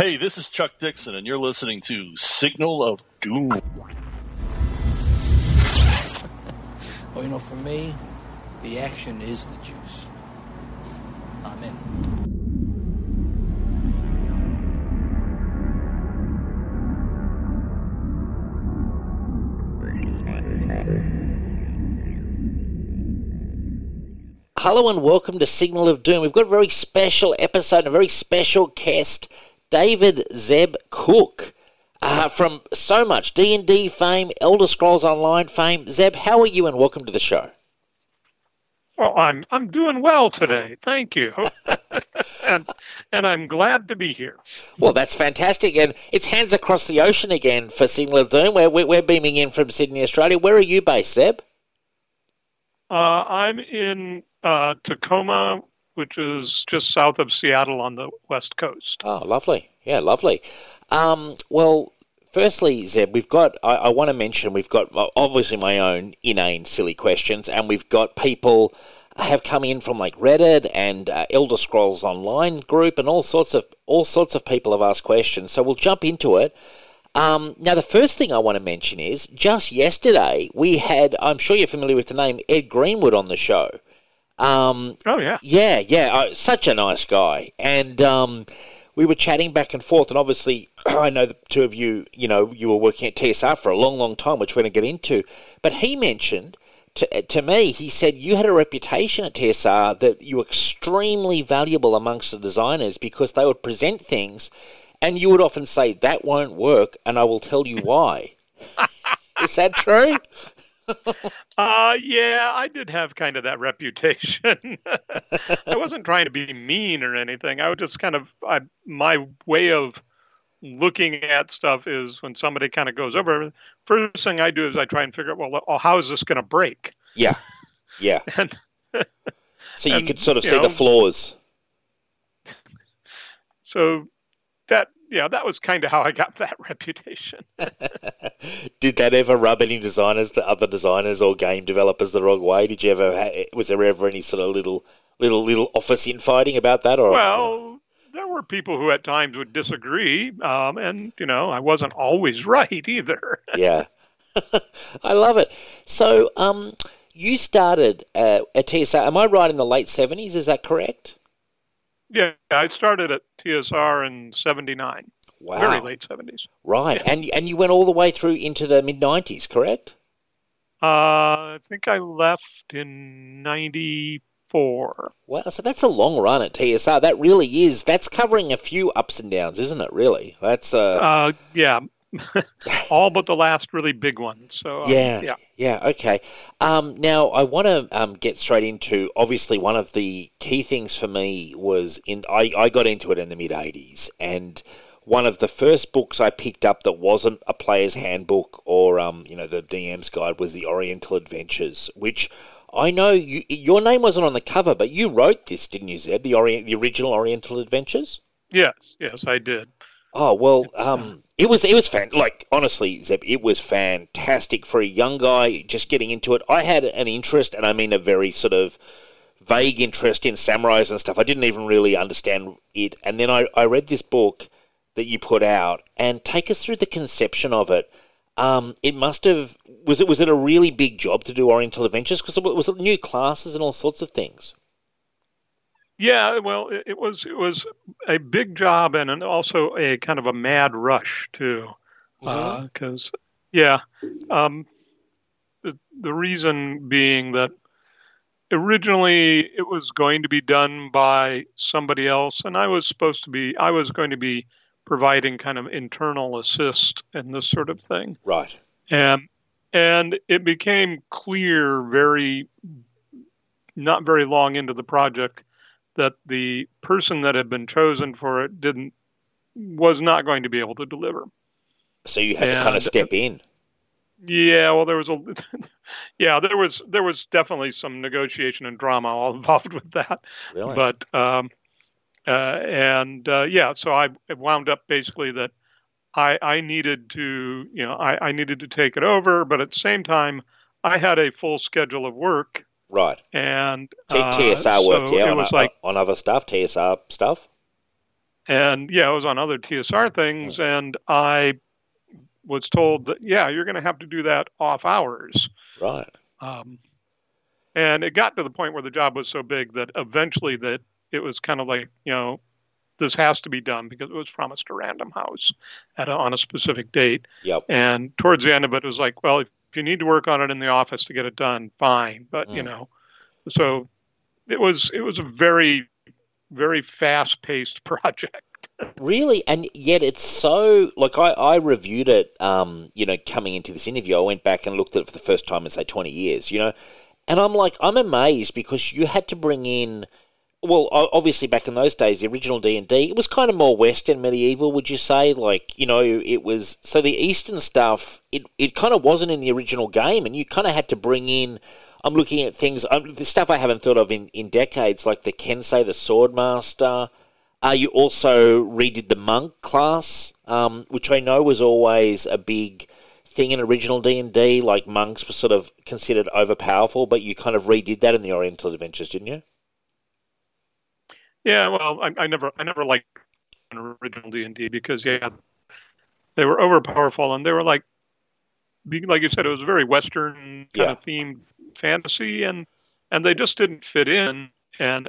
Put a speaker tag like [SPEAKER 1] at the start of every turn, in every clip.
[SPEAKER 1] Hey, this is Chuck Dixon, and you're listening to Signal of Doom.
[SPEAKER 2] Well, you know, for me, the action is the juice. I'm in.
[SPEAKER 3] Hello and welcome to Signal of Doom. We've got a very special episode, a very special guest, David Zeb Cook, uh, from so much D and D fame, Elder Scrolls Online fame. Zeb, how are you? And welcome to the show.
[SPEAKER 4] Well, I'm I'm doing well today. Thank you. and and I'm glad to be here.
[SPEAKER 3] Well, that's fantastic, and it's hands across the ocean again for Signal of Doom. We're, we're, we're beaming in from Sydney, Australia. Where are you based, Zeb?
[SPEAKER 4] Uh, I'm in uh, Tacoma, which is just south of Seattle on the west coast.
[SPEAKER 3] Oh, lovely. Yeah, lovely. Um, well, firstly, Zeb, we've got, I, I want to mention, we've got obviously my own inane, silly questions, and we've got people have come in from like Reddit and uh, Elder Scrolls Online group, and all sorts of all sorts of people have asked questions. So we'll jump into it. Um, now, the first thing I want to mention is just yesterday we had, I'm sure you're familiar with the name Ed Greenwood on the show. Um,
[SPEAKER 4] Oh yeah.
[SPEAKER 3] yeah, yeah, uh, such a nice guy. And um, we were chatting back and forth, and obviously, I know the two of you, you know, you were working at TSR for a long, long time, which we're going to get into. But he mentioned to, to me, he said you had a reputation at TSR that you were extremely valuable amongst the designers because they would present things, and you would often say, That won't work, and I will tell you why. Is that true?
[SPEAKER 4] Uh, yeah, I did have kind of that reputation. I wasn't trying to be mean or anything. I was just kind of, I, my way of looking at stuff is when somebody kind of goes over. First thing I do is I try and figure out, well, how is this going to break?
[SPEAKER 3] Yeah, yeah.
[SPEAKER 4] And
[SPEAKER 3] So you
[SPEAKER 4] And,
[SPEAKER 3] could sort of see
[SPEAKER 4] know-
[SPEAKER 3] the flaws.
[SPEAKER 4] so yeah, that was kind of how I got that reputation.
[SPEAKER 3] Did that ever rub any designers, the other designers or game developers, the wrong way? Did you ever? Was there ever any sort of little, little, little office infighting about that? Or
[SPEAKER 4] Well, there were people who at times would disagree, um, and you know, I wasn't always right either.
[SPEAKER 3] yeah, I love it. So, um, you started uh, at TSR. Am I right in the late seventies? Is that correct?
[SPEAKER 4] Yeah, I started at TSR in '79,
[SPEAKER 3] Wow,
[SPEAKER 4] very late '70s.
[SPEAKER 3] right, and and you went all the way through into the mid nineties, correct?
[SPEAKER 4] Uh, I think I left in '94.
[SPEAKER 3] Wow, so that's a long run at TSR. That really is. That's covering a few ups and downs, isn't it? Really, that's uh,
[SPEAKER 4] Uh, yeah, all but the last really big one. So um,
[SPEAKER 3] Yeah,
[SPEAKER 4] yeah.
[SPEAKER 3] yeah, okay. Um, now I want to um, get straight into. Obviously, one of the key things for me was in. I, I got into it in the mid '80s, and one of the first books I picked up that wasn't a player's handbook or um, you know the DM's guide was the Oriental Adventures, which I know you, your name wasn't on the cover, but you wrote this, didn't you, Zeb? The Orient, the original Oriental Adventures.
[SPEAKER 4] Yes, yes, I did.
[SPEAKER 3] Oh well, um, it was it was fan like honestly, Zeb, it was fantastic for a young guy just getting into it. I had an interest, and I mean a very sort of vague interest in samurais and stuff. I didn't even really understand it, and then I, I read this book that you put out, and take us through the conception of it. Um, it must have was it was it a really big job to do Oriental Adventures because it was new classes and all sorts of things.
[SPEAKER 4] Yeah, well, it, it was it was a big job and an, also a kind of a mad rush too,
[SPEAKER 3] Mm-hmm.
[SPEAKER 4] because yeah, um, the the reason being that originally it was going to be done by somebody else, and I was supposed to be I was going to be providing kind of internal assist and this sort of thing.
[SPEAKER 3] Right.
[SPEAKER 4] and and it became clear very not very long into the project that the person that had been chosen for it didn't was not going to be able to deliver
[SPEAKER 3] So you had to kind of step in.
[SPEAKER 4] yeah well there was a yeah there was there was definitely some negotiation and drama all involved with that
[SPEAKER 3] Really.
[SPEAKER 4] but um uh and uh yeah so i it wound up basically that i i needed to you know i i needed to take it over but at the same time i had a full schedule of work
[SPEAKER 3] right.
[SPEAKER 4] and uh,
[SPEAKER 3] TSR work,
[SPEAKER 4] so
[SPEAKER 3] yeah,
[SPEAKER 4] it
[SPEAKER 3] on,
[SPEAKER 4] like
[SPEAKER 3] on other stuff, TSR stuff.
[SPEAKER 4] and yeah, I was on other TSR things, and I was told that yeah, you're going to have to do that off hours.
[SPEAKER 3] Right.
[SPEAKER 4] Um, and it got to the point where the job was so big that eventually that it was kind of like you know this has to be done because it was promised to Random House at a, on a specific date.
[SPEAKER 3] Yep.
[SPEAKER 4] And towards the end of it, it was like, well, if, if you need to work on it in the office to get it done, fine. But
[SPEAKER 3] Mm.
[SPEAKER 4] you know, so it was it was a very very fast paced project.
[SPEAKER 3] Really, and yet it's so like I, I reviewed it. Um, you know, coming into this interview, I went back and looked at it for the first time in say twenty years. You know, and I'm like, I'm amazed because you had to bring in. Well, obviously, back in those days, the original D and D, it was kind of more Western medieval. Would you say? Like, you know, it was so the Eastern stuff. It it kind of wasn't in the original game, and you kind of had to bring in. I'm looking at things, um, the stuff I haven't thought of in, in decades, like the Kensei, the Swordmaster. Uh, you also redid the monk class, um, which I know was always a big thing in original D and D. Like monks were sort of considered overpowerful, but you kind of redid that in the Oriental Adventures, didn't you?
[SPEAKER 4] Yeah, well, I, I never I never liked an original D and D because yeah, they were overpowerful and they were like, like you said, it was a very Western kind
[SPEAKER 3] Yeah.
[SPEAKER 4] of themed fantasy, and and they just didn't fit in. And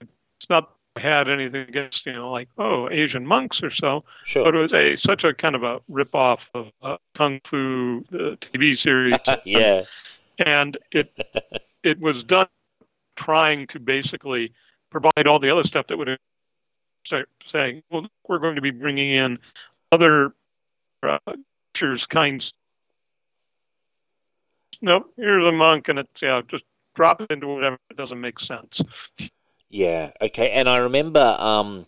[SPEAKER 4] it's not I had anything against you know like oh Asian monks or so,
[SPEAKER 3] Sure.
[SPEAKER 4] but it was a such a kind of a rip off of uh, Kung Fu the TV series,
[SPEAKER 3] yeah.
[SPEAKER 4] and it it was done trying to basically provide all the other stuff that would say, saying, well, we're going to be bringing in other uh, creatures kinds. Nope, here's a monk, and it's yeah, just drop it into whatever. Doesn't make sense.
[SPEAKER 3] Yeah. Okay. And I remember um,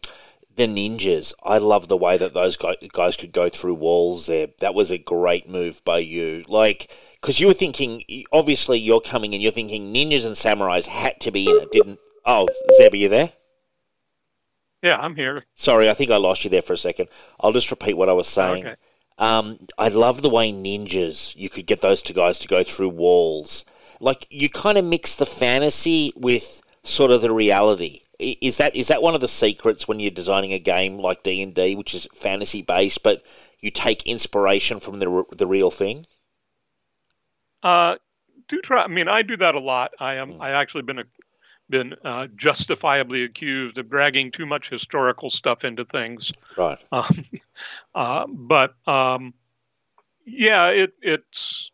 [SPEAKER 3] the ninjas. I love the way that those guys could go through walls. There, that was a great move by you. Like, because you were thinking, obviously, you're coming in. You're thinking ninjas and samurais had to be in it, didn't? Oh, Zeb, are you there?
[SPEAKER 4] Yeah, I'm here.
[SPEAKER 3] Sorry, I think I lost you there for a second. I'll just repeat what I was saying.
[SPEAKER 4] Okay.
[SPEAKER 3] Um, I love the way ninjas, you could get those two guys to go through walls. Like, you kind of mix the fantasy with sort of the reality. Is that is that one of the secrets when you're designing a game like D and D, which is fantasy based, but you take inspiration from the the real thing?
[SPEAKER 4] Uh, do try. I mean, I do that a lot. I am.
[SPEAKER 3] Mm.
[SPEAKER 4] I actually been a, been uh, justifiably accused of dragging too much historical stuff into things.
[SPEAKER 3] Right.
[SPEAKER 4] Um, uh, but um, yeah, it, it's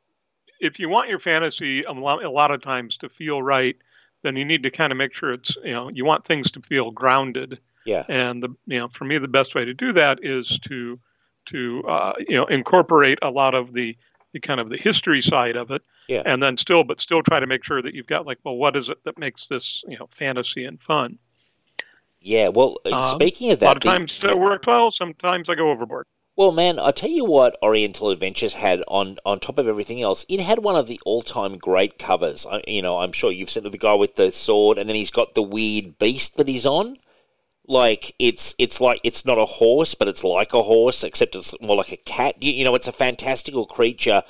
[SPEAKER 4] if you want your fantasy a lot, a lot of times to feel right, then you need to kind of make sure it's you know you want things to feel grounded.
[SPEAKER 3] Yeah.
[SPEAKER 4] And the you know for me the best way to do that is to to uh, you know incorporate a lot of the the kind of the history side of it.
[SPEAKER 3] Yeah.
[SPEAKER 4] And then still, but still try to make sure that you've got like, well, what is it that makes this you know fantasy and fun?
[SPEAKER 3] Yeah. Well, uh,
[SPEAKER 4] Um,
[SPEAKER 3] speaking of that A
[SPEAKER 4] lot of times it works well. Sometimes I go overboard.
[SPEAKER 3] Well, man, I tell you what, Oriental Adventures had on on top of everything else, it had one of the all time great covers. I, you know, I'm sure you've seen the guy with the sword, and then he's got the weird beast that he's on. Like it's it's like it's not a horse, but it's like a horse, except it's more like a cat. You, you know, it's a fantastical creature,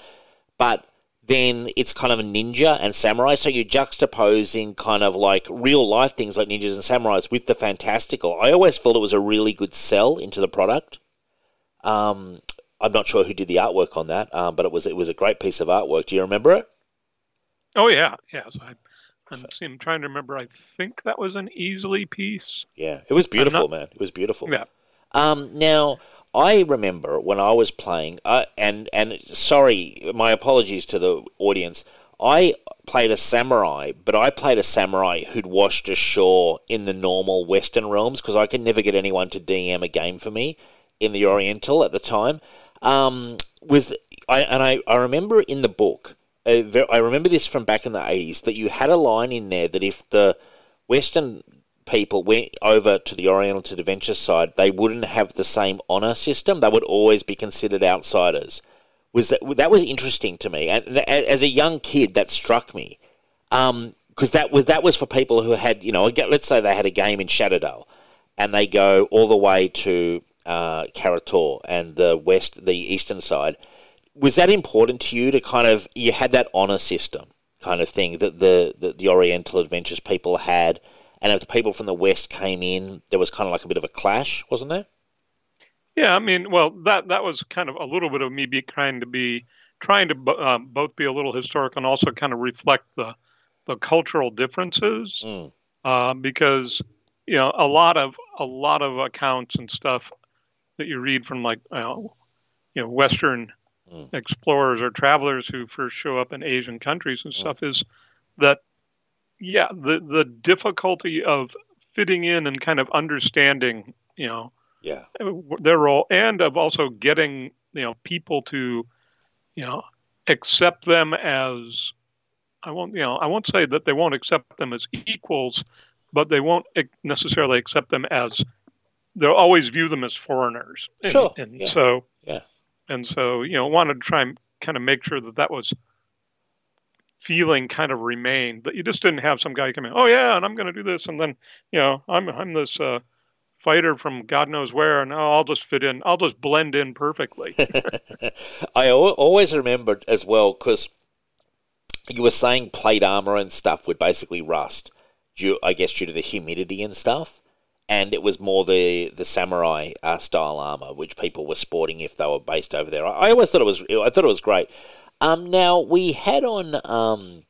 [SPEAKER 3] but then it's kind of a ninja and samurai. So you're juxtaposing kind of like real life things like ninjas and samurais with the fantastical. I always felt it was a really good sell into the product. Um, I'm not sure who did the artwork on that, um, but it was it was a great piece of artwork. Do you remember it?
[SPEAKER 4] Oh yeah, yes. I, I'm, I'm trying to remember. I think that was an Easley piece.
[SPEAKER 3] Yeah, it was beautiful,
[SPEAKER 4] not-
[SPEAKER 3] man. It was beautiful.
[SPEAKER 4] Yeah.
[SPEAKER 3] Um, now I remember when I was playing, uh, and and sorry, my apologies to the audience. I played a samurai, but I played a samurai who'd washed ashore in the normal Western realms because I could never get anyone to DM a game for me in the Oriental at the time. Um, was I and I, I remember in the book. Uh, I remember this from back in the eighties that you had a line in there that if the Western people went over to the Oriental Adventure side, they wouldn't have the same honor system. They would always be considered outsiders. Was that that was interesting to me, and as a young kid, that struck me, because that was that was for people who had you know, let's say they had a game in Shadowdale, and they go all the way to uh, Kara-Tur and the west, the eastern side. Was that important to you to kind of you had that honor system kind of thing that the the, the Oriental Adventures people had? And if the people from the West came in, there was kind of like a bit of a clash, wasn't there?
[SPEAKER 4] Yeah, I mean, well, that that was kind of a little bit of me be trying to be trying to um, both be a little historic and also kind of reflect the the cultural differences,
[SPEAKER 3] Mm.
[SPEAKER 4] uh, because you know a lot of a lot of accounts and stuff that you read from like uh, you know Western
[SPEAKER 3] Mm.
[SPEAKER 4] explorers or travelers who first show up in Asian countries and
[SPEAKER 3] Mm.
[SPEAKER 4] stuff is that yeah the the difficulty of fitting in and kind of understanding you know
[SPEAKER 3] Yeah.
[SPEAKER 4] their role and of also getting you know people to you know accept them as I won't you know I won't say that they won't accept them as equals, but they won't necessarily accept them as they'll always view them as foreigners. And,
[SPEAKER 3] Sure,
[SPEAKER 4] And
[SPEAKER 3] yeah.
[SPEAKER 4] so
[SPEAKER 3] Yeah.
[SPEAKER 4] and so you know wanted to try and kind of make sure that that was feeling kind of remained that you just didn't have some guy come in oh yeah and i'm going to do this and then you know i'm i'm this uh fighter from god knows where and i'll just fit in i'll just blend in perfectly
[SPEAKER 3] I always remembered as well because you were saying plate armor and stuff would basically rust, due, I guess, due to the humidity and stuff. And it was more the the samurai uh, style armor, which people were sporting if they were based over there. I, I always thought it was, I thought it was great. Um, now we had on, um,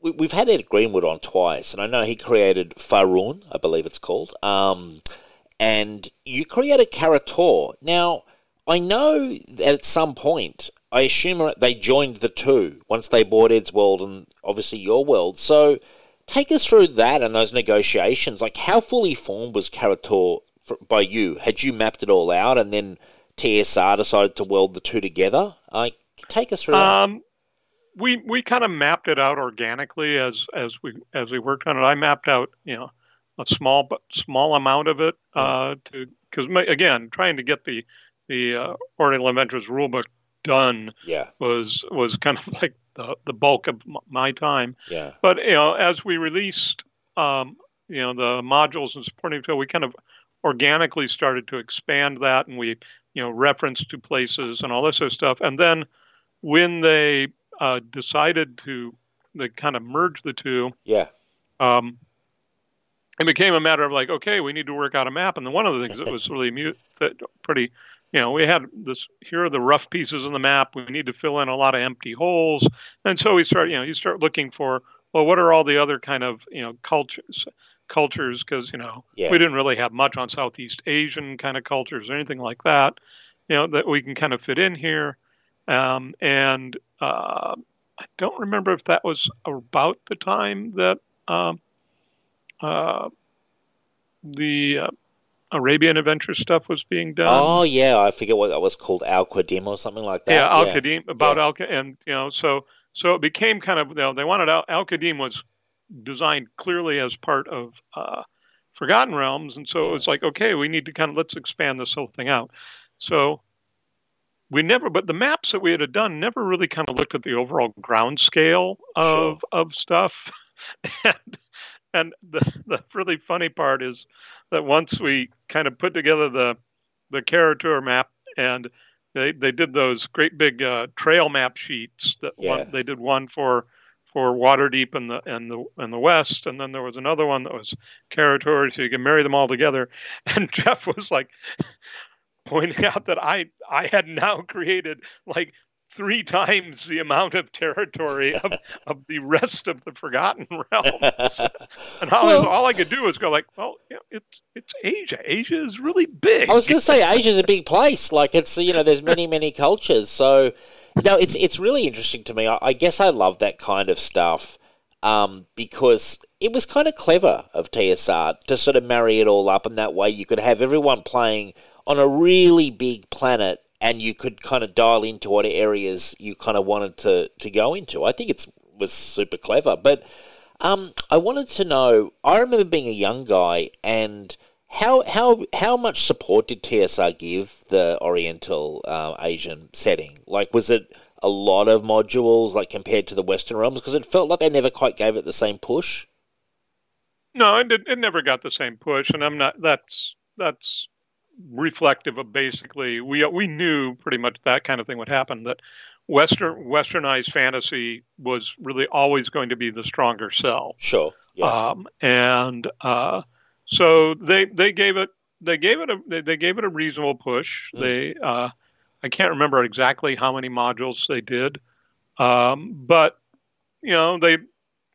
[SPEAKER 3] we, we've had Ed Greenwood on twice, and I know he created Faerûn, I believe it's called. Um, and you created Kara-Tur. Now, I know that at some point, I assume they joined the two once they bought Ed's World and obviously your world. So, take us through that and those negotiations. Like, how fully formed was Kara-Tur for, by you? Had you mapped it all out and then TSR decided to weld the two together? Like, take us through that.
[SPEAKER 4] um we we kind of mapped it out organically as as we as we worked on it i mapped out you know a small but small amount of it uh to because again trying to get the the uh, Oriental Adventures rulebook done
[SPEAKER 3] Yeah,
[SPEAKER 4] was was kind of like the, the bulk of my time.
[SPEAKER 3] yeah,
[SPEAKER 4] But you know, as we released, um, you know, the modules and supporting tool, we kind of organically started to expand that, and we you know referenced to places and all this sort of stuff. And then when they uh, decided to they kind of merge the two,
[SPEAKER 3] yeah,
[SPEAKER 4] um, it became a matter of like, okay, we need to work out a map. And then one of the things that was really mute, that pretty, you know, we had this. Here are the rough pieces on the map. We need to fill in a lot of empty holes, and so we start, you know, you start looking for, well, what are all the other kind of, you know, cultures, cultures, because you know,
[SPEAKER 3] Yeah.
[SPEAKER 4] we didn't really have much on Southeast Asian kind of cultures or anything like that, you know, that we can kind of fit in here, um, and uh, I don't remember if that was about the time that. Um, uh, the uh, Arabian Adventure stuff was being done.
[SPEAKER 3] Oh, yeah, I forget what that was called, Al Qadim or something like that.
[SPEAKER 4] yeah, Al Qadim about
[SPEAKER 3] Yeah.
[SPEAKER 4] Al Qadim, and you know, so so it became kind of you know they wanted Al, Al Qadim was designed clearly as part of uh, Forgotten Realms, and so it's like okay, we need to kind of let's expand this whole thing out. So we never, but the maps that we had done never really kind of looked at the overall ground scale of of stuff, and and the the really funny part is that once we kind of put together the the Kara-Tur map and they they did those great big uh, trail map sheets that
[SPEAKER 3] Yeah.
[SPEAKER 4] one, they did one for for Waterdeep in the in the in the west, and then there was another one that was Kara-Tur, so you can marry them all together. And Jeff was like pointing out that I I had now created like three times the amount of territory of, of the rest of the Forgotten Realms. And all,
[SPEAKER 3] Well-
[SPEAKER 4] all I could do was go like, well, yeah, it's it's Asia. Asia is really big.
[SPEAKER 3] I was going to say Asia's a big place. Like it's you know there's many many cultures. So no, it's it's really interesting to me. I, I guess I love that kind of stuff um, because it was kind of clever of TSR to sort of marry it all up, and that way you could have everyone playing on a really big planet, and you could kind of dial into what areas you kind of wanted to to go into. I think it's was super clever, but. Um, I wanted to know. I remember being a young guy, and how how how much support did TSR give the Oriental uh, Asian setting? Like, was it a lot of modules, like compared to the Western realms? Because it felt like they never quite gave it the same push.
[SPEAKER 4] No, it, it never got the same push, and I'm not. That's that's reflective of basically we we knew pretty much that kind of thing would happen that western westernized fantasy was really always going to be the stronger sell
[SPEAKER 3] Sure. Yeah.
[SPEAKER 4] um, and uh, so they they gave it they gave it a they, they gave it a reasonable push.
[SPEAKER 3] Mm.
[SPEAKER 4] They uh, I can't remember exactly how many modules they did, um, but you know they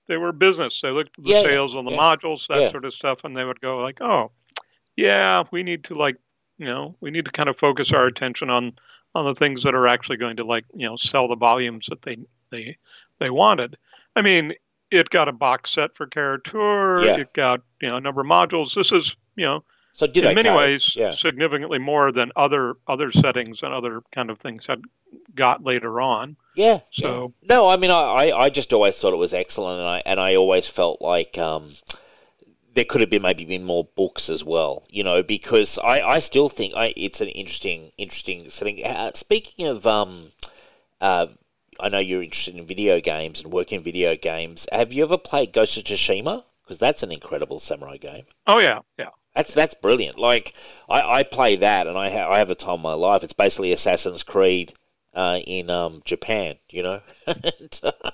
[SPEAKER 4] they were business. They looked at the
[SPEAKER 3] Yeah,
[SPEAKER 4] sales on the
[SPEAKER 3] yeah.
[SPEAKER 4] modules, that
[SPEAKER 3] Yeah.
[SPEAKER 4] sort of stuff, and they would go like, oh, yeah, we need to like you know we need to kind of focus our attention on on the things that are actually going to like you know sell the volumes that they they they wanted. I mean, it got a box set for Tour.
[SPEAKER 3] Yeah.
[SPEAKER 4] It got you know a number of modules. This is you know
[SPEAKER 3] so
[SPEAKER 4] in many
[SPEAKER 3] okay.
[SPEAKER 4] ways
[SPEAKER 3] Yeah.
[SPEAKER 4] significantly more than other other settings and other kind of things had got later on.
[SPEAKER 3] Yeah.
[SPEAKER 4] So
[SPEAKER 3] yeah. no, I mean, I, I, I just always thought it was excellent, and I and I always felt like um, there could have been maybe been more books as well, you know, because I, I still think I, it's an interesting interesting setting. Uh, speaking of, um, uh, I know you're interested in video games and working in video games. Have you ever played Ghost of Tsushima? Because that's an incredible samurai game.
[SPEAKER 4] oh yeah yeah
[SPEAKER 3] That's that's brilliant. Like I, I play that, and I ha- I have a time of my life. It's basically Assassin's Creed uh, in um, Japan. You know, uh,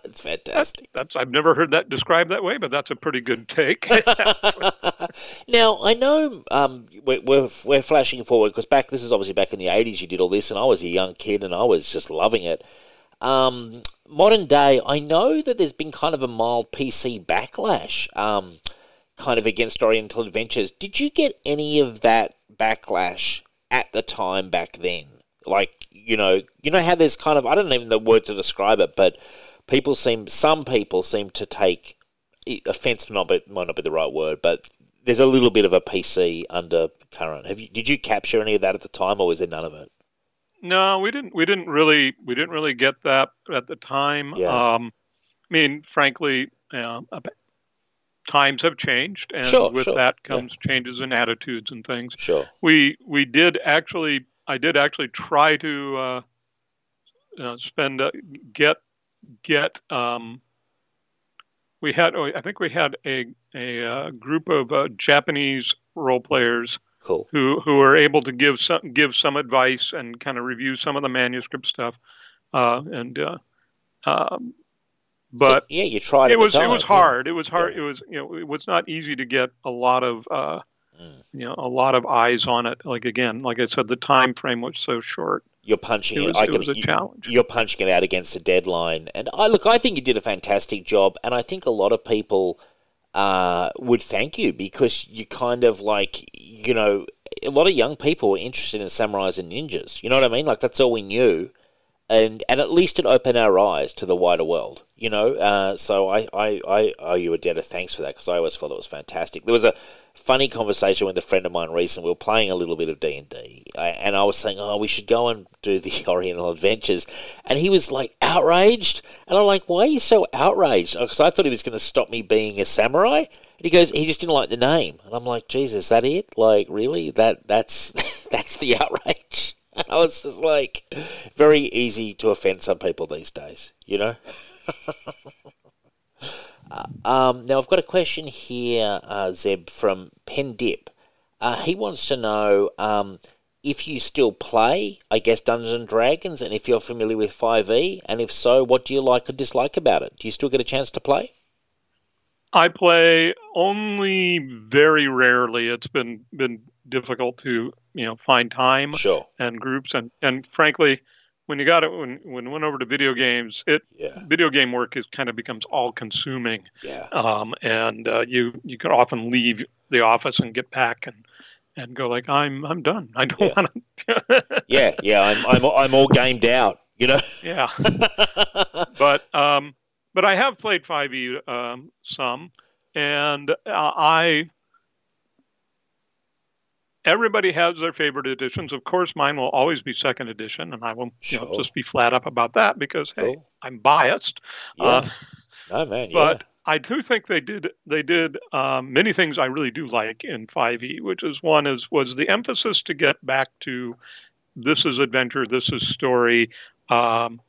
[SPEAKER 3] it's fantastic.
[SPEAKER 4] that's I've never heard that described that way, but that's a pretty good take.
[SPEAKER 3] now I know um, we're, we're we're flashing forward because back this is obviously back in the eighties. You did all this, and I was a young kid, and I was just loving it. Um, modern day, I know that there's been kind of a mild PC backlash, um, kind of against Oriental Adventures. Did you get any of that backlash at the time back then? Like, you know, you know how there's kind of I don't even know the word to describe it, but people seem some people seem to take offense might not be, might not be the right word, but there's a little bit of a PC undercurrent. Have you did you capture any of that at the time, or was there none of it?
[SPEAKER 4] no, we didn't we didn't really we didn't really get that at the time.
[SPEAKER 3] Yeah.
[SPEAKER 4] Um, I mean, frankly, uh, times have changed, and
[SPEAKER 3] Sure,
[SPEAKER 4] with
[SPEAKER 3] sure,
[SPEAKER 4] that
[SPEAKER 3] yeah.
[SPEAKER 4] comes changes in attitudes and things.
[SPEAKER 3] Sure.
[SPEAKER 4] we we did actually I did actually try to uh, uh, spend uh, get get um, we had oh, I think we had a a uh, group of uh, Japanese role players
[SPEAKER 3] Cool.
[SPEAKER 4] who who were able to give some give some advice and kind of review some of the manuscript stuff uh, and uh, um, but
[SPEAKER 3] So, yeah, you tried.
[SPEAKER 4] it was it was
[SPEAKER 3] yeah.
[SPEAKER 4] hard. It was hard.
[SPEAKER 3] Yeah.
[SPEAKER 4] It was you know it was not easy to get a lot of uh,
[SPEAKER 3] Mm.
[SPEAKER 4] you know a lot of eyes on it. Like again, like I said, the time frame was so short.
[SPEAKER 3] You're punching
[SPEAKER 4] It
[SPEAKER 3] it.
[SPEAKER 4] was, it
[SPEAKER 3] can,
[SPEAKER 4] was a
[SPEAKER 3] you-
[SPEAKER 4] challenge.
[SPEAKER 3] You're punching it out against a deadline, and I look. I think you did a fantastic job, and I think a lot of people uh, would thank you because you kind of like you know a lot of young people were interested in samurais and ninjas. You know what I mean? Like that's all we knew, and and at least it opened our eyes to the wider world. You know, uh, so I, I, I owe you a debt of thanks for that because I always thought it was fantastic. There was a funny conversation with a friend of mine recently. We were playing a little bit of D and D, uh, and I was saying, "Oh, we should go and do the Oriental Adventures," and he was like outraged, and I'm like, "Why are you so outraged?" Oh, because I thought he was going to stop me being a samurai. And he goes, he just didn't like the name, and I'm like, Jesus, that it? Like, really? That that's that's the outrage. And I was just like, very easy to offend some people these days, you know. Uh, um, now I've got a question here, uh, Zeb from Pen Dip. Uh, he wants to know um, if you still play, I guess, Dungeons and Dragons, and if you're familiar with Five E, and if so, what do you like or dislike about it? Do you still get a chance to play?
[SPEAKER 4] I play only very rarely. It's been been difficult to you know find time
[SPEAKER 3] Sure.
[SPEAKER 4] and groups and and frankly, when you got it when when it went over to video games, it
[SPEAKER 3] Yeah.
[SPEAKER 4] video game work is kind of becomes all consuming.
[SPEAKER 3] Yeah.
[SPEAKER 4] um, and uh, you you can often leave the office and get back and and go like I'm I'm done. I don't
[SPEAKER 3] Yeah.
[SPEAKER 4] want to.
[SPEAKER 3] Yeah. Yeah. I'm I'm I'm all gamed out. You know.
[SPEAKER 4] yeah, but um, but I have played 5e um, some, and uh, I. Everybody has their favorite editions. Of course, mine will always be second edition, and I will you know, just be flat up about that because hey. I'm biased.
[SPEAKER 3] Yeah.
[SPEAKER 4] Uh,
[SPEAKER 3] no man.
[SPEAKER 4] but I do think they did they did um, many things I really do like in 5e, which is one is was the emphasis to get back to this is adventure, this is story. Um,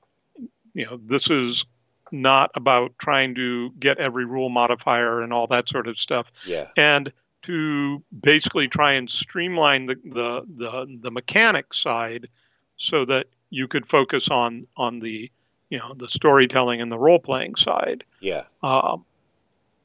[SPEAKER 4] you know, this is not about trying to get every rule modifier and all that sort of stuff.
[SPEAKER 3] yeah. Yeah.
[SPEAKER 4] And to basically try and streamline the the the, the mechanic side so that you could focus on on the you know the storytelling and the role playing side.
[SPEAKER 3] Yeah.
[SPEAKER 4] Um,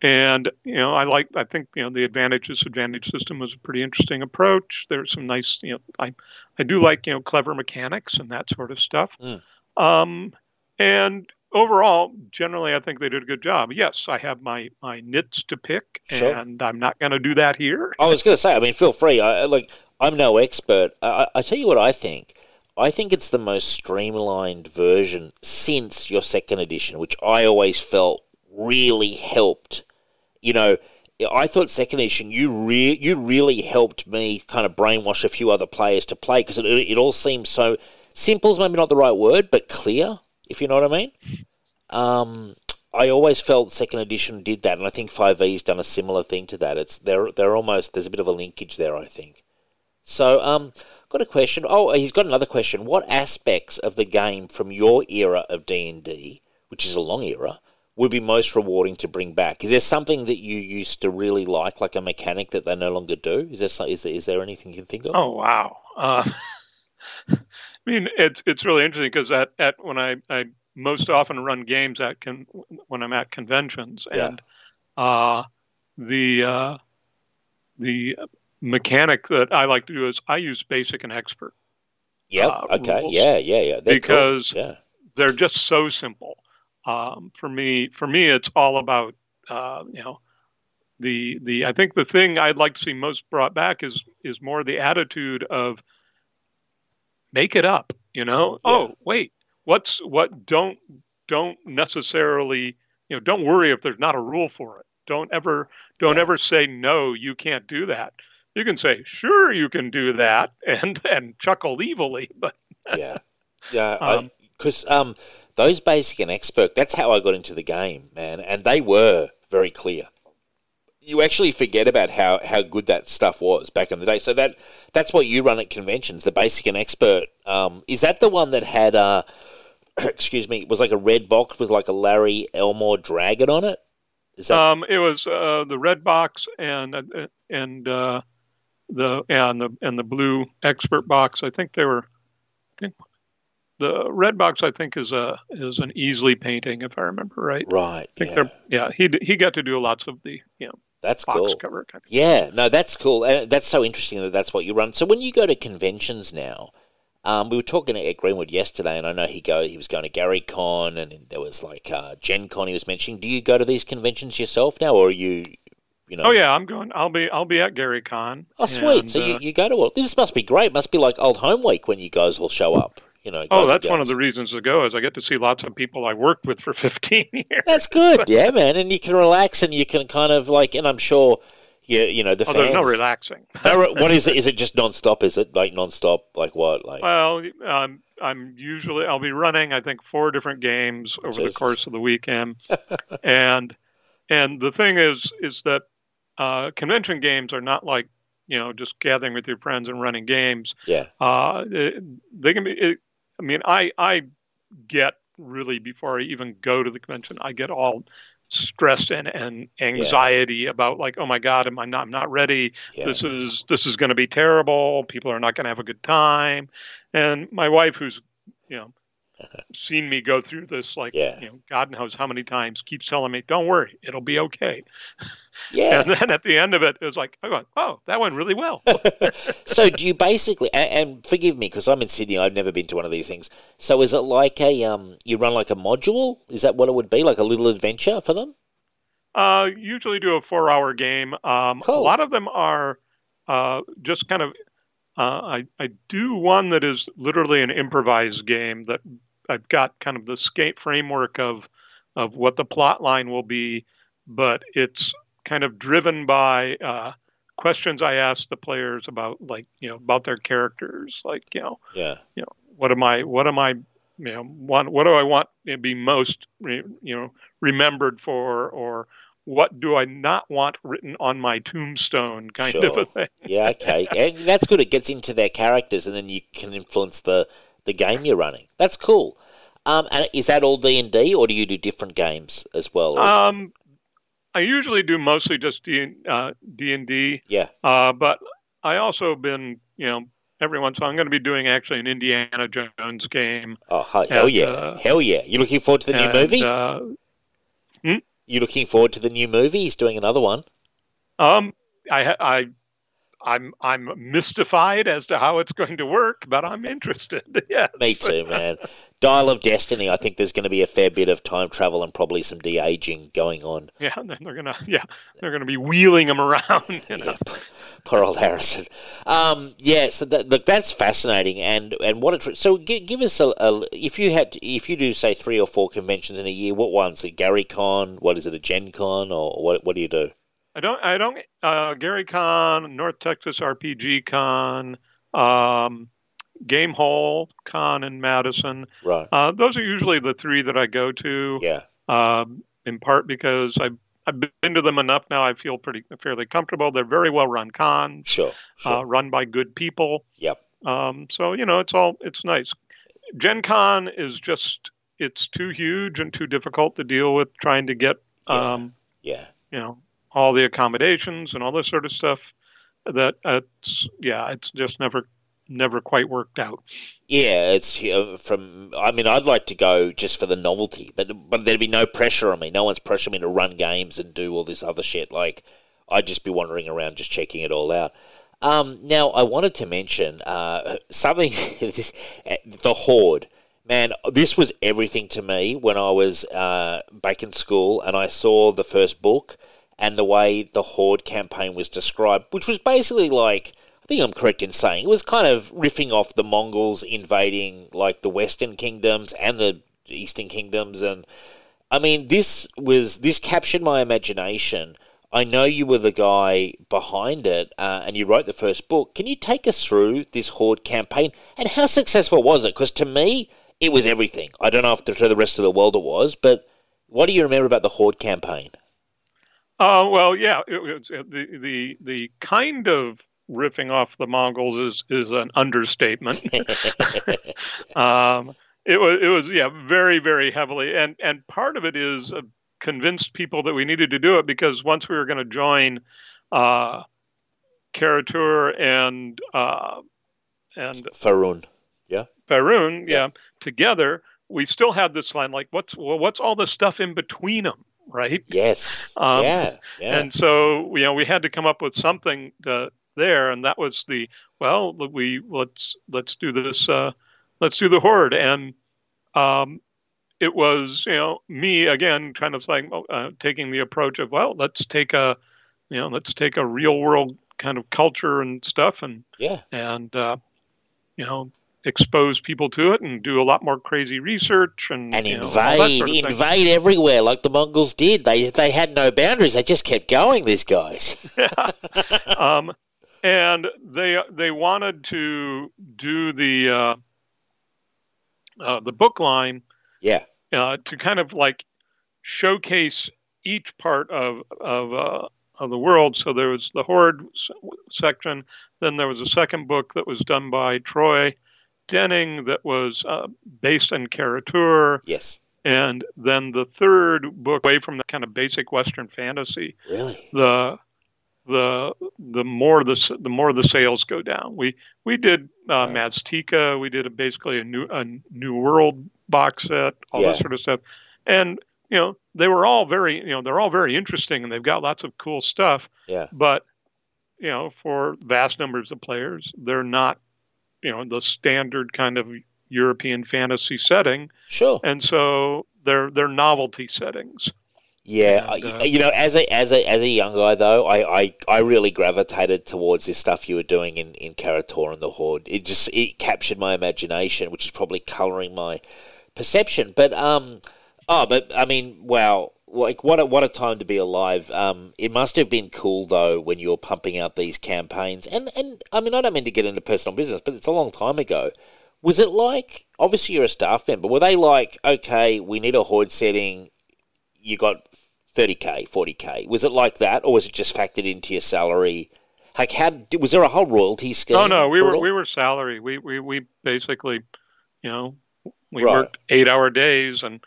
[SPEAKER 4] and you know, I like. I think you know the advantage disadvantage system was a pretty interesting approach. There's some nice, you know, I I do like you know clever mechanics and that sort of stuff.
[SPEAKER 3] Mm.
[SPEAKER 4] Um, and overall, generally, I think they did a good job. Yes, I have my my nits to pick,
[SPEAKER 3] Sure.
[SPEAKER 4] and I'm not going to do that here.
[SPEAKER 3] I was going to say, I mean, feel free. I, like, I'm no expert. I, I I tell you what I think. I think it's the most streamlined version since your second edition, which I always felt really helped. You know, I thought second edition you re- you really helped me kind of brainwash a few other players to play because it, it all seems so simple is maybe not the right word, but clear, if you know what I mean. Um, I always felt second edition did that, and I think Five E's done a similar thing to that. It's they're they're almost there's a bit of a linkage there, I think. So, um, got a question. Oh, he's got another question. What aspects of the game from your era of D and D, which is a long era, would be most rewarding to bring back? Is there something that you used to really like, like a mechanic that they no longer do? Is there is there, is there anything you can think of?
[SPEAKER 4] Oh wow. Uh, I mean, it's it's really interesting because at, at when I, I most often run games at con, when I'm at conventions
[SPEAKER 3] Yeah.
[SPEAKER 4] and uh, the uh, the mechanic that I like to do is I use basic and expert.
[SPEAKER 3] Yep.
[SPEAKER 4] uh,
[SPEAKER 3] okay. Yeah. Yeah. Yeah. They're cool.
[SPEAKER 4] Because-
[SPEAKER 3] yeah.
[SPEAKER 4] They're just so simple. Um, for me, for me, it's all about uh, you know the the I think the thing I'd like to see most brought back is is more the attitude of make it up. You know,
[SPEAKER 3] Yeah.
[SPEAKER 4] oh wait, what's what? Don't don't necessarily you know don't worry if there's not a rule for it. Don't ever don't
[SPEAKER 3] Yeah.
[SPEAKER 4] ever say no, you can't do that. You can say sure, you can do that, and and chuckle evilly, but
[SPEAKER 3] yeah, yeah.
[SPEAKER 4] Um,
[SPEAKER 3] Because um, those basic and expert, that's how I got into the game, man, and they were very clear. You actually forget about how, how good that stuff was back in the day. So that that's what you run at conventions. The basic and expert um, is that the one that had uh, excuse me, it was like a red box with like a Larry Elmore dragon on it. Is that
[SPEAKER 4] Um, it was uh, the red box and uh, and uh, the and the and the blue expert box. I think they were. I think the red box I think is a is an Easley painting if I remember right.
[SPEAKER 3] right? Yeah,
[SPEAKER 4] yeah he he got to do lots of the you know
[SPEAKER 3] that's
[SPEAKER 4] box
[SPEAKER 3] cool.
[SPEAKER 4] cover kind of.
[SPEAKER 3] Yeah, no, that's cool. And that's so interesting that that's what you run. So when you go to conventions now, um, we were talking Ed Greenwood yesterday, and I know he go he was going to Gary Con, and there was like uh, Gen Con. He was mentioning. Do you go to these conventions yourself now, or are you, you know?
[SPEAKER 4] Oh yeah, I'm going. I'll be I'll be at Gary Con.
[SPEAKER 3] Oh, sweet.
[SPEAKER 4] and,
[SPEAKER 3] so
[SPEAKER 4] uh,
[SPEAKER 3] you, you go to all. This must be great. Must be like old home week when you guys all show up. You know.
[SPEAKER 4] Oh, that's one of the reasons to go is I get to see lots of people I worked with for 15 years.
[SPEAKER 3] That's good. yeah, man, and you can relax, and you can kind of like, and I'm sure. You, you know the
[SPEAKER 4] Oh,
[SPEAKER 3] fans.
[SPEAKER 4] there's no relaxing.
[SPEAKER 3] No, what is it? Is it just non-stop? Is it like non-stop? Like what? Like
[SPEAKER 4] Well, um, I'm usually I'll be running I think four different games over the course of the weekend, and and the thing is is that uh, convention games are not like you know just gathering with your friends and running games.
[SPEAKER 3] yeah,
[SPEAKER 4] Uh, it- they can be. It, I mean, I I get really before I even go to the convention, I get all stressed and, and anxiety about like, oh my god, am I not? I'm not ready
[SPEAKER 3] yeah.
[SPEAKER 4] this is this is going to be terrible people are not going to have a good time and my wife who's you know seen me go through this like
[SPEAKER 3] Yeah.
[SPEAKER 4] you know god knows how many times keeps telling me don't worry it'll be okay.
[SPEAKER 3] Yeah.
[SPEAKER 4] and then at the end of it it was like i go oh that went really well.
[SPEAKER 3] So do you basically and, and forgive me because i'm in sydney i've never been to one of these things. So is it like a um you run like a module? Is that what it would be like a little adventure for them?
[SPEAKER 4] Uh usually do a four hour game. Um a lot of them are uh just kind of uh, I, I do one that is literally an improvised game that I've got kind of the skate framework of of what the plot line will be, but it's kind of driven by uh, questions I ask the players about, like you know, about their characters, like you know,
[SPEAKER 3] yeah.
[SPEAKER 4] you know, what am I, what am I, you know, want, what do I want to be most, re- you know, remembered for, or what do I not want written on my tombstone, kind of a thing.
[SPEAKER 3] yeah okay. And that's good. It gets into their characters and then you can influence the the game you're running that's cool um and is that all d&d or do you do different games as well
[SPEAKER 4] Um, I usually do mostly just D uh, D and D.
[SPEAKER 3] Yeah.
[SPEAKER 4] Uh, but I also been you know every once in I'm going to be doing actually an Indiana Jones game.
[SPEAKER 3] Oh hell
[SPEAKER 4] And,
[SPEAKER 3] yeah,
[SPEAKER 4] uh,
[SPEAKER 3] hell yeah! You looking forward to the new movie?
[SPEAKER 4] Uh,
[SPEAKER 3] you looking forward to the new movie? He's doing another one.
[SPEAKER 4] um, I I. I'm I'm mystified as to how it's going to work, but I'm interested. yes.
[SPEAKER 3] Me too, man. Dial of Destiny. I think there's going to be a fair bit of time travel and probably some de aging going on.
[SPEAKER 4] Yeah, and then they're gonna yeah they're gonna be wheeling them around. You know?
[SPEAKER 3] Yeah, p- poor old Harrison. Um, yeah, so that, look, that's fascinating, and and what a tr- so give, give us a, a if you had if you do say three or four conventions in a year, what ones? A Gary Con? What is it? A Gen Con or what? What do you do?
[SPEAKER 4] I don't I don't uh, Gary Con, North Texas RPG Con, um, Gamehole Con in Madison.
[SPEAKER 3] Right.
[SPEAKER 4] Uh, those are usually the three that I go to.
[SPEAKER 3] Yeah.
[SPEAKER 4] Um, in part because I've I've been to them enough now. I feel pretty fairly comfortable. They're very well run cons,
[SPEAKER 3] Sure. Sure.
[SPEAKER 4] uh, run by good people.
[SPEAKER 3] Yep.
[SPEAKER 4] Um, so you know, it's all it's nice. Gen Con is just it's too huge and too difficult to deal with trying to get
[SPEAKER 3] Yeah.
[SPEAKER 4] um,
[SPEAKER 3] yeah.
[SPEAKER 4] you know all the accommodations and all this sort of stuff. That it's yeah, it's just never never quite worked out.
[SPEAKER 3] Yeah, it's uh, from. I mean, I'd like to go just for the novelty, but but there'd be no pressure on me. No one's pressuring me to run games and do all this other shit. Like, I'd just be wandering around, just checking it all out. Um, now, I wanted to mention uh, something. the Horde, man. This was everything to me when I was uh, back in school, and I saw the first book and the way the Horde campaign was described, which was basically like. I think I'm correct in saying it was kind of riffing off the Mongols invading like the Western kingdoms and the Eastern kingdoms, and I mean this was this captured my imagination. I know you were the guy behind it, uh, and you wrote the first book. Can you take us through this Horde campaign and how successful was it? Because to me, it was everything. I don't know if to the rest of the world it was, but what do you remember about the Horde campaign?
[SPEAKER 4] Uh, well, yeah, it, uh, the the the kind of riffing off the Mongols is is an understatement. um, it was it was yeah very very heavily and and part of it is uh, convinced people that we needed to do it because once we were going to join uh, Kara-Tur and uh, and
[SPEAKER 3] Faerûn.
[SPEAKER 4] Faerûn,
[SPEAKER 3] Yeah.
[SPEAKER 4] yeah. together, we still had this line like, what's well, what's all the stuff in between them, right?
[SPEAKER 3] Yes.
[SPEAKER 4] Um,
[SPEAKER 3] yeah. Yeah.
[SPEAKER 4] And so, you know, we had to come up with something to, there, and that was the well, we let's let's do this, uh, let's do the horde, and um, it was you know me again, kind of like uh, taking the approach of well, let's take a, you know, let's take a real world kind of culture and stuff, and
[SPEAKER 3] yeah.
[SPEAKER 4] and uh, you know expose people to it and do a lot more crazy research and
[SPEAKER 3] and
[SPEAKER 4] you know, all that
[SPEAKER 3] invade,
[SPEAKER 4] thing.
[SPEAKER 3] invade everywhere like the Mongols did. They they had no boundaries. They just kept going. These guys.
[SPEAKER 4] um, and they they wanted to do the uh, uh, the book line
[SPEAKER 3] Yeah.
[SPEAKER 4] uh, to kind of like showcase each part of of uh, of the world. So there was the horde section. Then there was a second book that was done by Troy Denning that was uh, based in Kara-Tur.
[SPEAKER 3] Yes.
[SPEAKER 4] And then the third book, away from the kind of basic Western fantasy,
[SPEAKER 3] Really.
[SPEAKER 4] the the the more the the more the sales go down. We we did uh,
[SPEAKER 3] Right.
[SPEAKER 4] Maztica. We did a, basically a new a new world box set, all
[SPEAKER 3] Yeah.
[SPEAKER 4] that sort of stuff, and you know they were all very you know they're all very interesting and they've got lots of cool stuff.
[SPEAKER 3] Yeah.
[SPEAKER 4] But you know for vast numbers of players, they're not you know the standard kind of European fantasy setting,
[SPEAKER 3] Sure.
[SPEAKER 4] and so they're they're novelty settings.
[SPEAKER 3] Yeah,
[SPEAKER 4] And, uh,
[SPEAKER 3] you know, as a as a as a young guy though, I, I, I really gravitated towards this stuff you were doing in in Kara-Tur and the Horde. It just it captured my imagination, which is probably colouring my perception. But um, oh, but I mean, wow, like what a what a time to be alive. Um, it must have been cool though when you were pumping out these campaigns. And and I mean, I don't mean to get into personal business, but it's a long time ago. Was it like obviously you're a staff member? Were they like, okay, we need a horde setting, you got 30k, 40k. Was it like that, or was it just factored into your salary? Like, how was there a whole royalty scheme?
[SPEAKER 4] No, no, we were
[SPEAKER 3] all?
[SPEAKER 4] we were salary. We we we basically, you know, we
[SPEAKER 3] Right.
[SPEAKER 4] worked eight hour days and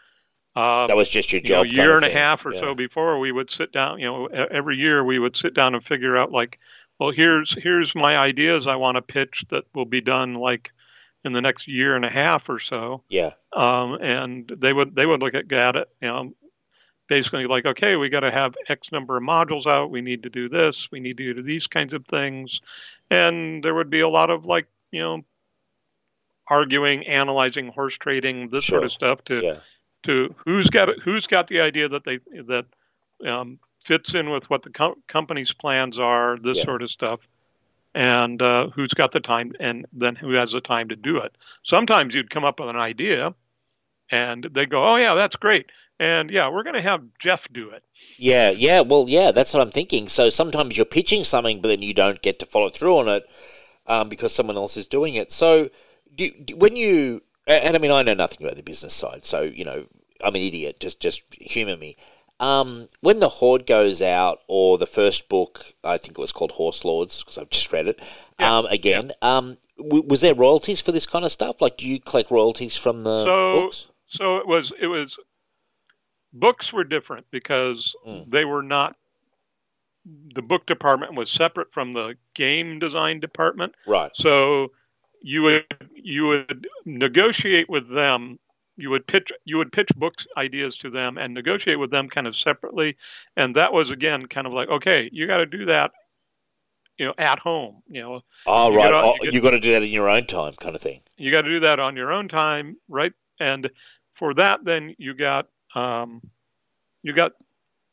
[SPEAKER 4] Um,
[SPEAKER 3] That was just your
[SPEAKER 4] you know,
[SPEAKER 3] job.
[SPEAKER 4] a
[SPEAKER 3] kind
[SPEAKER 4] year and a half or
[SPEAKER 3] Yeah.
[SPEAKER 4] so before we would sit down you know every year we would sit down and figure out like well here's here's my ideas i want to pitch that will be done like in the next year and a half or so
[SPEAKER 3] Yeah.
[SPEAKER 4] um, and they would they would look at, it you know basically like okay we got to have x number of modules out we need to do this we need to do these kinds of things and there would be a lot of like you know arguing analyzing horse trading this sort of stuff to
[SPEAKER 3] Yeah.
[SPEAKER 4] To who's got who's got the idea that they that um, fits in with what the co- company's plans are, this
[SPEAKER 3] Yeah.
[SPEAKER 4] sort of stuff, and uh, who's got the time, and then who has the time to do it. Sometimes you'd come up with an idea, and they go, "Oh yeah, that's great," and yeah, we're going to have Jeff do it.
[SPEAKER 3] Yeah, yeah, well, yeah, that's what I'm thinking. So sometimes you're pitching something, but then you don't get to follow through on it um, because someone else is doing it. So do, do, when you, a- and I mean, I know nothing about the business side, so you know, I'm an idiot. Just, just humor me. Um, when the Horde goes out, or the first book, I think it was called Horse Lords, because I've just read it.
[SPEAKER 4] Yeah,
[SPEAKER 3] Um, again, um, w- was there royalties for this kind of stuff? Like, do you collect royalties from the
[SPEAKER 4] So-
[SPEAKER 3] books?
[SPEAKER 4] So it was it was books were different because
[SPEAKER 3] Mm.
[SPEAKER 4] they were not. The book department was separate from the game design department.
[SPEAKER 3] Right.
[SPEAKER 4] So you would you would negotiate with them. You would pitch you would pitch books ideas to them and negotiate with them kind of separately. And that was again kind of like okay, you got to do that, you know, at home. You know,
[SPEAKER 3] Oh,
[SPEAKER 4] You
[SPEAKER 3] right. oh,
[SPEAKER 4] you
[SPEAKER 3] you got to do that in your own time, kind of thing.
[SPEAKER 4] you got to do that on your own time, right? And for that, then you got um, you got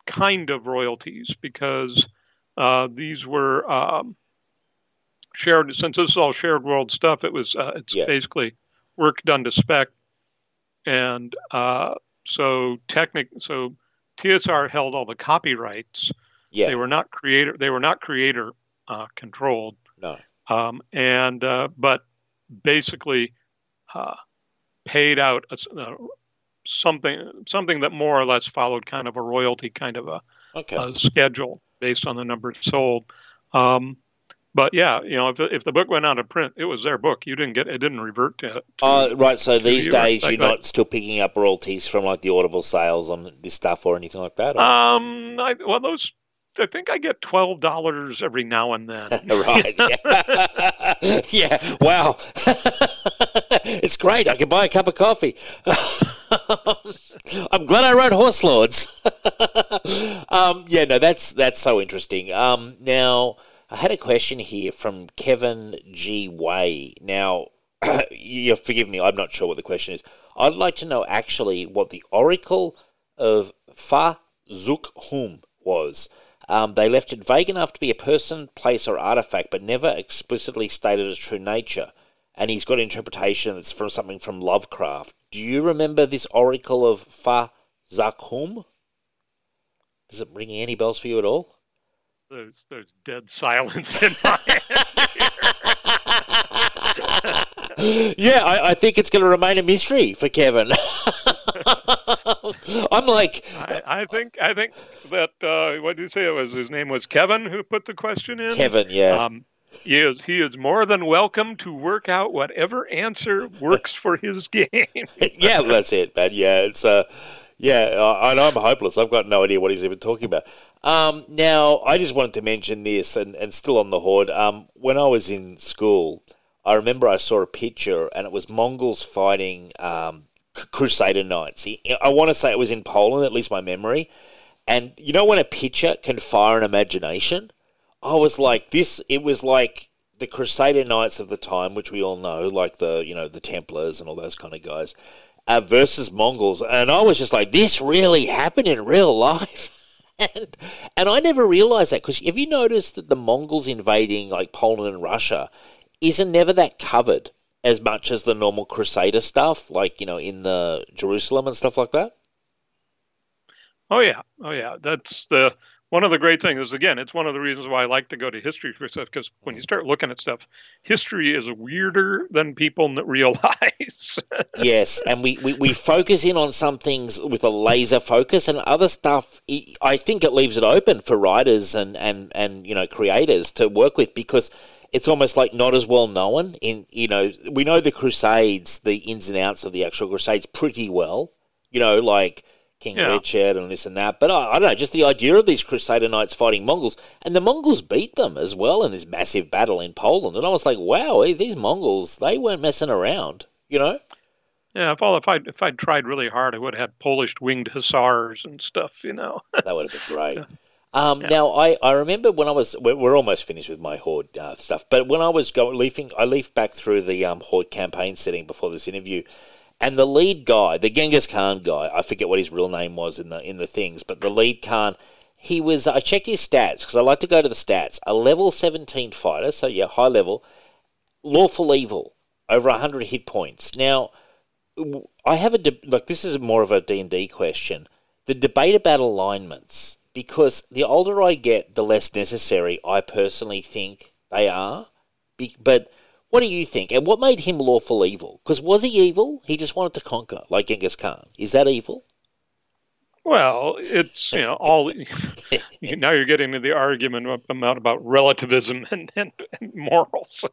[SPEAKER 4] kind of royalties because uh, these were um, shared. Since this is all shared world stuff, it was uh, it's
[SPEAKER 3] Yeah.
[SPEAKER 4] basically work done to spec, and uh, so technic so TSR held all the copyrights.
[SPEAKER 3] Yeah.
[SPEAKER 4] They were not creator. They were not creator uh, controlled
[SPEAKER 3] No.
[SPEAKER 4] um, and uh, but basically uh, paid out uh, something something that more or less followed kind of a royalty kind of a,
[SPEAKER 3] Okay.
[SPEAKER 4] a schedule based on the number sold. Um, but yeah, you know, if, if the book went out of print, it was their book. You didn't get it; didn't revert to. to
[SPEAKER 3] Oh, right. So these
[SPEAKER 4] you
[SPEAKER 3] days, you're not still picking up royalties from like the Audible sales on this stuff or anything like that. or-
[SPEAKER 4] um, I, well, those I think I get twelve dollars every now and then.
[SPEAKER 3] right. Yeah. yeah. Wow. it's great. I can buy a cup of coffee. I'm glad I wrote Horse Lords. um, yeah, no, that's that's so interesting. Um, now, I had a question here from Kevin G. Way. Now, you forgive me, I'm not sure what the question is. I'd like to know actually what the Oracle of Fa Zuk Hum was. Um, they left it vague enough to be a person, place, or artifact, but never explicitly stated its true nature. And he's got interpretation that's from something from Lovecraft. Do you remember this oracle of Fa Zakhum? Does it ring any bells for you at all?
[SPEAKER 4] There's there's dead silence in my head.
[SPEAKER 3] yeah, I, I think it's going to remain a mystery for Kevin. I'm like,
[SPEAKER 4] I, I think I think that uh, what did you say it was? His name was Kevin who put the question in.
[SPEAKER 3] Kevin, yeah.
[SPEAKER 4] Um, he is he is more than welcome to work out whatever answer works for his game.
[SPEAKER 3] yeah, that's it, man. Yeah, it's uh, yeah, I, and I'm hopeless. I've got no idea what he's even talking about. Um, now, I just wanted to mention this, and, and still on the horde. Um, when I was in school, I remember I saw a picture, and it was Mongols fighting um, Crusader Knights. I want to say it was in Poland, at least my memory. And you know when a picture can fire an imagination? I was like, this. It was like the Crusader Knights of the time, which we all know, like the you know the Templars and all those kind of guys, uh, versus Mongols, and I was just like, this really happened in real life. And, and I never realized that because have you noticed that the Mongols invading like Poland and Russia isn't never that covered as much as the normal Crusader stuff, like you know in the Jerusalem and stuff like that.
[SPEAKER 4] Oh yeah, oh yeah. That's the one of the great things is again, it's one of the reasons why I like to go to history for stuff because when you start looking at stuff, history is weirder than people realize.
[SPEAKER 3] yes, and we, we, we focus in on some things with a laser focus, and other stuff. I- think it leaves it open for writers and, and, and you know creators to work with because it's almost like not as well known. In you know, we know the Crusades, the ins and outs of the actual Crusades pretty well. You know, like King
[SPEAKER 4] Yeah.
[SPEAKER 3] Richard and this and that. But I, I don't know, just the idea of these Crusader knights fighting Mongols, and the Mongols beat them as well in this massive battle in Poland. And I was like, wow, eh, these Mongols, they weren't messing around. You know?
[SPEAKER 4] Yeah, if all if I if I'd tried really hard, I would have had Polish winged hussars and stuff. You know.
[SPEAKER 3] That would have been great. Um, Now, I, I remember when I was, we're, we're almost finished with my Horde uh, stuff, but when I was go, leafing, I leafed back through the um, Horde campaign setting before this interview, and the lead guy, the Genghis Khan guy, I forget what his real name was in the in the things, but the lead Khan, he was, uh, I checked his stats, because I like to go to the stats, a level 17 fighter, so yeah, high level, lawful evil, over 100 hit points. Now, I have a, de- like, this is more of a D&D question. The debate about alignments, because the older I get, the less necessary I personally think they are. Be- but what do you think? And what made him lawful evil? Because was he evil? He just wanted to conquer, like Genghis Khan. Is that evil?
[SPEAKER 4] Well, it's you know all. now you're getting into the argument about about relativism and, and, and morals,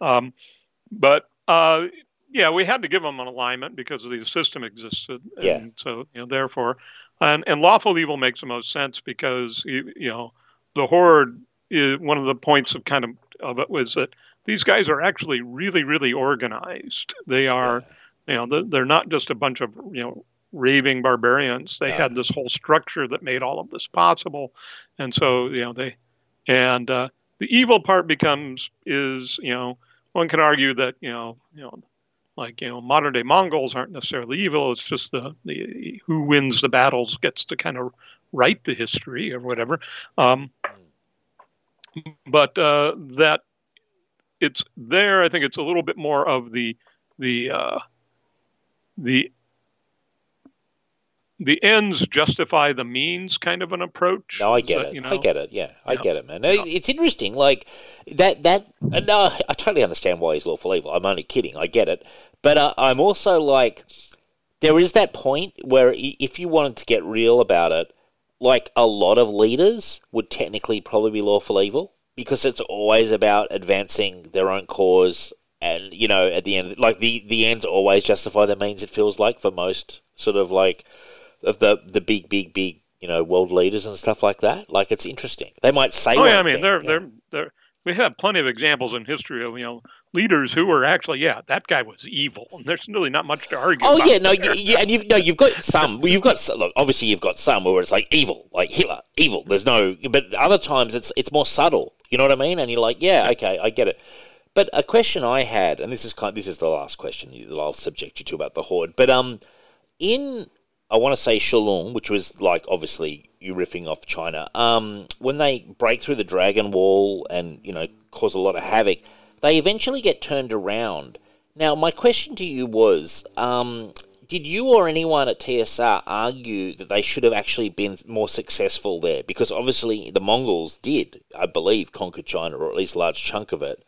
[SPEAKER 4] um, but uh, yeah, we had to give them an alignment because the system existed, and
[SPEAKER 3] Yeah.
[SPEAKER 4] so you know therefore, and and lawful evil makes the most sense because you, you know the horde is one of the points of kind of of it was that these guys are actually really really organized. They are, you know, they're, not just a bunch of you know raving barbarians. They
[SPEAKER 3] Yeah.
[SPEAKER 4] had this whole structure that made all of this possible, and so you know they, and uh, the evil part becomes is you know one can argue that you know you know like you know modern day Mongols aren't necessarily evil. It's just the the who wins the battles gets to kind of write the history or whatever. Um, but uh, that it's there. I think it's a little bit more of the the uh, the the ends justify the means kind of an approach.
[SPEAKER 3] No, I get
[SPEAKER 4] that,
[SPEAKER 3] it.
[SPEAKER 4] You know?
[SPEAKER 3] I get it. Yeah, I
[SPEAKER 4] Yeah.
[SPEAKER 3] get it, man. It- It's interesting. Like that. That. uh, No, I totally understand why he's lawful evil. I'm only kidding. I get it. But uh, I'm also like, there is that point where if you wanted to get real about it, like a lot of leaders would technically probably be lawful evil because it's always about advancing their own cause. And you know, at the end, like the the ends always justify the means. It feels like for most sort of like of the the big, big, big, you know, world leaders and stuff like that. Like it's interesting. They might say.
[SPEAKER 4] Oh yeah, I mean
[SPEAKER 3] thing,
[SPEAKER 4] they're
[SPEAKER 3] yeah.
[SPEAKER 4] they're they're we have plenty of examples in history of you know leaders who were actually yeah that guy was evil and there's really not much to argue.
[SPEAKER 3] Oh yeah, no,
[SPEAKER 4] there.
[SPEAKER 3] you, and you've no, you've got some. well, You've got look, obviously you've got some where it's like evil, like Hitler, evil. There's no, but other times it's it's more subtle. You know what I mean? And you're like, yeah, okay, I get it. But a question I had, and this is kind, this is the last question that I'll subject you to about the horde. But um, in I want to say Shou Lung, which was like obviously you riffing off China. Um, when they break through the Dragon Wall and you know cause a lot of havoc, they eventually get turned around. Now, my question to you was, um, did you or anyone at TSR argue that they should have actually been more successful there? Because obviously the Mongols did, I believe, conquer China, or at least a large chunk of it.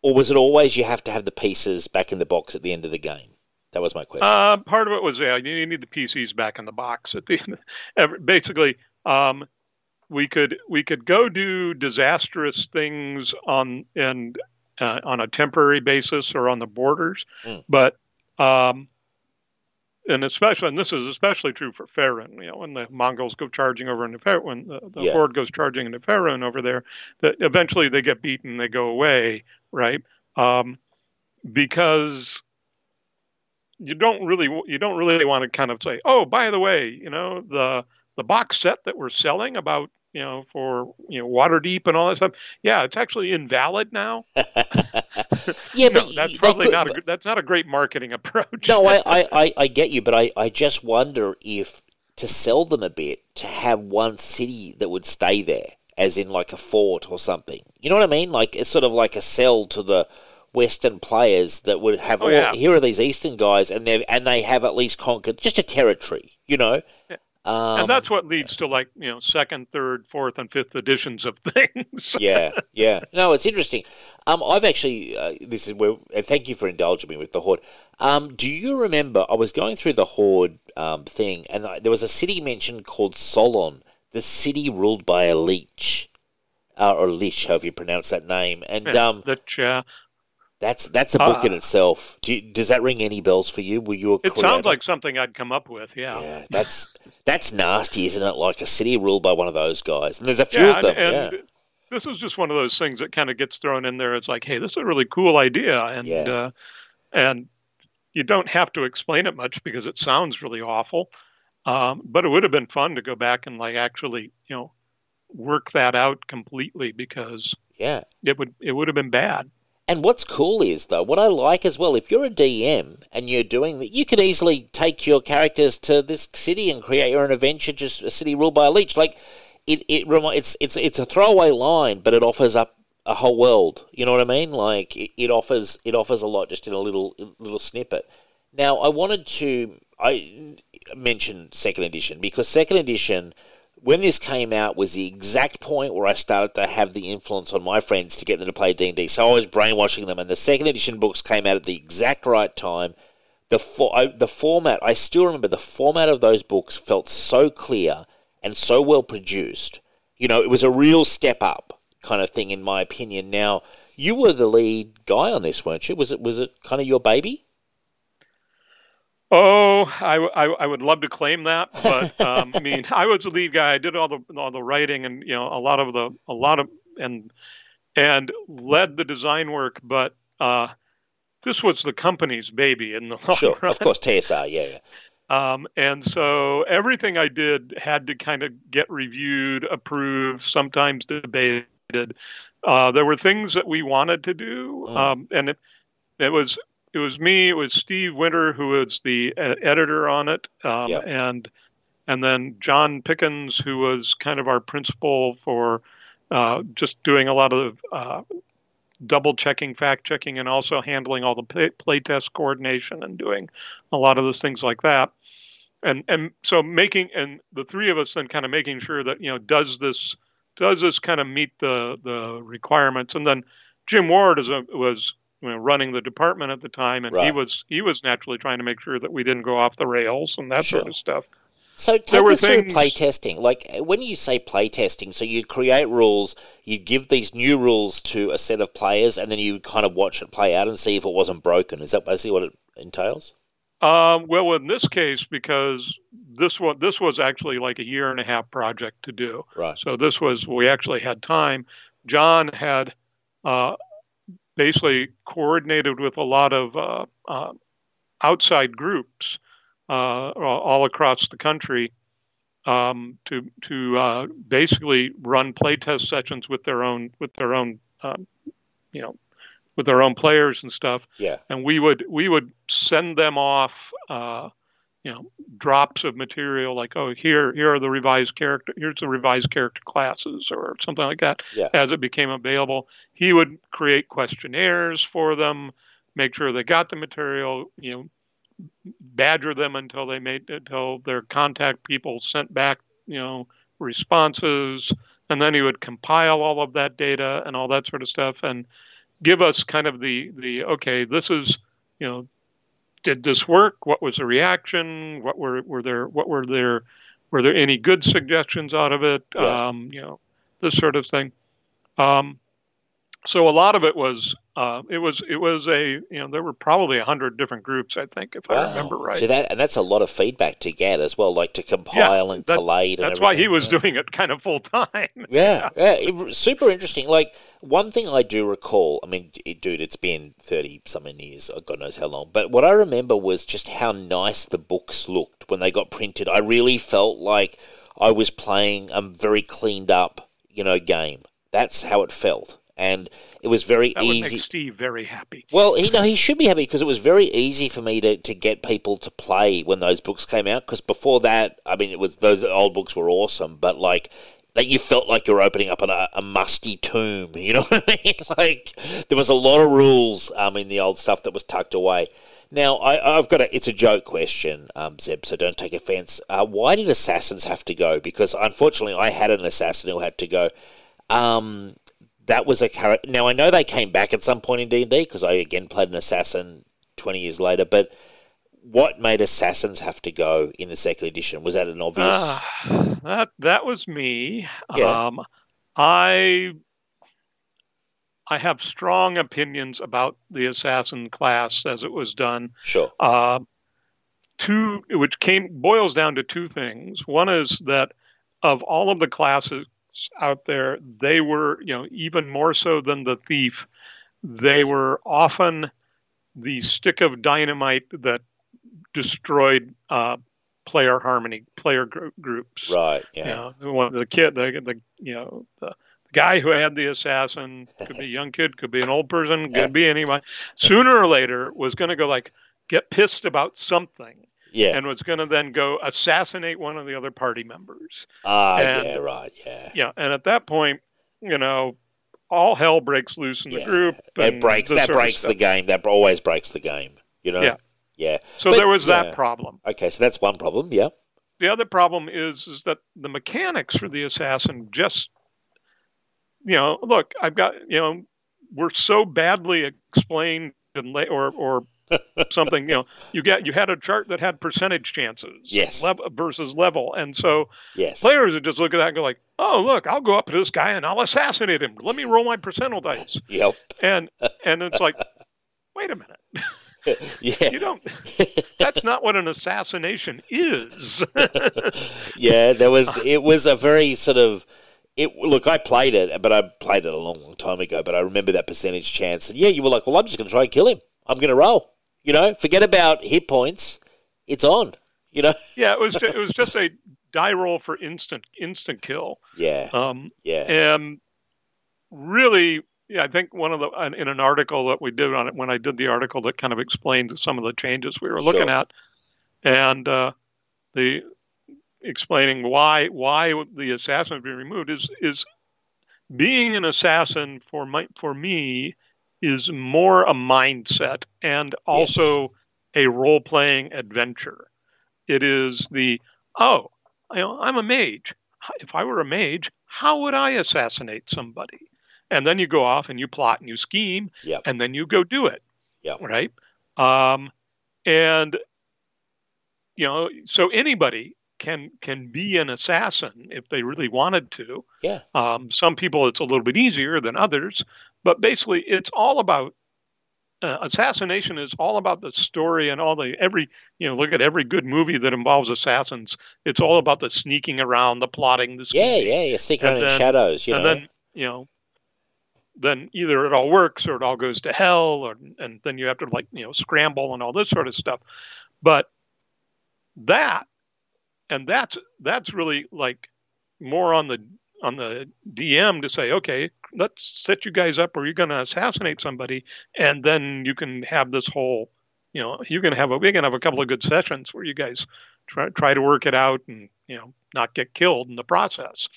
[SPEAKER 3] Or was it always you have to have the pieces back in the box at the end of the game? That was my question.
[SPEAKER 4] Uh, part of it was yeah, you need the PCs back in the box at the end. Every- Basically, um, we could we could go do disastrous things on and uh, on a temporary basis or on the borders,
[SPEAKER 3] Mm.
[SPEAKER 4] but um, and especially and this is especially true for Faerûn. You know, when the Mongols go charging over into Faerûn, when the, the
[SPEAKER 3] Yeah.
[SPEAKER 4] horde goes charging into Faerûn over there, that eventually they get beaten, they go away, right? Um, because you don't really you don't really want to kind of say, oh, by the way, you know the the box set that we're selling about you know for you know Waterdeep and all that stuff. Yeah, it's actually invalid now.
[SPEAKER 3] yeah,
[SPEAKER 4] no,
[SPEAKER 3] but
[SPEAKER 4] that's probably
[SPEAKER 3] could-
[SPEAKER 4] not a that's not a great marketing approach.
[SPEAKER 3] no, I, I, I, get you, but I, I just wonder if to sell them a bit, to have one city that would stay there, as in like a fort or something. You know what I mean? Like it's sort of like a sell to the Western players that would have.
[SPEAKER 4] Oh,
[SPEAKER 3] oh,
[SPEAKER 4] yeah.
[SPEAKER 3] here are these Eastern guys, and they and they have at least conquered just a territory. You know.
[SPEAKER 4] Yeah.
[SPEAKER 3] Um,
[SPEAKER 4] and that's what leads to like you know second, third, fourth, and fifth editions of things.
[SPEAKER 3] yeah, yeah. No, it's interesting. Um, I've actually uh, this is where, and thank you for indulging me with the horde. Um, do you remember? I was going through the horde um thing, and I, there was a city mentioned called Solon, the city ruled by a leech, uh, or leech, however you pronounce that name. And um,
[SPEAKER 4] the cha-
[SPEAKER 3] That's that's a book
[SPEAKER 4] Uh,
[SPEAKER 3] in itself. Do you, does that ring any bells for you? Were you a
[SPEAKER 4] It sounds like something I'd come up with. Yeah.
[SPEAKER 3] yeah. That's that's nasty, isn't it? Like a city ruled by one of those guys. And there's a few
[SPEAKER 4] Yeah,
[SPEAKER 3] of them.
[SPEAKER 4] and, and
[SPEAKER 3] yeah.
[SPEAKER 4] this is just one of those things that kind of gets thrown in there. It's like, hey, this is a really cool idea, and
[SPEAKER 3] Yeah.
[SPEAKER 4] uh, and you don't have to explain it much because it sounds really awful. Um, but it would have been fun to go back and like actually, you know, work that out completely because
[SPEAKER 3] Yeah.
[SPEAKER 4] it would it would have been bad.
[SPEAKER 3] And what's cool is though, what I like as well, if you're a DM and you're doing that, you can easily take your characters to this city and create your own adventure, just a city ruled by a leech. Like it, it it's it's it's a throwaway line, but it offers up a whole world. You know what I mean? Like it, it offers it offers a lot just in a little little snippet. Now I wanted to I mention second edition because second edition when this came out was the exact point where I started to have the influence on my friends to get them to play D&D. So I was brainwashing them and the second edition books came out at the exact right time. The I, the format, I still remember the format of those books felt so clear and so well produced. You know, it was a real step up kind of thing in my opinion. Now, you were the lead guy on this, weren't you? Was it was it kind of your baby?
[SPEAKER 4] Oh, I, I, I would love to claim that, but um, I mean, I was the lead guy. I did all the all the writing and you know a lot of the a lot of and and led the design work. But uh, this was the company's baby in the long
[SPEAKER 3] Sure,
[SPEAKER 4] run.
[SPEAKER 3] of course, TSR, yeah, yeah.
[SPEAKER 4] Um, and so everything I did had to kind of get reviewed, approved, sometimes debated. Uh, there were things that we wanted to do,
[SPEAKER 3] Mm.
[SPEAKER 4] um, and it, it was it was me, it was Steve Winter who was the uh, editor on it, um,
[SPEAKER 3] Yep.
[SPEAKER 4] and and then John Pickens who was kind of our principal for uh, just doing a lot of uh, double checking, fact checking, and also handling all the play, play test coordination and doing a lot of those things like that. And and so making and the three of us then kind of making sure that you know does this does this kind of meet the the requirements? And then Jim Ward is a, was you know, running the department at the time, and he was he was naturally trying to make sure that we didn't go off the rails and that sort of stuff.
[SPEAKER 3] So take
[SPEAKER 4] There
[SPEAKER 3] us through
[SPEAKER 4] things-
[SPEAKER 3] play testing. Like when you say play testing, so you create rules, you give these new rules to a set of players, and then you kind of watch it play out and see if it wasn't broken. Is that basically what it entails?
[SPEAKER 4] Um, well, in this case, because this one this was actually like a year and a half project to do.
[SPEAKER 3] Right.
[SPEAKER 4] So this was we actually had time. John had uh, basically coordinated with a lot of uh, uh, outside groups uh, all across the country um, to to uh, basically run playtest sessions with their own with their own um, you know with their own players and stuff
[SPEAKER 3] Yeah.
[SPEAKER 4] and we would we would send them off uh, you know drops of material like oh here here are the revised character here's the revised character classes or something like that
[SPEAKER 3] Yeah.
[SPEAKER 4] as it became available he would create questionnaires for them make sure they got the material you know badger them until they made until their contact people sent back you know responses and then he would compile all of that data and all that sort of stuff and give us kind of the the okay this is you know did this work? What was the reaction? What were were there what were there were there any good suggestions out of it?
[SPEAKER 3] Yeah.
[SPEAKER 4] um you know this sort of thing. Um so a lot of it was uh, it was it was a you know there were probably a hundred different groups I think if I remember right
[SPEAKER 3] So that and that's a lot of feedback to get as well, like to compile and
[SPEAKER 4] that-
[SPEAKER 3] collate. And
[SPEAKER 4] that's why he was
[SPEAKER 3] Yeah.
[SPEAKER 4] doing it kind of full time
[SPEAKER 3] Yeah, yeah, it, super interesting. Like one thing I do recall, I mean, it, dude, it's been thirty something years, uh, God knows how long. But what I remember was just how nice the books looked when they got printed. I really felt like I was playing a very cleaned up, you know, game. That's how it felt, and it was very
[SPEAKER 4] that would
[SPEAKER 3] easy.
[SPEAKER 4] make Steve very happy
[SPEAKER 3] Well, you know, he should be happy because it was very easy for me to, to get people to play when those books came out. Because before that, I mean, it was those old books were awesome, but like that you felt like you're opening up a, a musty tomb. You know what I mean? Like there was a lot of rules um, in the old stuff that was tucked away. Now I, I've got a it's a joke question, um, Zeb, so don't take offence. Uh, why did assassins have to go? Because unfortunately, I had an assassin who had to go. Um, that was a character. Now I know they came back at some point in D and D because I again played an assassin twenty years later. But what made assassins have to go in the second edition? Was that an obvious?
[SPEAKER 4] Ah, that that was me.
[SPEAKER 3] Yeah.
[SPEAKER 4] Um, I I have strong opinions about the assassin class as it was done.
[SPEAKER 3] Sure.
[SPEAKER 4] Uh, two, which came boils down to two things. One is that of all of the classes out there, they were, you know, even more so than the thief, they were often the stick of dynamite that destroyed uh, player harmony, player gr- groups.
[SPEAKER 3] Right. Yeah.
[SPEAKER 4] You know, the kid, the, the you know the, guy who had the assassin could be a young kid, could be an old person,
[SPEAKER 3] Yeah.
[SPEAKER 4] could be anyone. Sooner or later, was going to go like get pissed about something,
[SPEAKER 3] Yeah.
[SPEAKER 4] and was going to then go assassinate one of the other party members.
[SPEAKER 3] Ah,
[SPEAKER 4] and-
[SPEAKER 3] yeah. Right. Yeah.
[SPEAKER 4] Yeah, and at that point, you know, all hell breaks loose in the
[SPEAKER 3] Yeah.
[SPEAKER 4] group.
[SPEAKER 3] It breaks. That breaks the game. That always breaks the game. You know.
[SPEAKER 4] Yeah.
[SPEAKER 3] Yeah.
[SPEAKER 4] So
[SPEAKER 3] But-
[SPEAKER 4] there was that
[SPEAKER 3] yeah.
[SPEAKER 4] problem.
[SPEAKER 3] Okay. So that's one problem. Yeah.
[SPEAKER 4] the other problem is is that the mechanics for the assassin just you know look i've got you know we're so badly explained and la- or or something you know you get you had a chart that had percentage chances
[SPEAKER 3] Yes.
[SPEAKER 4] lev- versus level and so
[SPEAKER 3] Yes.
[SPEAKER 4] players would just look at that and go like oh look i'll go up to this guy and i'll assassinate him let me roll my percentile dice
[SPEAKER 3] Yep.
[SPEAKER 4] and and it's like wait a minute
[SPEAKER 3] yeah.
[SPEAKER 4] you don't that's not what an assassination is
[SPEAKER 3] yeah, there was. It was a very sort of. It look, I played it, but I played it a long, long time ago. But I remember that percentage chance, and yeah, you were like, "Well, I'm just going to try and kill him. I'm going to roll." You know, forget about hit points. It's on. You know.
[SPEAKER 4] Yeah, it was it was just a die roll for instant instant kill.
[SPEAKER 3] Yeah.
[SPEAKER 4] Um,
[SPEAKER 3] Yeah.
[SPEAKER 4] and really, yeah, I think one of the in an article that we did on it when I did the article that kind of explained some of the changes we were looking
[SPEAKER 3] Sure.
[SPEAKER 4] at, and uh, the explaining why why the assassin would be removed is is being an assassin for my for me is more a mindset and also a role playing adventure. It is the oh, I'm a mage. If I were a mage, how would I assassinate somebody? And then you go off and you plot and you scheme,
[SPEAKER 3] Yep.
[SPEAKER 4] and then you go do it.
[SPEAKER 3] Yep.
[SPEAKER 4] Right. Um, and you know, so anybody can can be an assassin if they really wanted to.
[SPEAKER 3] Yeah.
[SPEAKER 4] Um, some people it's a little bit easier than others, but basically it's all about uh, assassination is all about the story and all the every you know look at every good movie that involves assassins. It's all about the sneaking around, the plotting, the
[SPEAKER 3] Yeah. Yeah. Yeah. Sneaking around in shadows. You
[SPEAKER 4] and
[SPEAKER 3] know.
[SPEAKER 4] then you know then either it all works or it all goes to hell or and then you have to like you know scramble and all this sort of stuff but that and that's that's really like more on the on the dm to say okay let's set you guys up or you're going to assassinate somebody and then you can have this whole you know you're going to have a we're going to have a couple of good sessions where you guys try try to work it out and you know not get killed in the process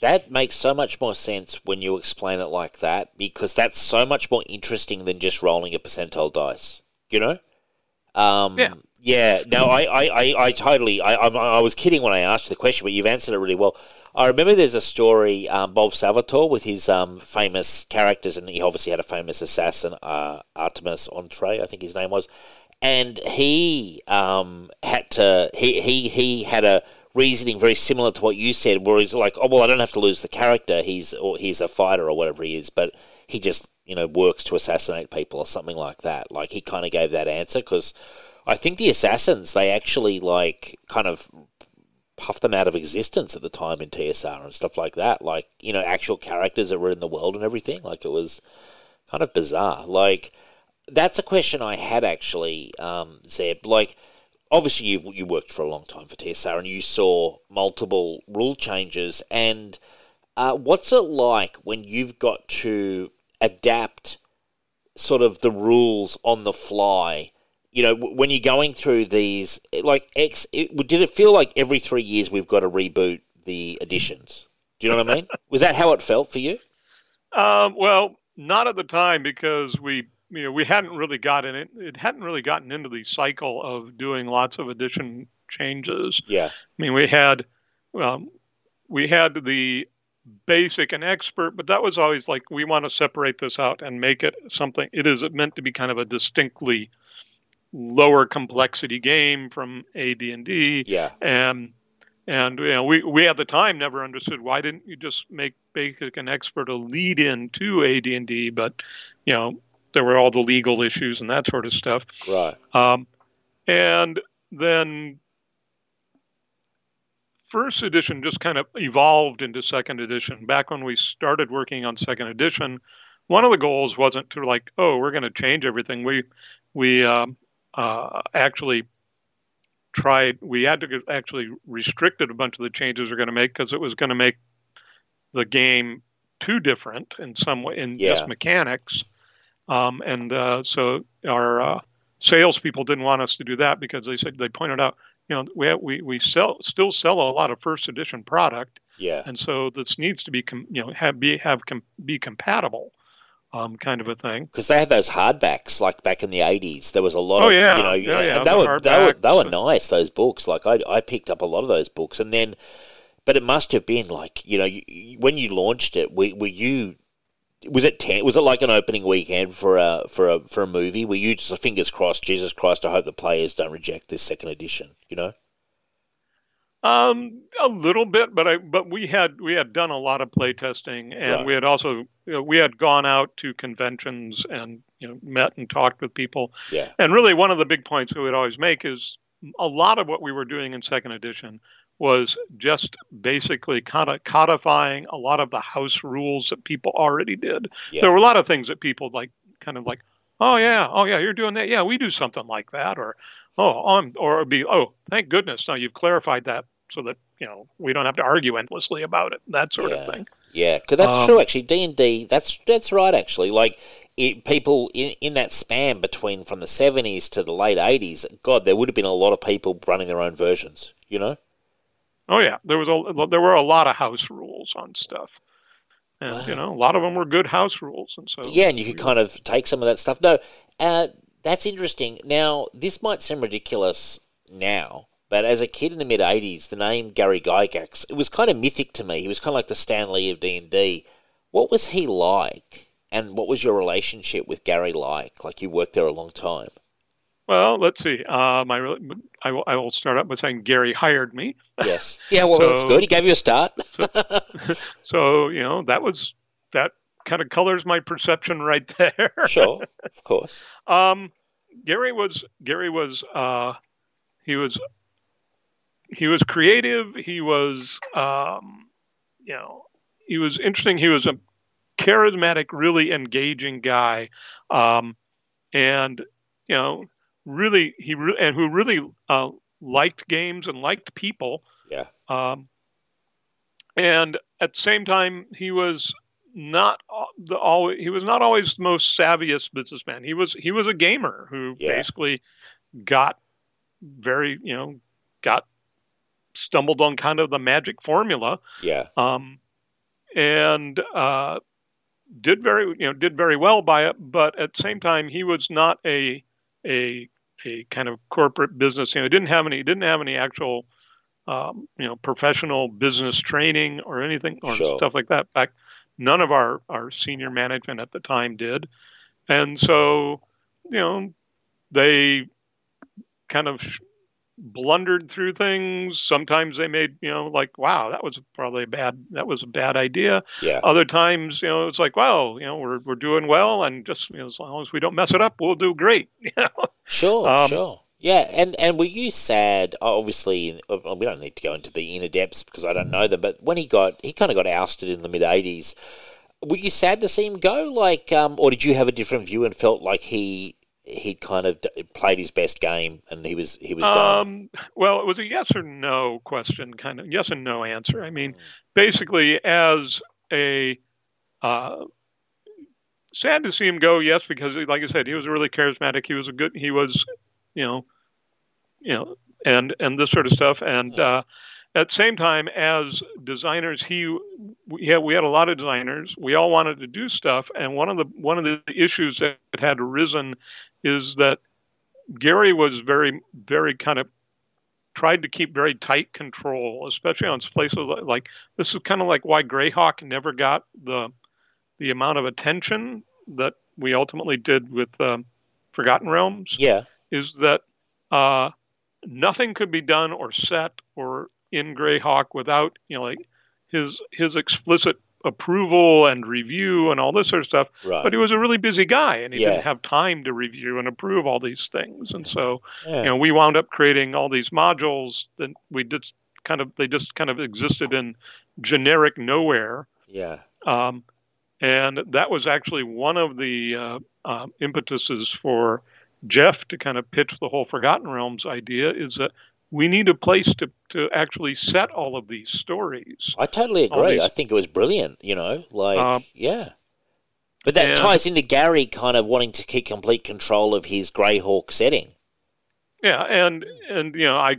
[SPEAKER 3] That makes so much more sense when you explain it like that because that's so much more interesting than just rolling a percentile dice. You know? Um,
[SPEAKER 4] Yeah.
[SPEAKER 3] Yeah. No, I, I, I, I totally. I, I, I was kidding when I asked the question, but you've answered it really well. I remember there's a story, um, Bob Salvatore with his um, famous characters, and he obviously had a famous assassin, uh, Artemis Entreri, I think his name was, and he um, had to. He, he, he had a reasoning very similar to what you said, where he's like, "Oh well, I don't have to lose the character. He's or he's a fighter or whatever he is, but he just you know works to assassinate people or something like that." Like he kind of gave that answer because I think the assassins they actually like kind of puffed them out of existence at the time in TSR and stuff like that. Like you know actual characters that were in the world and everything. Like it was kind of bizarre. Like that's a question I had actually, um, Zeb. Like obviously you you worked for a long time for TSR and you saw multiple rule changes. And uh, what's it like when you've got to adapt sort of the rules on the fly? You know, when you're going through these, like X, it, did it feel like every three years we've got to reboot the editions? Do you know what I mean? Was that how it felt for you?
[SPEAKER 4] Um, well, not at the time because we, you know, we hadn't really gotten it. It hadn't really gotten into the cycle of doing lots of edition changes.
[SPEAKER 3] Yeah,
[SPEAKER 4] I mean, we had, um, we had the basic and expert, but that was always like we want to separate this out and make it something. It is meant to be kind of a distinctly lower complexity game from AD&D
[SPEAKER 3] yeah,
[SPEAKER 4] and and you know, we we at the time never understood why didn't you just make Basic and Expert a lead in to AD&D, but you know there were all the legal issues and that sort of stuff.
[SPEAKER 3] Right.
[SPEAKER 4] Um, and then first edition just kind of evolved into second edition. Back when we started working on second edition, one of the goals wasn't to like, oh, we're going to change everything. We we um, uh, actually tried. We had to actually restricted a bunch of the changes we're going to make because it was going to make the game too different in some way in
[SPEAKER 3] Yeah.
[SPEAKER 4] just mechanics. Um, and uh, so our uh, salespeople didn't want us to do that because they said they pointed out, you know, we we we sell still sell a lot of first edition product,
[SPEAKER 3] Yeah.
[SPEAKER 4] and so this needs to be com- you know have be have com- be compatible, um, kind of a thing.
[SPEAKER 3] Because they had those hardbacks, like back in the eighties. There was a lot
[SPEAKER 4] Oh,
[SPEAKER 3] of,
[SPEAKER 4] yeah.
[SPEAKER 3] you know,
[SPEAKER 4] Yeah, yeah,
[SPEAKER 3] they
[SPEAKER 4] the
[SPEAKER 3] were, they were they were nice. Those books, like I, I picked up a lot of those books, and then, but it must have been like, you know, you, you- when you launched it, were, were you, was it ten? Was it like an opening weekend for a for a for a movie? Were you just fingers crossed, Jesus Christ, I hope the players don't reject this second edition? You know?
[SPEAKER 4] Um, a little bit, but I but we had we had done a lot of play testing, and
[SPEAKER 3] Right.
[SPEAKER 4] we had also you know, we had gone out to conventions and you know met and talked with people.
[SPEAKER 3] Yeah.
[SPEAKER 4] And really, one of the big points we would always make is a lot of what we were doing in second edition was just basically kind of codifying a lot of the house rules that people already did.
[SPEAKER 3] Yeah.
[SPEAKER 4] There were a lot of things that people like, kind of like, oh yeah, oh yeah, you're doing that. Yeah, we do something like that, or oh, I'm, or it'd be, oh, thank goodness, now you've clarified that so that you know we don't have to argue endlessly about it. That sort
[SPEAKER 3] Yeah.
[SPEAKER 4] of thing.
[SPEAKER 3] Yeah, because that's
[SPEAKER 4] Um,
[SPEAKER 3] true. Actually, D and D. That's that's right. Actually, like it, people in, in that span between from the seventies to the late eighties. God, there would have been a lot of people running their own versions. You know.
[SPEAKER 4] Oh yeah, there was a there were a lot of house rules on stuff, and you know a lot of them were good house rules, and so
[SPEAKER 3] Yeah, and you could kind of take some of that stuff. No, uh, that's interesting. Now, this might seem ridiculous now, but as a kid in the mid '80s, the name Gary Gygax it was kind of mythic to me. He was kind of like the Stan Lee of D and D. What was he like, and what was your relationship with Gary like? Like you worked there a long time.
[SPEAKER 4] Well, let's see. Uh, my re- I will, I will start up by saying Gary hired me.
[SPEAKER 3] Yes. Yeah. Well, that's good. He gave you a start.
[SPEAKER 4] So, you know, that was that kind of colors my perception right there.
[SPEAKER 3] sure. Of course.
[SPEAKER 4] Um, Gary was Gary was uh, he was he was creative. He was um, you know he was interesting. He was a charismatic, really engaging guy, um, and you know really he re- and who really uh, liked games and liked people.
[SPEAKER 3] Yeah.
[SPEAKER 4] Um, and at the same time, he was not the always he was not always the most savviest businessman. He was he was a gamer who
[SPEAKER 3] Yeah.
[SPEAKER 4] basically got very you know got stumbled on kind of the magic formula
[SPEAKER 3] Yeah.
[SPEAKER 4] um, and uh, did very you know did very well by it. But at the same time, he was not a a a kind of corporate business. You know, he didn't have any didn't have any actual um, you know professional business training or anything or
[SPEAKER 3] Sure.
[SPEAKER 4] stuff like that. In fact, none of our our senior management at the time did, and so you know they kind of blundered through things. Sometimes they made, you know, like, wow, that was probably a bad, that was a bad idea.
[SPEAKER 3] Yeah.
[SPEAKER 4] Other times, you know, it's like, wow, you know, we're, we're doing well and just, you know, as long as we don't mess it up, we'll do great. You know?
[SPEAKER 3] Sure,
[SPEAKER 4] Um,
[SPEAKER 3] sure. Yeah, and, and were you sad? Obviously, we don't need to go into the inner depths because I don't know them. But when he got, he kind of got ousted in the mid '80s. Were you sad to see him go? Like, um, or did you have a different view and felt like he he kind of played his best game and he was he was done?
[SPEAKER 4] Um, well, it was a yes or no question, kind of yes and no answer. I mean, basically, as a uh, sad to see him go, yes, because like I said, he was really charismatic. He was a good. He was, you know, you know, and and this sort of stuff. And uh, at the same time, as designers, he we had we had a lot of designers. We all wanted to do stuff, and one of the one of the issues that had arisen is that Gary was very very kind of tried to keep very tight control, especially on places like, like this is kind of like why Greyhawk never got the the amount of attention that we ultimately did with um, Forgotten Realms.
[SPEAKER 3] Yeah,
[SPEAKER 4] is that uh, nothing could be done or set or in Greyhawk without you know like his his explicit approval and review and all this sort of stuff.
[SPEAKER 3] Right.
[SPEAKER 4] But he was a really busy guy, and he
[SPEAKER 3] Yeah.
[SPEAKER 4] didn't have time to review and approve all these things. And so
[SPEAKER 3] yeah.
[SPEAKER 4] you know we wound up creating all these modules that we just kind of they just kind of existed in generic nowhere.
[SPEAKER 3] yeah.
[SPEAKER 4] Um, and that was actually one of the uh, um, impetuses for Jeff to kind of pitch the whole Forgotten Realms idea is that we need a place to, to actually set all of these stories.
[SPEAKER 3] I totally agree.
[SPEAKER 4] these-
[SPEAKER 3] I think it was brilliant, you know, like,
[SPEAKER 4] Um,
[SPEAKER 3] yeah. But that
[SPEAKER 4] and-
[SPEAKER 3] ties into Gary kind of wanting to keep complete control of his Greyhawk setting.
[SPEAKER 4] Yeah, and and you know I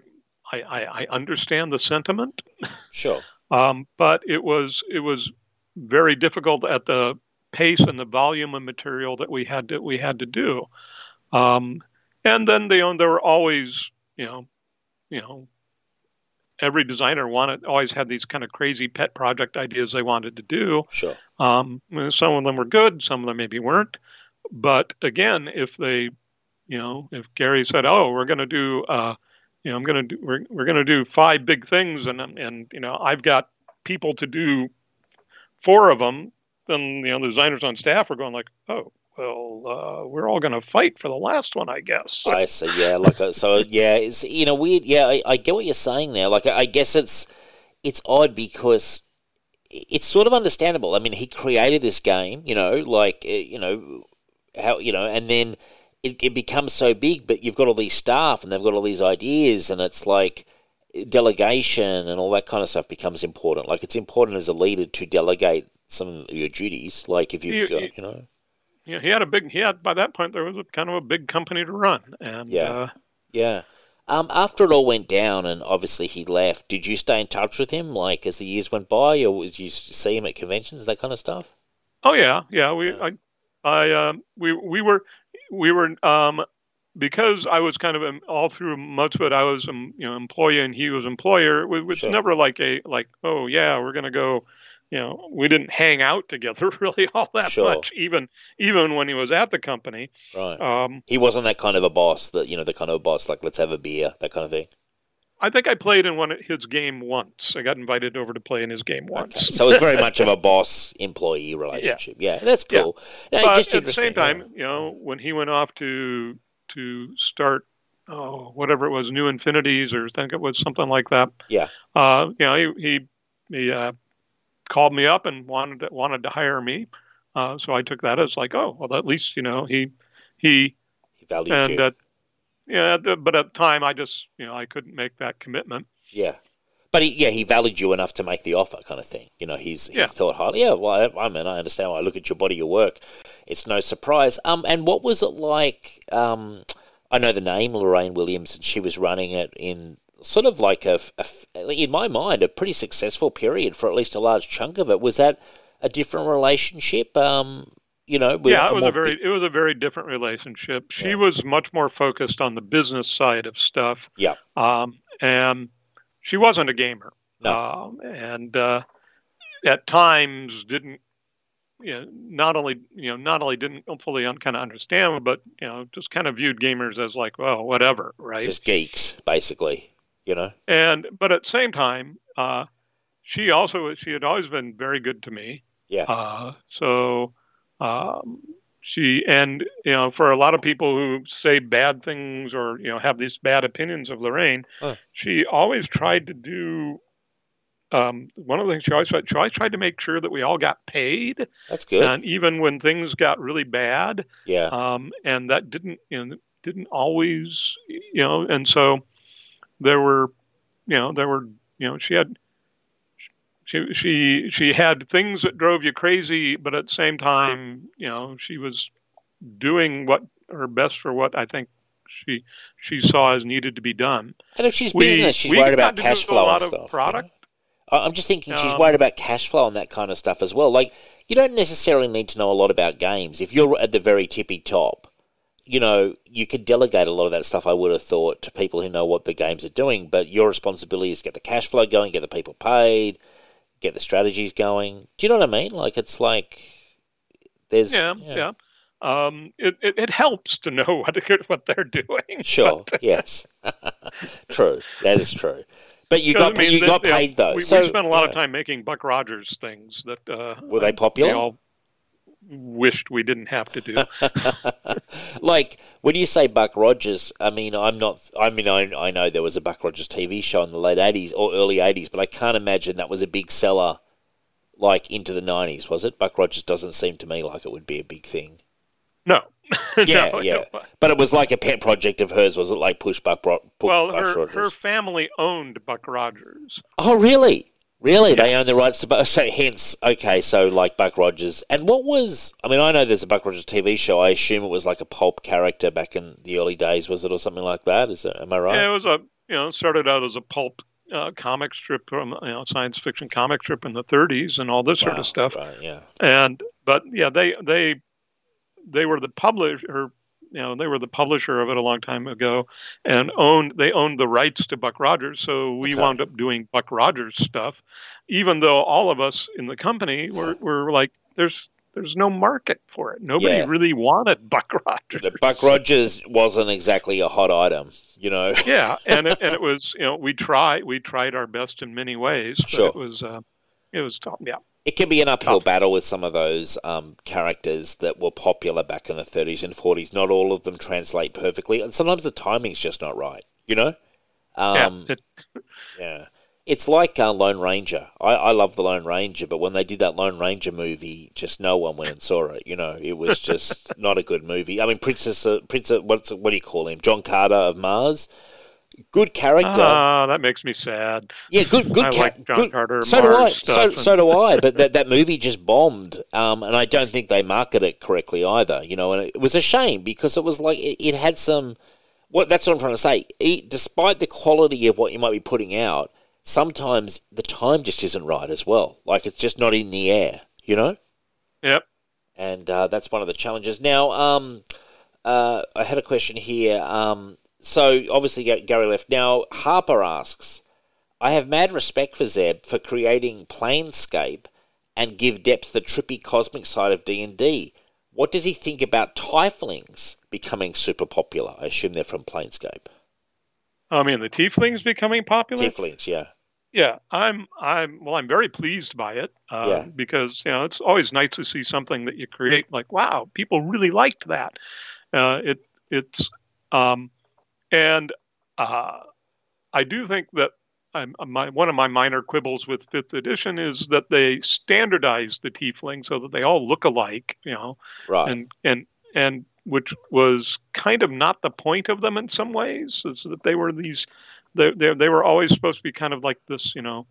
[SPEAKER 4] I, I, I understand the sentiment,
[SPEAKER 3] Sure.
[SPEAKER 4] um, but it was it was very difficult at the pace and the volume of material that we had to we had to do. Um, and then they there were always you know you know every designer wanted always had these kind of crazy pet project ideas they wanted to do.
[SPEAKER 3] Sure.
[SPEAKER 4] Um, some of them were good, some of them maybe weren't. But again, if they, you know, if Gary said, "Oh, we're going to do, uh, you know, I'm going to do, we're, we're going to do five big things," and and you know, I've got people to do four of them, then you know, the designers on staff are going like, "Oh, well, uh, we're all going to fight for the last one, I guess."
[SPEAKER 3] I see. Yeah, like uh, so. Yeah, it's you know weird. Yeah, I, I get what you're saying there. Like, I, I guess it's it's odd because it's sort of understandable. I mean, he created this game, you know, like uh, you know how you know, and then it, it becomes so big. But you've got all these staff, and they've got all these ideas, and it's like delegation and all that kind of stuff becomes important. Like, it's important as a leader to delegate some of your duties. Like, if you've
[SPEAKER 4] You-
[SPEAKER 3] got,
[SPEAKER 4] you-
[SPEAKER 3] you know,
[SPEAKER 4] Yeah, he had a big. He had by that point there was a kind of a big company to run, and
[SPEAKER 3] Yeah.
[SPEAKER 4] uh,
[SPEAKER 3] Yeah. Um, after it all went down and obviously he left, did you stay in touch with him like as the years went by, or did you see him at conventions, that kind of stuff?
[SPEAKER 4] Oh yeah, yeah. We
[SPEAKER 3] Yeah.
[SPEAKER 4] I I um we we were we were um because I was kind of all through most of it. I was um, you know employee and he was employer. It was, it was
[SPEAKER 3] Sure.
[SPEAKER 4] never like a like oh yeah we're gonna go. You know, we didn't hang out together really all that
[SPEAKER 3] Sure.
[SPEAKER 4] much, even even when he was at the company.
[SPEAKER 3] Right.
[SPEAKER 4] Um,
[SPEAKER 3] he wasn't that kind of a boss that you know the kind of boss like let's have a beer that kind of thing.
[SPEAKER 4] I think I played in one of his game once. I got invited over to play in his game
[SPEAKER 3] Okay.
[SPEAKER 4] once.
[SPEAKER 3] So it's very much of a boss employee relationship. Yeah, that's
[SPEAKER 4] Yeah.
[SPEAKER 3] cool. No,
[SPEAKER 4] but
[SPEAKER 3] just
[SPEAKER 4] at the same
[SPEAKER 3] interesting, yeah.
[SPEAKER 4] time, you know, when he went off to to start, oh, whatever it was, New Infinities, or I think it was something like that.
[SPEAKER 3] Yeah.
[SPEAKER 4] Uh, you know, he he, he uh, called me up and wanted to, wanted to hire me. Uh, so I took that as like, oh, well, at least you know he he
[SPEAKER 3] he valued
[SPEAKER 4] and
[SPEAKER 3] you.
[SPEAKER 4] uh, yeah, but at the time I just you know I couldn't make that commitment.
[SPEAKER 3] Yeah. But he, yeah, he valued you enough to make the offer, kind of thing. You know, he's he
[SPEAKER 4] Yeah.
[SPEAKER 3] thought highly. Yeah, well, I, I mean, I understand. When I look at your body, your work, it's no surprise. Um, and what was it like? Um, I know the name Lorraine Williams, and she was running it in sort of like a, a- in my mind, a pretty successful period for at least a large chunk of it. Was that a different relationship? Um, you know, with
[SPEAKER 4] yeah, it was a very it was a very different relationship. She
[SPEAKER 3] Yeah.
[SPEAKER 4] was much more focused on the business side of stuff.
[SPEAKER 3] Yeah.
[SPEAKER 4] Um, and she wasn't a gamer.
[SPEAKER 3] No.
[SPEAKER 4] Um, and uh, at times didn't you know not only you know not only didn't fully un- kind of understand, but you know just kind of viewed gamers as like well whatever, right?
[SPEAKER 3] just geeks, basically. You know,
[SPEAKER 4] and but at the same time, uh, she also she had always been very good to me.
[SPEAKER 3] Yeah.
[SPEAKER 4] Uh, so um, she and you know for a lot of people who say bad things or you know have these bad opinions of Lorraine,
[SPEAKER 3] Huh.
[SPEAKER 4] she always tried to do. Um, one of the things she always tried, she always tried to make sure that we all got paid,
[SPEAKER 3] that's good.
[SPEAKER 4] and even when things got really bad,
[SPEAKER 3] yeah.
[SPEAKER 4] um, and that didn't you know didn't always you know and so there were you know there were you know she had she she she had things that drove you crazy but at the same time you know she was doing what her best for what I think she she saw as needed to be done
[SPEAKER 3] And if she's
[SPEAKER 4] we-
[SPEAKER 3] business, she's worried about cash flow and stuff.
[SPEAKER 4] product.
[SPEAKER 3] I- I'm just thinking she's
[SPEAKER 4] Um,
[SPEAKER 3] worried about cash flow and that kind of stuff as well. Like, you don't necessarily need to know a lot about games. If you're at the very tippy top, you know, you could delegate a lot of that stuff, I would have thought, to people who know what the games are doing. But your responsibility is to get the cash flow going, get the people paid, get the strategies going. Do you know what I mean? Like, it's like there's.
[SPEAKER 4] yeah yeah, Um, it, it, it helps to know what what they're doing
[SPEAKER 3] Sure. yes. true. That is true. But you got
[SPEAKER 4] I mean,
[SPEAKER 3] you
[SPEAKER 4] the-
[SPEAKER 3] got paid though.
[SPEAKER 4] We,
[SPEAKER 3] so
[SPEAKER 4] we spent a lot
[SPEAKER 3] yeah.
[SPEAKER 4] of time making Buck Rogers things that uh,
[SPEAKER 3] Were they popular?
[SPEAKER 4] all wished we didn't have to do.
[SPEAKER 3] like when you say Buck Rogers, I mean I'm not. I mean I, I know there was a Buck Rogers TV show in the late '80s or early '80s, but I can't imagine that was a big seller. Like into the '90s, was it? Buck Rogers doesn't seem to me like it would be a big thing.
[SPEAKER 4] no.
[SPEAKER 3] Yeah,
[SPEAKER 4] No,
[SPEAKER 3] yeah.
[SPEAKER 4] no.
[SPEAKER 3] But it was like a pet project of hers, was it? Like push Buck, Ro- push
[SPEAKER 4] Well,
[SPEAKER 3] Buck
[SPEAKER 4] her,
[SPEAKER 3] Rogers.
[SPEAKER 4] her family owned Buck Rogers.
[SPEAKER 3] Oh, really? Really? They own the rights to So hence, okay, so like Buck Rogers. And what was? I mean, I know there's a Buck Rogers TV show. I assume it was like a pulp character back in the early days, was it, or something like that? Is it? Am I right?
[SPEAKER 4] Yeah, it was a you know started out as a pulp uh, comic strip from you know science fiction comic strip in the 30s and all this sort of stuff.
[SPEAKER 3] Right. Yeah.
[SPEAKER 4] And but yeah, they they they were the publisher. You know, they were the publisher of it a long time ago, and owned they owned the rights to Buck Rogers. So we
[SPEAKER 3] Okay.
[SPEAKER 4] wound up doing Buck Rogers stuff, even though all of us in the company were, were like, "There's there's no market for it. Nobody
[SPEAKER 3] Yeah.
[SPEAKER 4] really wanted Buck Rogers."
[SPEAKER 3] The Buck Rogers wasn't exactly a hot item, you know.
[SPEAKER 4] yeah, and it, and it was you know we tried we tried our best in many ways, but
[SPEAKER 3] Sure.
[SPEAKER 4] it was uh, it was tough. Yeah,
[SPEAKER 3] It can be an uphill
[SPEAKER 4] Tough.
[SPEAKER 3] battle with some of those um, characters that were popular back in the 30s and 40s. Not all of them translate perfectly, and sometimes the timing's just not right. You know. Um,
[SPEAKER 4] yeah.
[SPEAKER 3] Yeah. It's like uh, Lone Ranger. I, I love the Lone Ranger, but when they did that Lone Ranger movie, just no one went and saw it. You know, it was just not a good movie. I mean, Princess, uh, Princess, what's what do you call him? John Carter of Mars. Good character.
[SPEAKER 4] ah, that makes me sad.
[SPEAKER 3] yeah, good, good.
[SPEAKER 4] I
[SPEAKER 3] ca-
[SPEAKER 4] like John
[SPEAKER 3] good-
[SPEAKER 4] Carter,
[SPEAKER 3] So do I. So, so do I. But that, that movie just bombed, um, and I don't think they marketed it correctly either. You know, and it was a shame because it was like it, it had some. What that's what I'm trying to say. E despite the quality of what you might be putting out, sometimes the time just isn't right as well. Like it's just not in the air. You know.
[SPEAKER 4] Yep.
[SPEAKER 3] And uh, that's one of the challenges. Now, um, uh, I had a question here. Um, so obviously Ga- Gary left. Now Harper asks, "I have mad respect for Zeb for creating Planescape and give depth the trippy cosmic side of D and D. What does he think about Tieflings becoming super popular? I assume they're from Planescape.
[SPEAKER 4] I mean, the Tieflings becoming popular.
[SPEAKER 3] Tieflings, yeah,
[SPEAKER 4] Yeah, I'm. I'm. Well, I'm very pleased by it uh,
[SPEAKER 3] Yeah.
[SPEAKER 4] because you know it's always nice to see something that you create. Like, wow, people really liked that. Uh, it. It's. Um, and uh, I do think that I'm, my one of my minor quibbles with fifth edition is that they standardized the tiefling so that they all look alike. You know,
[SPEAKER 3] right.
[SPEAKER 4] and and and which was kind of not the point of them in some ways is that they were these they they, they were always supposed to be kind of like this you know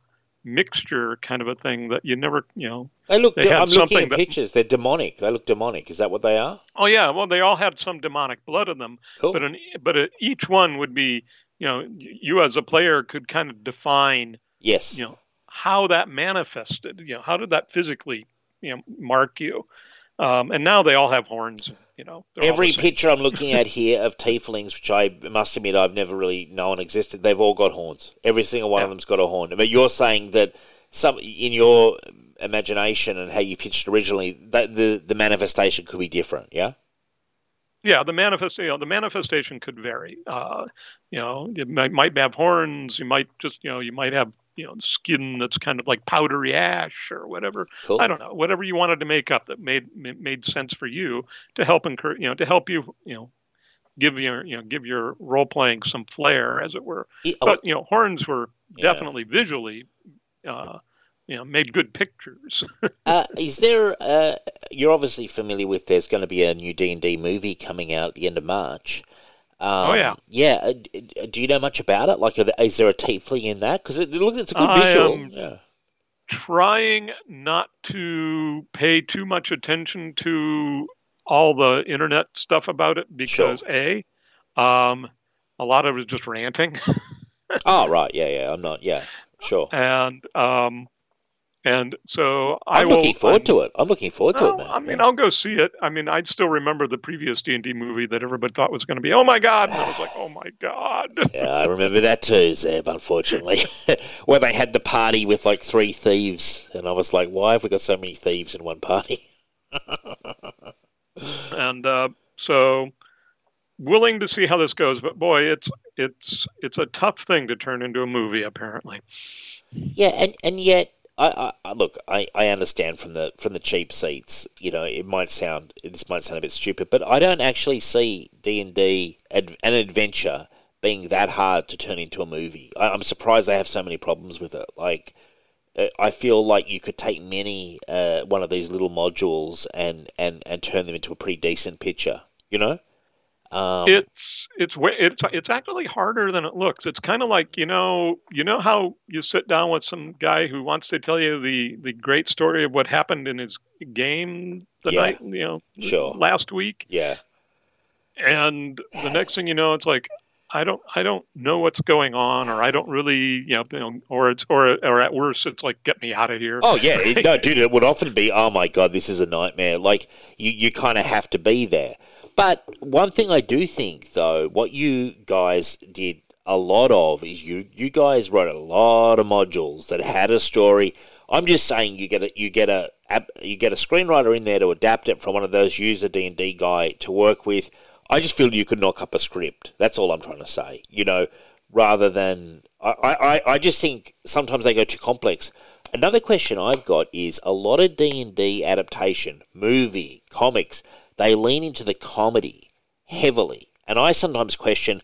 [SPEAKER 4] mixture kind of a thing that you never you know
[SPEAKER 3] they look.
[SPEAKER 4] they
[SPEAKER 3] I'm looking at
[SPEAKER 4] that-
[SPEAKER 3] pictures. They're demonic. They look demonic. Is that what they are?
[SPEAKER 4] oh yeah well they all had some demonic blood in them
[SPEAKER 3] Cool.
[SPEAKER 4] but an, but uh each one would be you know you as a player could kind of define
[SPEAKER 3] yes.
[SPEAKER 4] you know how that manifested you know how did that physically you know mark you um, and now they all have horns you know
[SPEAKER 3] Every picture I'm looking at here of tieflings, which I must admit I've never really known existed, they've all got horns. Every single one of them's got a horn. But you're saying that some in your imagination and how you pitched originally, that the the manifestation could be different. Yeah.
[SPEAKER 4] Yeah, the manifest, you know, the manifestation could vary. Uh, you know, you might, might have horns. You might just, you know, you might have, you know, skin that's kind of like powdery ash or whatever.
[SPEAKER 3] Cool.
[SPEAKER 4] I don't know, whatever you wanted to make up that made made sense for you to help encourage, you know, to help you, you know, give your, you know, give your role playing some flair, as it were.
[SPEAKER 3] Oh,
[SPEAKER 4] But you know, horns were
[SPEAKER 3] Yeah.
[SPEAKER 4] definitely visually, uh, you know, made good pictures.
[SPEAKER 3] uh, is there? Uh, you're obviously familiar with. There's going to be a new D and D movie coming out at the end of March. Um,
[SPEAKER 4] Oh, yeah.
[SPEAKER 3] Yeah. uh, Do you know much about it? Like, is there a tiefling in that? Because it, looks it's a good
[SPEAKER 4] I,
[SPEAKER 3] visual.
[SPEAKER 4] um,
[SPEAKER 3] yeah.
[SPEAKER 4] trying not to pay too much attention to all the internet stuff about it because a um, a lot of it is just ranting
[SPEAKER 3] Oh right. Yeah. Yeah. I'm not. Yeah. Sure.
[SPEAKER 4] and um, and so I
[SPEAKER 3] I'm
[SPEAKER 4] will,
[SPEAKER 3] looking forward to it. I'm looking forward to it,
[SPEAKER 4] Well,
[SPEAKER 3] man.
[SPEAKER 4] I mean,
[SPEAKER 3] Yeah.
[SPEAKER 4] I'll go see it. I mean, I'd still remember the previous D and D movie that everybody thought was going to be, oh my god, and I was like, oh my god.
[SPEAKER 3] Yeah, I remember that too, Zeb, unfortunately. Where they had the party with like three thieves, and I was like, why have we got so many thieves in one party?
[SPEAKER 4] and uh, so willing to see how this goes, but boy, it's it's it's a tough thing to turn into a movie. Apparently.
[SPEAKER 3] Yeah, and and yet. I, I look. I, I understand from the from the cheap seats. You know, it might sound this might sound a bit stupid, but I don't actually see D and D an adventure being that hard to turn into a movie. I, I'm surprised they have so many problems with it. Like, uh, I feel like you could take many uh, one of these little modules and, and, and turn them into a pretty decent picture. You know,
[SPEAKER 4] um, it's it's it's it's actually harder than it looks. It's kind of like you know you know how you sit down with some guy who wants to tell you the the great story of what happened in his game the yeah, night you know
[SPEAKER 3] sure.
[SPEAKER 4] last week.
[SPEAKER 3] Yeah.
[SPEAKER 4] And the next thing you know, it's like I don't I don't know what's going on, or I don't really you know, or it's or or at worst it's like get me out of here.
[SPEAKER 3] Oh yeah, no, dude, it would often be oh my god, this is a nightmare. Like you you kind of have to be there. But one thing I do think though, what you guys did a lot of is you you guys wrote a lot of modules that had a story. I'm just saying you get a you get a you get a screenwriter in there to adapt it from one of those user D and D guy to work with I just feel you could knock up a script. That's all I'm trying to say. You know, rather than I, I, I just think sometimes they go too complex. Another question I've got is a lot of D and D adaptation, movie, comics, they lean into the comedy heavily, and I sometimes question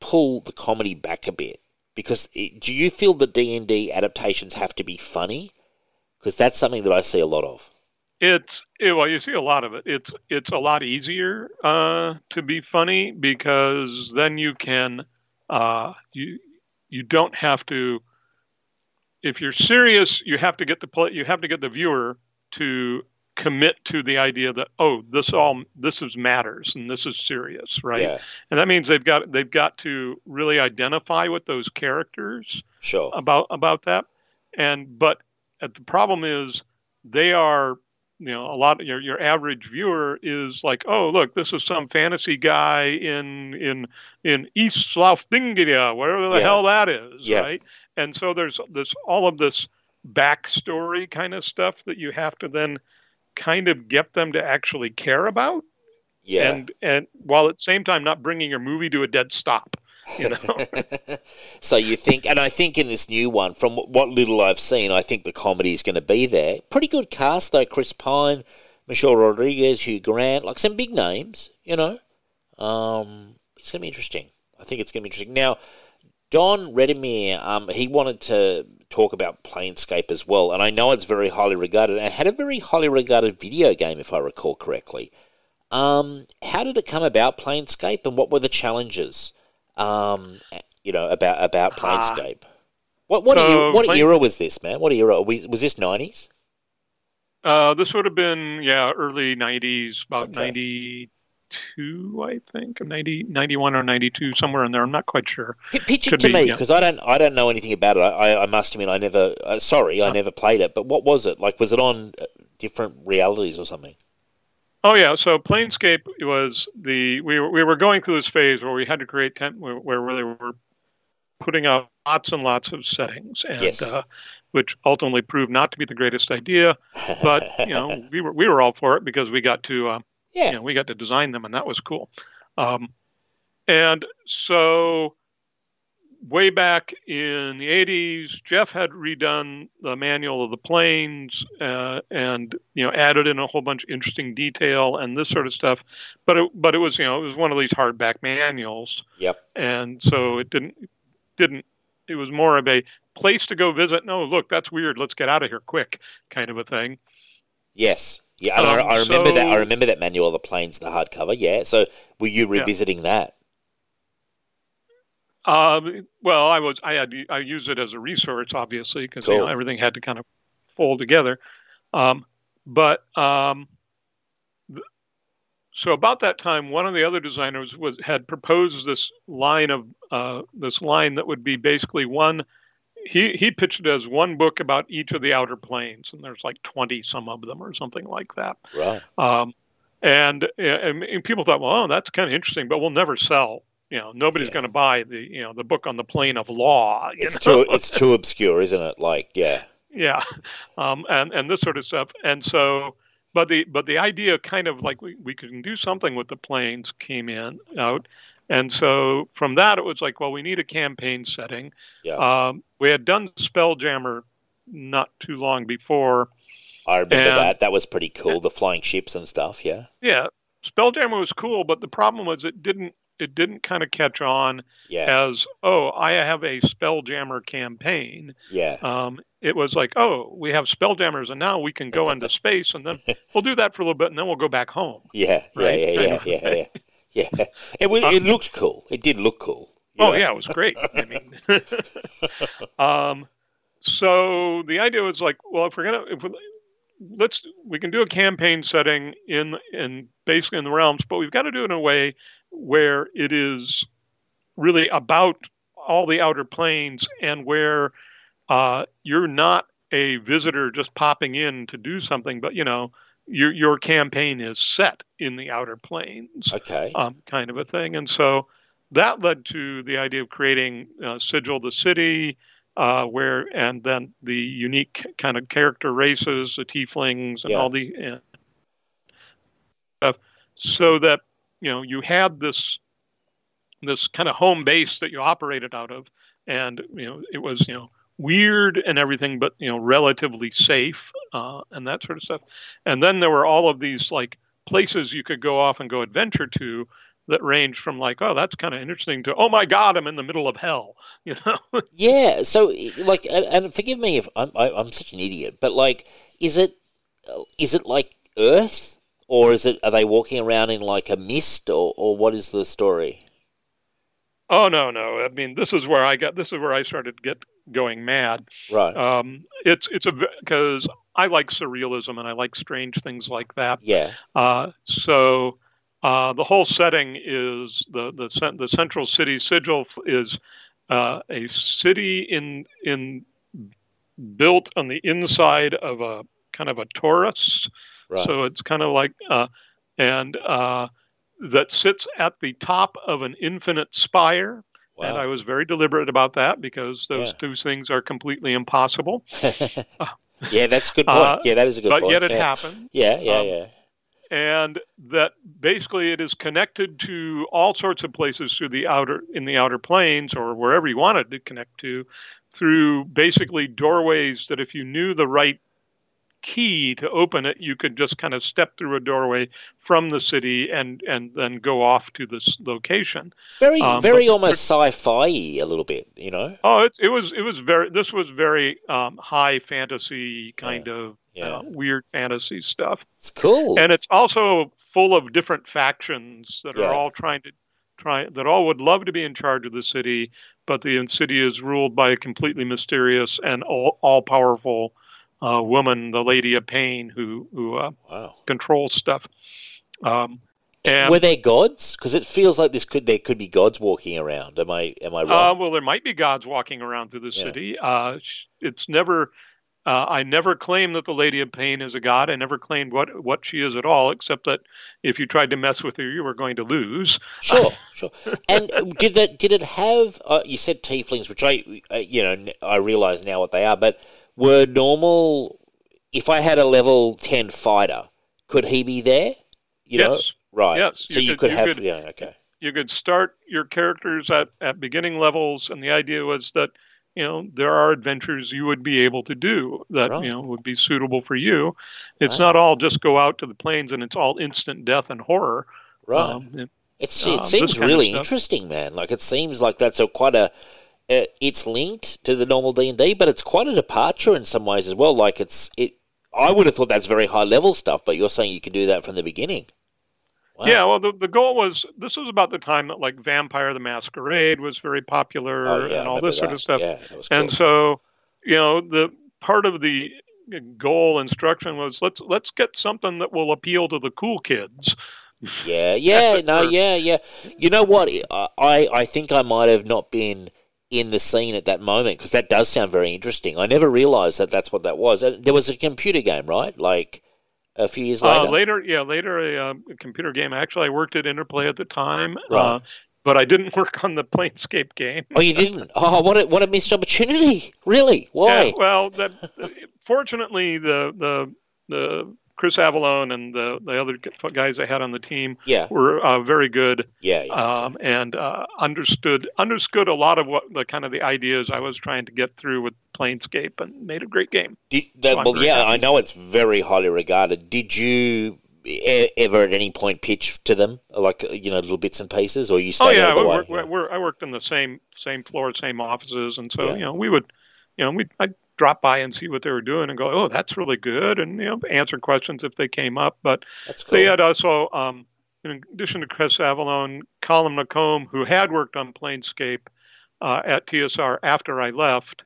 [SPEAKER 3] pull the comedy back a bit because it, do you feel the D and D adaptations have to be funny? Because that's something that I see a lot of.
[SPEAKER 4] It's it, well, you see a lot of it. It's it's a lot easier uh, to be funny because then you can uh, you you don't have to. If you're serious, you have to get the play. You have to get the viewer to commit to the idea that oh, this all this is matters and this is serious, right?
[SPEAKER 3] Yeah.
[SPEAKER 4] And that means they've got they've got to really identify with those characters.
[SPEAKER 3] Sure.
[SPEAKER 4] About about that, and but the problem is they are you know a lot of your your average viewer is like oh look this is some fantasy guy in in in east Slaufdingia wherever the yeah. hell that is
[SPEAKER 3] yeah.
[SPEAKER 4] right and so there's this all of this backstory kind of stuff that you have to then kind of get them to actually care about
[SPEAKER 3] yeah
[SPEAKER 4] and and while at the same time not bringing your movie to a dead stop you know.
[SPEAKER 3] so you think, and I think in this new one, from what little I've seen, I think the comedy is going to be there. Pretty good cast though: Chris Pine, Michelle Rodriguez, Hugh Grant, like some big names. You know, um, it's going to be interesting. I think it's going to be interesting. Now, Don Redemir, um, he wanted to talk about Planescape as well, and I know it's very highly regarded, and had a very highly regarded video game, if I recall correctly. Um, how did it come about, Planescape, and what were the challenges? um, you know, about about ah. Planescape. what what, so, what era was this, man? What era was, was this? Nineties.
[SPEAKER 4] Uh, this would have been yeah, early '90s, about okay. '92, I think, 90, 91 or '92, somewhere in there. I'm not quite sure.
[SPEAKER 3] pitch it Could to be, me because yeah. I don't I don't know anything about it. I, I must admit I never. Uh, sorry, I never played it. But what was it like? Was it on uh, different realities or something?
[SPEAKER 4] Oh yeah, so Planescape was the we were, we were going through this phase where we had to create temp where, where they were putting out lots and lots of settings, and
[SPEAKER 3] yes.
[SPEAKER 4] uh, which ultimately proved not to be the greatest idea. But you know, we were we were all for it because we got to uh,
[SPEAKER 3] yeah,
[SPEAKER 4] know, we got to design them, and that was cool. Um, and so way back in the 80s, Jeff had redone the manual of the planes uh, and you know added in a whole bunch of interesting detail and this sort of stuff. But it, but it was you know it was one of these hardback manuals.
[SPEAKER 3] Yep.
[SPEAKER 4] And so it didn't didn't it was more of a place to go visit. No, look, that's weird. Let's get out of here quick, kind of a thing.
[SPEAKER 3] Yes. Yeah, um, I, I, remember so, that. I remember that manual of the planes, the hardcover. Yeah. So were you revisiting yeah. that?
[SPEAKER 4] Um, well, I was I had I used it as a resource, obviously, because cool. you know, everything had to kind of fold together. Um, but um, th- so about that time, one of the other designers was had proposed this line of uh, this line that would be basically one. He he pitched it as one book about each of the outer planes, and there's like twenty some of them or something like that.
[SPEAKER 3] Right.
[SPEAKER 4] Um, and, and, and people thought, well, oh, that's kind of interesting, but we'll never sell you know nobody's yeah. going to buy the you know the book on the plane of law
[SPEAKER 3] it's
[SPEAKER 4] know?
[SPEAKER 3] too it's too obscure isn't it like yeah
[SPEAKER 4] yeah um, and and this sort of stuff and so but the but the idea kind of like we, we can do something with the planes came in out and so from that it was like well we need a campaign setting
[SPEAKER 3] Yeah.
[SPEAKER 4] um, we had done spelljammer not too long before
[SPEAKER 3] I remember
[SPEAKER 4] and-
[SPEAKER 3] that. That was pretty cool. The flying ships and stuff. Yeah.
[SPEAKER 4] yeah spelljammer was cool but the problem was it didn't it didn't kind of catch on
[SPEAKER 3] Yeah.
[SPEAKER 4] as oh i have a spelljammer campaign
[SPEAKER 3] Yeah.
[SPEAKER 4] um, it was like oh we have spelljammers and now we can go into space and then we'll do that for a little bit and then we'll go back home
[SPEAKER 3] Yeah. Yeah.
[SPEAKER 4] right,
[SPEAKER 3] Yeah. Yeah. Yeah. Yeah. Yeah. It was, it looked cool. It did look cool.
[SPEAKER 4] Oh yeah, it was great. I mean, um, so the idea was like, well, if we're gonna, if we, let's, we can do a campaign setting in in basically in the realms, but we've got to do it in a way where it is really about all the outer planes and where uh, you're not a visitor just popping in to do something, but you know. Your, your campaign is set in the outer planes
[SPEAKER 3] Okay.
[SPEAKER 4] um, kind of a thing. And so that led to the idea of creating uh, Sigil the City, uh, where and then the unique kind of character races, the tieflings, and
[SPEAKER 3] Yeah.
[SPEAKER 4] all the uh, stuff, so that you know you had this this kind of home base that you operated out of, and you know it was you know weird and everything, but you know relatively safe uh, and that sort of stuff. And then there were all of these like places you could go off and go adventure to that range from like, oh, that's kind of interesting to, oh my God, I'm in the middle of hell, you know?
[SPEAKER 3] Yeah. So, like, and, and forgive me if I'm I, I'm such an idiot, but like, is it is it like Earth, or is it are they walking around in like a mist, or or what is the story?
[SPEAKER 4] oh no, no. I mean, this is where I got. This is where I started to get going mad.
[SPEAKER 3] Right.
[SPEAKER 4] Um, it's it's a because I like surrealism and I like strange things like that.
[SPEAKER 3] yeah.
[SPEAKER 4] Uh, so uh, the whole setting is the the the central city sigil is uh, a city in in built on the inside of a kind of a torus.
[SPEAKER 3] Right.
[SPEAKER 4] So it's kind of like uh, and uh, that sits at the top of an infinite spire.
[SPEAKER 3] wow.
[SPEAKER 4] And I was very deliberate about that because those
[SPEAKER 3] Yeah.
[SPEAKER 4] two things are completely impossible.
[SPEAKER 3] yeah, that's a good point.
[SPEAKER 4] Uh,
[SPEAKER 3] yeah, that is a good
[SPEAKER 4] but
[SPEAKER 3] point.
[SPEAKER 4] yet it
[SPEAKER 3] yeah.
[SPEAKER 4] happened.
[SPEAKER 3] Yeah. Yeah.
[SPEAKER 4] Um,
[SPEAKER 3] yeah.
[SPEAKER 4] And that basically it is connected to all sorts of places through the outer in the outer planes or wherever you wanted to connect to through basically doorways that if you knew the right key to open it you could just kind of step through a doorway from the city and and then go off to this location
[SPEAKER 3] Very,
[SPEAKER 4] um,
[SPEAKER 3] very almost sci-fi a little bit. You know.
[SPEAKER 4] oh it, it was it was very this was very um, high fantasy kind of
[SPEAKER 3] yeah.
[SPEAKER 4] uh, weird fantasy stuff
[SPEAKER 3] It's cool.
[SPEAKER 4] and it's also full of different factions that
[SPEAKER 3] Yeah.
[SPEAKER 4] are all trying to try that all would love to be in charge of the city but the city is ruled by a completely mysterious and all, all powerful uh, woman the lady of pain who who uh,
[SPEAKER 3] wow.
[SPEAKER 4] controls stuff um, and
[SPEAKER 3] Were there gods? Because it feels like this could there could be gods walking around. Am I am I
[SPEAKER 4] uh,
[SPEAKER 3] wrong?
[SPEAKER 4] well there might be gods walking around through the
[SPEAKER 3] Yeah.
[SPEAKER 4] city uh, it's never uh, I never claimed that the Lady of Pain is a god. I never claimed what what she is at all, except that if you tried to mess with her, you were going to lose.
[SPEAKER 3] Sure, sure. And did that? Did it have? Uh, you said tieflings, which I, uh, you know, I realize now what they are. But were normal? If I had a level ten fighter, could he be there? You know,
[SPEAKER 4] Yes.
[SPEAKER 3] right?
[SPEAKER 4] Yes,
[SPEAKER 3] So
[SPEAKER 4] you
[SPEAKER 3] you,
[SPEAKER 4] could-
[SPEAKER 3] could,
[SPEAKER 4] you
[SPEAKER 3] have.
[SPEAKER 4] could-
[SPEAKER 3] yeah. Okay.
[SPEAKER 4] you could start your characters at, at beginning levels and the idea was that you know there are adventures you would be able to do that
[SPEAKER 3] Right.
[SPEAKER 4] you know would be suitable for you it's
[SPEAKER 3] Right.
[SPEAKER 4] not all just go out to the planes and it's all instant death and horror
[SPEAKER 3] Right.
[SPEAKER 4] Um, it- um,
[SPEAKER 3] it
[SPEAKER 4] this
[SPEAKER 3] seems really interesting, man. Like it seems like that's a quite a. Uh, it's linked to the normal D and D, but it's quite a departure in some ways as well. Like it's it. I would have thought that's very high level stuff, but you're saying you can do that from the beginning. Wow.
[SPEAKER 4] yeah well the, the goal was this was about the time that like vampire the masquerade was very popular
[SPEAKER 3] Oh, yeah,
[SPEAKER 4] and all this sort of stuff
[SPEAKER 3] Yeah, that cool.
[SPEAKER 4] and so you know the part of the goal instruction was let's let's get something that will appeal to the cool kids
[SPEAKER 3] Yeah, yeah, no, yeah, yeah. You know what? I I think I might have not been in the scene at that moment because that does sound very interesting. I never realized that that's what that was. There was a computer game, right? Like a few years later.
[SPEAKER 4] Uh, later, yeah, later a, um, computer game. Actually, I worked at Interplay at the time, uh, but I didn't work on the Planescape game.
[SPEAKER 3] Oh, you didn't? Oh, what a what a missed opportunity! Really? Why?
[SPEAKER 4] Yeah, well, that, fortunately, the the the Chris Avellone and the the other guys I had on the team
[SPEAKER 3] Yeah,
[SPEAKER 4] were uh, very good
[SPEAKER 3] yeah, yeah.
[SPEAKER 4] um, and uh, understood understood a lot of what the kind of the ideas I was trying to get through with Planescape and made a great game.
[SPEAKER 3] Did, that,
[SPEAKER 4] I'm
[SPEAKER 3] well, yeah,
[SPEAKER 4] happy.
[SPEAKER 3] I know it's very highly regarded. Did you e- ever at any point pitch to them, like you know, little bits and pieces, or you stayed? Oh yeah,
[SPEAKER 4] we
[SPEAKER 3] the
[SPEAKER 4] work, we we're, I worked in the same same floor, same offices, and so you know we would, you know, we I'd drop by and see what they were doing and go, oh, that's really good, and you know, answer questions if they came up. But
[SPEAKER 3] cool.
[SPEAKER 4] they had also, um, in addition to Chris Avellone, Colin McComb, who had worked on Planescape uh, at TSR after I left,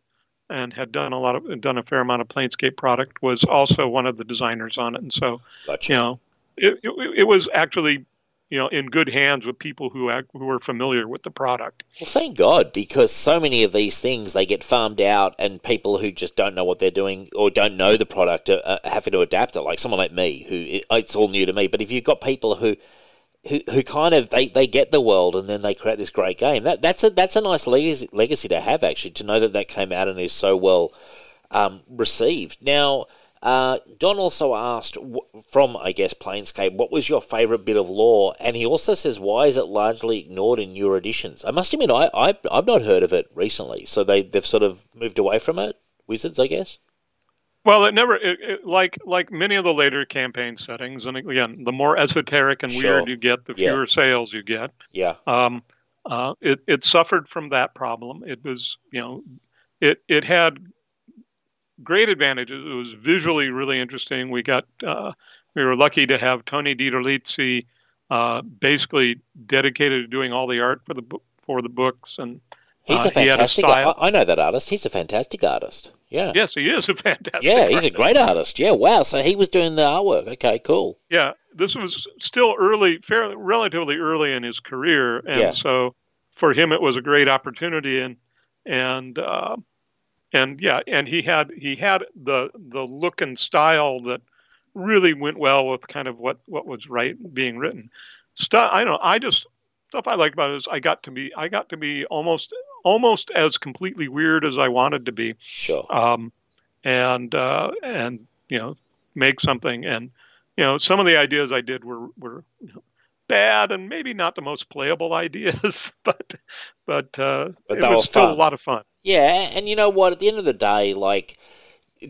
[SPEAKER 4] and had done a lot of done a fair amount of Planescape product, was also one of the designers on it, and so
[SPEAKER 3] gotcha.
[SPEAKER 4] you know, it, it, it was actually, you know, in good hands with people who act, who were familiar with the product.
[SPEAKER 3] Well, thank God, because so many of these things they get farmed out, and people who just don't know what they're doing or don't know the product are, are having to adapt it. Like someone like me, who it, it's all new to me. But if you've got people who, who, who kind of they, they get the world and then they create this great game, that that's a that's a nice legacy, legacy to have actually. To know that that came out and is so well um, received. Now, uh, Don also asked from, I guess, Planescape, what was your favourite bit of lore? And he also says, why is it largely ignored in newer editions? I must admit, I, I, I've not heard of it recently, so they, they've sort of moved away from it. Wizards, I guess.
[SPEAKER 4] Well, it never it, it, like like many of the later campaign settings, and again, the more esoteric and
[SPEAKER 3] Sure.
[SPEAKER 4] weird you get, the
[SPEAKER 3] Yeah.
[SPEAKER 4] fewer sales you get.
[SPEAKER 3] Yeah,
[SPEAKER 4] Um, uh, it it suffered from that problem. It was you know, it it had great advantages. It was visually really interesting. We got uh, we were lucky to have Tony DiTerlizzi uh, basically dedicated to doing all the art for the book for the books and
[SPEAKER 3] he's
[SPEAKER 4] uh,
[SPEAKER 3] a
[SPEAKER 4] he had a
[SPEAKER 3] fantastic. I, know that artist. He's a fantastic artist. Yeah,
[SPEAKER 4] Yes, he is a fantastic.
[SPEAKER 3] yeah, he's a great artist. Yeah, wow. So he was doing the artwork. Okay, cool.
[SPEAKER 4] Yeah, this was still early, fairly relatively early in his career, and
[SPEAKER 3] Yeah.
[SPEAKER 4] so for him it was a great opportunity, and and uh, and yeah, and he had he had the the look and style that really went well with kind of what what was right being written. Stuff I don't know. I just stuff I liked about it is I got to be I got to be almost almost as completely weird as I wanted to be
[SPEAKER 3] Sure.
[SPEAKER 4] um, and uh, and you know make something and you know some of the ideas I did were were you know, bad and maybe not the most playable ideas, but but, uh,
[SPEAKER 3] But
[SPEAKER 4] it
[SPEAKER 3] were
[SPEAKER 4] was still a lot of fun.
[SPEAKER 3] Yeah, and you know what? At the end of the day, like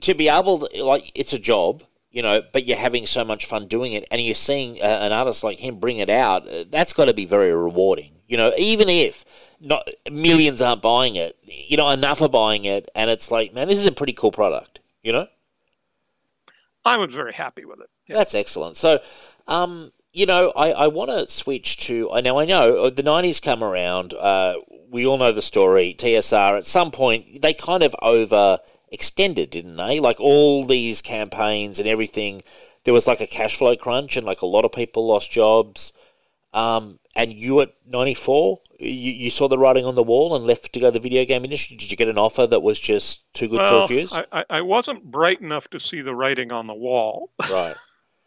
[SPEAKER 3] to be able to, like, it's a job, you know, but you're having so much fun doing it, and you're seeing uh, an artist like him bring it out. uh, That's got to be very rewarding, you know. Even if not millions aren't buying it, you know, enough are buying it, and it's like, man, this is a pretty cool product, you know.
[SPEAKER 4] I was very happy with it. Yeah.
[SPEAKER 3] That's excellent. So, um, you know, I, I want to switch to. I Now, I know uh, the 90s come around. Uh, we all know the story. TSR, at some point, they kind of overextended, didn't they? Like all these campaigns and everything, there was like a cash flow crunch, and like a lot of people lost jobs. Um, and you at 94, you, you saw the writing on the wall and left to go to the video game industry. Did you get an offer that was just too good to refuse?
[SPEAKER 4] I, I, I wasn't bright enough to see the writing on the wall,
[SPEAKER 3] Right.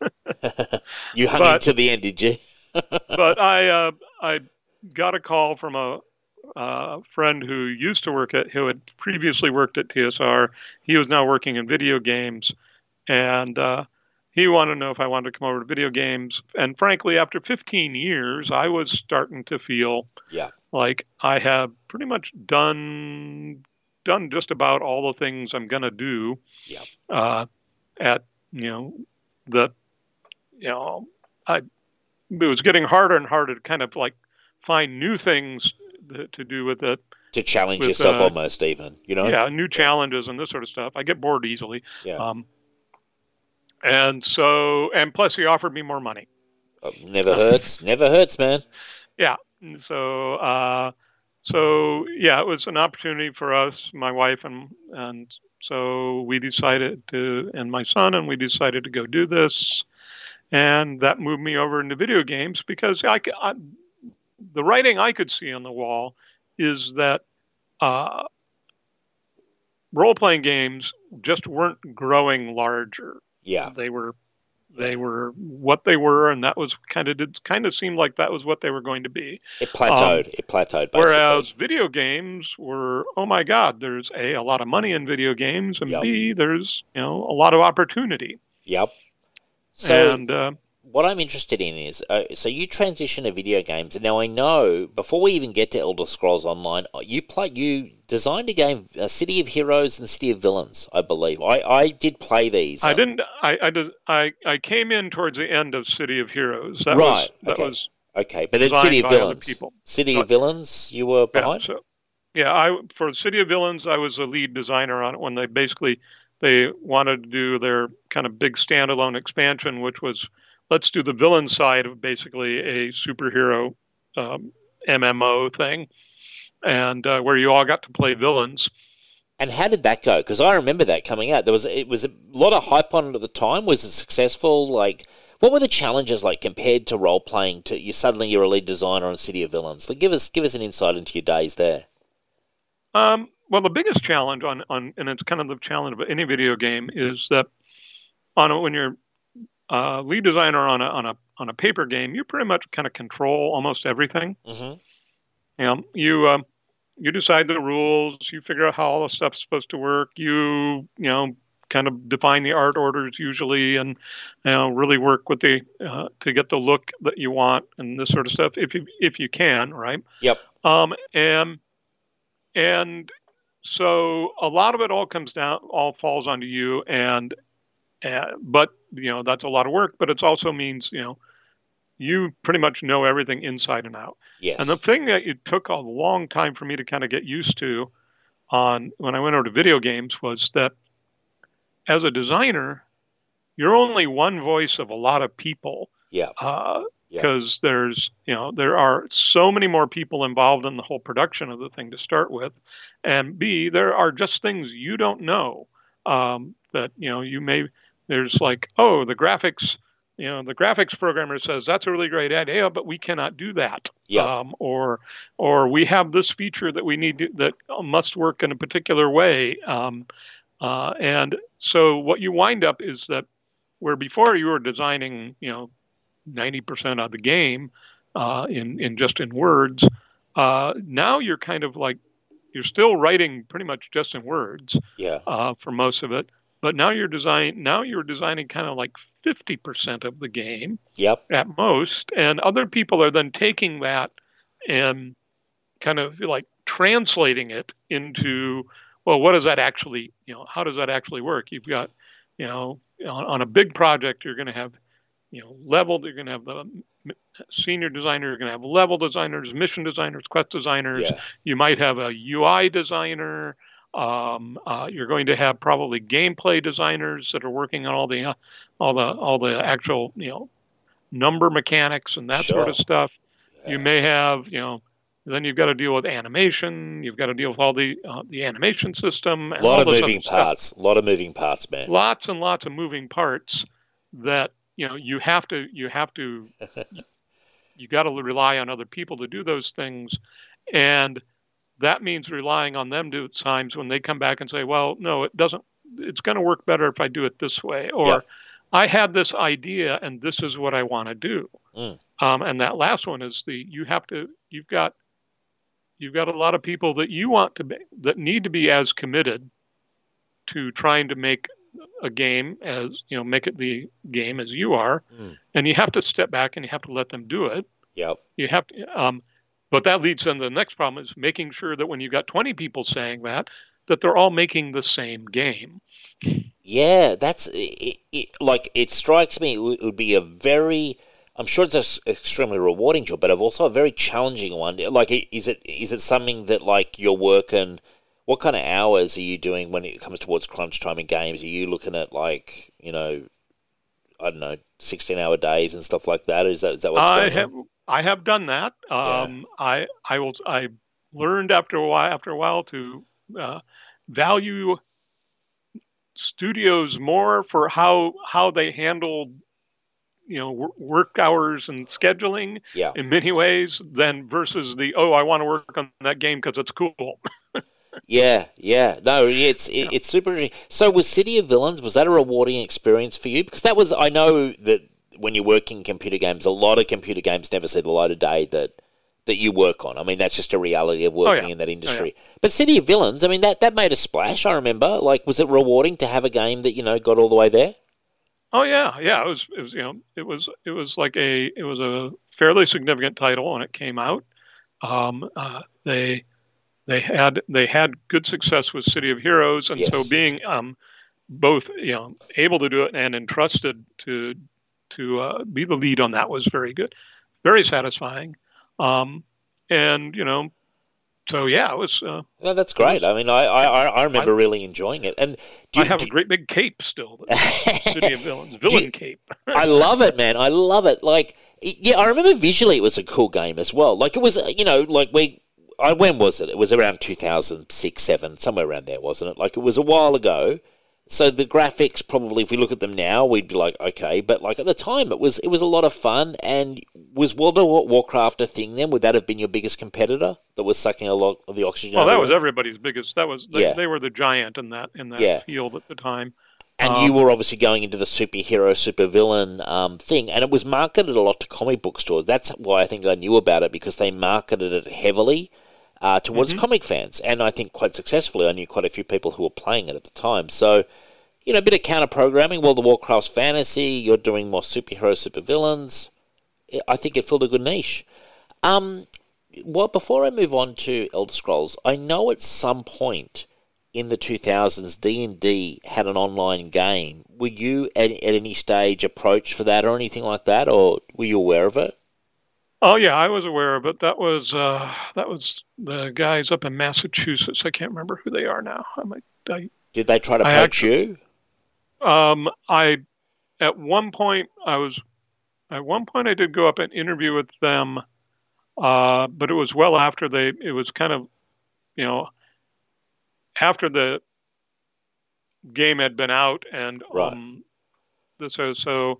[SPEAKER 3] you hung
[SPEAKER 4] But-
[SPEAKER 3] into the end, did you?
[SPEAKER 4] but I uh, I got a call from a uh, friend who used to work at who had previously worked at TSR. He was now working in video games, and uh, he wanted to know if I wanted to come over to video games. And frankly, after 15 years, I was starting to feel
[SPEAKER 3] Yeah.
[SPEAKER 4] like I have pretty much done done just about all the things I'm gonna do.
[SPEAKER 3] Yeah.
[SPEAKER 4] Uh, at you know that you know I it was getting harder and harder to kind of like find new things to do with it.
[SPEAKER 3] to challenge
[SPEAKER 4] with,
[SPEAKER 3] yourself
[SPEAKER 4] uh,
[SPEAKER 3] almost even you know
[SPEAKER 4] Yeah, new challenges and this sort of stuff. I get bored easily.
[SPEAKER 3] Yeah.
[SPEAKER 4] Um, and so, and plus, he offered me more money.
[SPEAKER 3] Uh, never hurts never hurts man
[SPEAKER 4] And so, uh, so yeah, it was an opportunity for us, my wife and and so we decided to, and my son, and we decided to go do this, and that moved me over into video games because I, I- the writing I could see on the wall is that uh, role playing games just weren't growing larger.
[SPEAKER 3] Yeah.
[SPEAKER 4] They were they were what they were and that was kind of did kind of seemed like that was what they were going to be.
[SPEAKER 3] It plateaued. It plateaued basically.
[SPEAKER 4] Um, whereas video games were oh my god there's a a lot of money in video games and
[SPEAKER 3] Yep.
[SPEAKER 4] b there's you know a lot of opportunity.
[SPEAKER 3] Yep. So
[SPEAKER 4] and uh,
[SPEAKER 3] what I'm interested in is uh, so you transition to video games, and now I know before we even get to Elder Scrolls Online, uh, you play you designed a game, a City of Heroes and City of Villains, I believe. I, I did play these.
[SPEAKER 4] I
[SPEAKER 3] um,
[SPEAKER 4] didn't. I I, did, I I came in towards the end of City of Heroes. That
[SPEAKER 3] Right,
[SPEAKER 4] was that
[SPEAKER 3] okay.
[SPEAKER 4] was
[SPEAKER 3] Okay, but
[SPEAKER 4] designed
[SPEAKER 3] City of Villains,
[SPEAKER 4] people.
[SPEAKER 3] City of Villains, you were
[SPEAKER 4] yeah.
[SPEAKER 3] behind.
[SPEAKER 4] So yeah, I for City of Villains, I was a lead designer on it when they basically they wanted to do their kind of big standalone expansion, which was let's do the villain side of basically a superhero um, MMO thing, and uh, where you all got to play villains.
[SPEAKER 3] And how did that go? Because I remember that coming out. There was it was a lot of hype on it at the time. Was it successful? Like, what were the challenges like compared to role playing? To you suddenly you're a lead designer on City of Villains. Like, give us give us an insight into your days there.
[SPEAKER 4] Um, well, the biggest challenge on, on and it's kind of the challenge of any video game is that on a, when you're uh, lead designer on a on a on a paper game, you pretty much kind of control almost everything.
[SPEAKER 3] hmm
[SPEAKER 4] You know, you um, you decide the rules, you figure out how all the stuff's supposed to work. You you know kind of define the art orders usually, and you know really work with the uh, to get the look that you want and this sort of stuff if you if you can, right?
[SPEAKER 3] Yep.
[SPEAKER 4] Um, and and so a lot of it all comes down, all falls onto you, and uh, but you know that's a lot of work, but it also means you know you pretty much know everything inside and out.
[SPEAKER 3] Yes.
[SPEAKER 4] And the thing that it took a long time for me to kind of get used to on when I went over to video games was that as a designer, you're only one voice of a lot of people
[SPEAKER 3] yeah.
[SPEAKER 4] uh,
[SPEAKER 3] Yeah.
[SPEAKER 4] because there's you know there are so many more people involved in the whole production of the thing to start with, and B there are just things you don't know um, that you know you may there's like oh the graphics you know the graphics programmer says that's a really great idea but we cannot do that
[SPEAKER 3] Yeah.
[SPEAKER 4] um, or or we have this feature that we need to, that must work in a particular way um, uh, and so what you wind up is that where before you were designing you know 90% of the game uh, in, in just in words. Uh, now you're kind of like, you're still writing pretty much just in words
[SPEAKER 3] Yeah.
[SPEAKER 4] uh, for most of it. But now you're design now you're designing kind of like 50% of the game
[SPEAKER 3] Yep.
[SPEAKER 4] at most, and other people are then taking that and kind of like translating it into well, what does that actually you know how does that actually work? You've got you know on, on a big project you're going to have you know leveled you're going to have the senior designer you're going to have level designers mission designers quest designers
[SPEAKER 3] Yeah.
[SPEAKER 4] you might have a ui designer um, uh, you're going to have probably gameplay designers that are working on all the uh, all the all the actual you know number mechanics and that sort of stuff
[SPEAKER 3] Yeah.
[SPEAKER 4] you may have you know then you've got to deal with animation you've got to deal with all the uh, the animation system
[SPEAKER 3] A
[SPEAKER 4] and
[SPEAKER 3] lot of moving parts. A lot of moving parts, man.
[SPEAKER 4] lots and lots of moving parts that you know you have to you have to you got to rely on other people to do those things and that means relying on them to at times when they come back and say well no it doesn't it's going to work better if i do it this way or
[SPEAKER 3] Yeah.
[SPEAKER 4] i had this idea and this is what i want to do
[SPEAKER 3] Mm.
[SPEAKER 4] um, and that last one is the you have to you've got you've got a lot of people that you want to be that need to be as committed to trying to make a game as you know make it the game as you are
[SPEAKER 3] Mm.
[SPEAKER 4] and you have to step back and you have to let them do it
[SPEAKER 3] Yep.
[SPEAKER 4] you have to um, but that leads into the next problem is making sure that when you've got 20 people saying that that they're all making the same game
[SPEAKER 3] Yeah, that's it, it, like it strikes me. It would- be a very. I'm sure it's an extremely rewarding job, but also a very challenging one. Like, is it is it something that like you're working? What kind of hours are you doing when it comes towards crunch time in games? Are you looking at like you know, I don't know, 16 hour days and stuff like that? Is that is that what's
[SPEAKER 4] I
[SPEAKER 3] going
[SPEAKER 4] have
[SPEAKER 3] on?
[SPEAKER 4] I have done that. Um, I I will I learned after a while after a while to uh, value studios more for how how they handled you know work hours and scheduling
[SPEAKER 3] Yeah.
[SPEAKER 4] in many ways than versus the oh I want to work on that game because it's cool.
[SPEAKER 3] Yeah, yeah. No, it's it, it's super. So, was City of Villains was that a rewarding experience for you? Because that was I know that when you work in computer games, a lot of computer games never see the light of day that that you work on. I mean, that's just a reality of working
[SPEAKER 4] Oh, yeah.
[SPEAKER 3] in that industry. But City of Villains, I mean, that that made a splash. I remember. Like, was it rewarding to have a game that you know got all the way there?
[SPEAKER 4] Oh yeah, yeah. It was it was you know it was it was like a it was a fairly significant title when it came out. Um, uh, they they had they had good success with City of Heroes, and
[SPEAKER 3] Yes.
[SPEAKER 4] so being um, both you know able to do it and entrusted to to uh, be the lead on that was very good, very satisfying. Um, and you know, so yeah, it was. Uh,
[SPEAKER 3] No, that's great. I mean, I I, I- I remember really enjoying it, and do
[SPEAKER 4] I
[SPEAKER 3] you-
[SPEAKER 4] have
[SPEAKER 3] do-
[SPEAKER 4] a great big cape still. City of Villains, villain cape.
[SPEAKER 3] I love it, man. I love it. Like, yeah, I remember visually it was a cool game as well. Like, it was, you know, like we, I when was it? It was around two thousand six, seven, somewhere around there, wasn't it? Like, it was a while ago. So the graphics, probably, if we look at them now, we'd be like, okay. But like at the time, it was it was a lot of fun. And was World of Warcraft a thing then? Would that have been your biggest competitor that was sucking a lot of the oxygen?
[SPEAKER 4] Well,
[SPEAKER 3] out
[SPEAKER 4] that was everybody's biggest. That was they,
[SPEAKER 3] Yeah.
[SPEAKER 4] they were the giant in that in that
[SPEAKER 3] Yeah.
[SPEAKER 4] field at the time.
[SPEAKER 3] And
[SPEAKER 4] Um,
[SPEAKER 3] you were obviously going into the superhero, supervillain um, thing, and it was marketed a lot to comic book stores. That's why I think I knew about it because they marketed it heavily uh, towards
[SPEAKER 4] Mm-hmm.
[SPEAKER 3] comic fans, and I think quite successfully. I knew quite a few people who were playing it at the time. So, you know, a bit of counter programming. World of Warcraft's fantasy. You're doing more superhero, supervillains. I- think it filled a good niche. Um, well, before I move on to Elder Scrolls, I know at some point in the 2000s D&D had an online game. Were you at, at any stage approached for that or anything like that or were you aware of it?
[SPEAKER 4] Oh yeah, I was aware of it. That was uh, that was the guys up in Massachusetts. I can't remember who they are now. I might. I,
[SPEAKER 3] Did they try to
[SPEAKER 4] I
[SPEAKER 3] poach you?
[SPEAKER 4] um, I at one point I was at one point I did go up and interview with them, uh, but it was well after they. It was kind of, you know, after the game had been out and
[SPEAKER 3] Right.
[SPEAKER 4] um, so so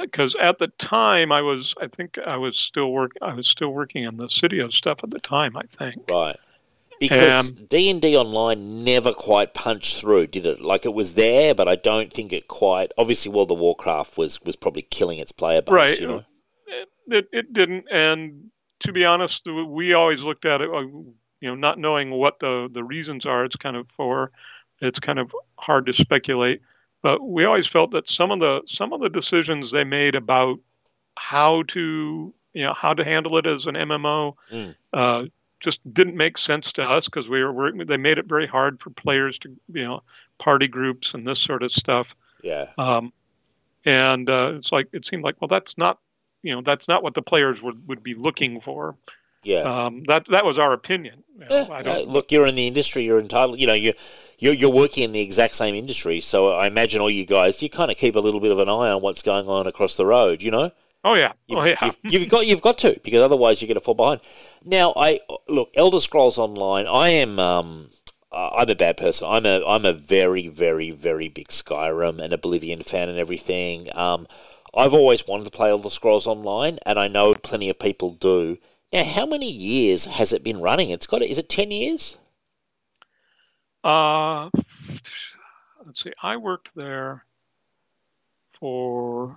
[SPEAKER 4] because at the time I was I think I was still work I was still working on the Cydio stuff at the time I think.
[SPEAKER 3] Right. Because
[SPEAKER 4] Um,
[SPEAKER 3] D&D online never quite punched through, did it? Like it was there, but I don't think it quite. Obviously, World of Warcraft was was probably killing its player base.
[SPEAKER 4] Right.
[SPEAKER 3] You know?
[SPEAKER 4] it, it, it didn't and to be honest we always looked at it uh, you know not knowing what the the reasons are it's kind of for it's kind of hard to speculate but we always felt that some of the some of the decisions they made about how to you know how to handle it as an MMO
[SPEAKER 3] Mm.
[SPEAKER 4] uh, just didn't make sense to us because we were working they made it very hard for players to you know party groups and this sort of stuff
[SPEAKER 3] Yeah.
[SPEAKER 4] um, and uh, it's like it seemed like well that's not you know that's not what the players would, would be looking for
[SPEAKER 3] Yeah.
[SPEAKER 4] um, that that was our opinion You know,
[SPEAKER 3] Yeah,
[SPEAKER 4] I
[SPEAKER 3] uh,
[SPEAKER 4] don't
[SPEAKER 3] look, you're in the industry. You're entitled. You know, you you're, you're working in the exact same industry. So I imagine all you guys, you kind of keep a little bit of an eye on what's going on across the road. You know,
[SPEAKER 4] oh yeah
[SPEAKER 3] you've,
[SPEAKER 4] oh yeah
[SPEAKER 3] you've, you've got you've got to because otherwise you're going to fall behind. Now, I look Elder Scrolls Online. I am. Um, uh, I'm a bad person. I'm a I'm a very very very big Skyrim and Oblivion fan and everything. Um, I've always wanted to play Elder Scrolls Online, and I know plenty of people do. Now, how many years has it been running? It's got. Is it ten years?
[SPEAKER 4] uh, let's see I worked there for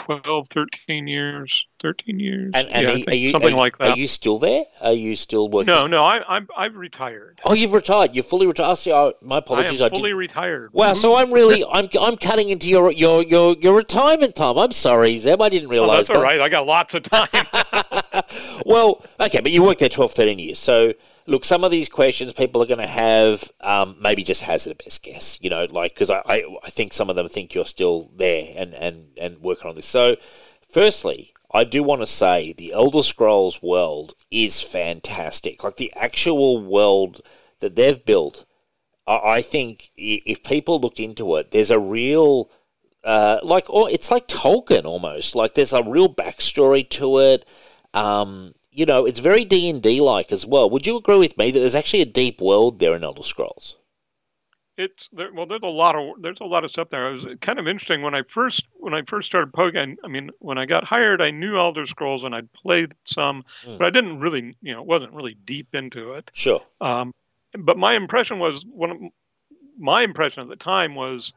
[SPEAKER 4] 12 13 years 13 years
[SPEAKER 3] And, and
[SPEAKER 4] yeah,
[SPEAKER 3] are, are you
[SPEAKER 4] something
[SPEAKER 3] are,
[SPEAKER 4] like that
[SPEAKER 3] Are you still there? Are you still working?
[SPEAKER 4] no no I, I'm I've retired
[SPEAKER 3] Oh, you've retired. You're fully retired. Oh, see, I, my
[SPEAKER 4] I
[SPEAKER 3] apologies.
[SPEAKER 4] am fully
[SPEAKER 3] didn't.
[SPEAKER 4] retired
[SPEAKER 3] Wow. So mm-hmm. I'm really I'm I'm cutting into your your your, your retirement time. I'm sorry, Zeb. I didn't
[SPEAKER 4] oh,
[SPEAKER 3] realize
[SPEAKER 4] that's all
[SPEAKER 3] that.
[SPEAKER 4] right I got lots of time
[SPEAKER 3] Well, okay, but you worked there 12, 13 years. So, look, some of these questions people are going to have um, maybe just hazard a best guess, you know, like, because I, I, I think some of them think you're still there and, and, and working on this. So, firstly, I do want to say the Elder Scrolls world is fantastic. Like, the actual world that they've built, I, I think if people looked into it, there's a real. Uh, like, oh, it's like Tolkien almost. Like, there's a real backstory to it. Um, you know, it's very D and D like as well. Would you agree with me that there's actually a deep world there in Elder Scrolls?
[SPEAKER 4] it's there, well there's a lot of there's a lot of stuff there it was kind of interesting when i first when i first started poking i mean when i got hired i knew elder scrolls and i'd played some
[SPEAKER 3] Mm.
[SPEAKER 4] but i didn't really you know wasn't really deep into it
[SPEAKER 3] Sure.
[SPEAKER 4] um, but my impression was one of my impression at the time was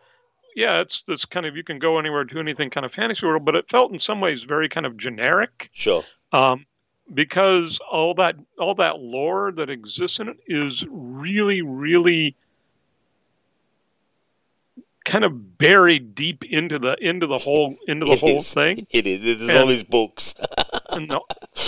[SPEAKER 4] yeah it's this kind of you can go anywhere do anything kind of fantasy world but it felt in some ways very kind of generic
[SPEAKER 3] Sure.
[SPEAKER 4] um, because all that all that lore that exists in it is really really kind of buried deep into the into the whole into the
[SPEAKER 3] It
[SPEAKER 4] whole
[SPEAKER 3] is.
[SPEAKER 4] thing.
[SPEAKER 3] It is. There's all these books.
[SPEAKER 4] and the,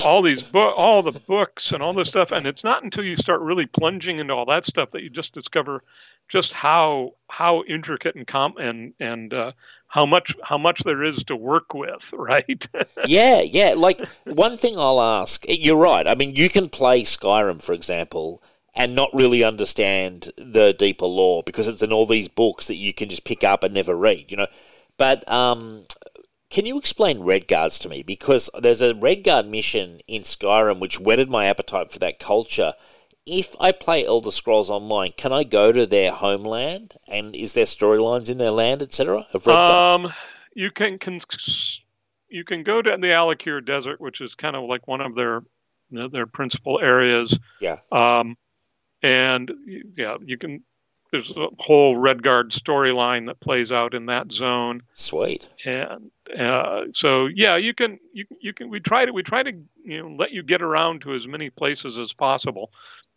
[SPEAKER 4] all these book, all the books and all this stuff. And it's not until you start really plunging into all that stuff that you just discover just how how intricate and com and and uh, how much how much there is to work with, right?
[SPEAKER 3] yeah, yeah. Like one thing I'll ask. You're right. I mean, you can play Skyrim, for example, and not really understand the deeper lore because it's in all these books that you can just pick up and never read. You know, but um, can you explain Redguards to me? Because there's a Redguard mission in Skyrim which whetted my appetite for that culture. If I play Elder Scrolls Online, can I go to their homeland? And is there storylines in their land, etc.?
[SPEAKER 4] Um, you can, can you can go to the Alik'r Desert, which is kind of like one of their you know, their principal areas.
[SPEAKER 3] Yeah.
[SPEAKER 4] Um, and yeah, you can. There's a whole Redguard storyline that plays out in that zone.
[SPEAKER 3] Sweet.
[SPEAKER 4] and uh, so yeah, you can you you can we try to we try to you know let you get around to as many places as possible,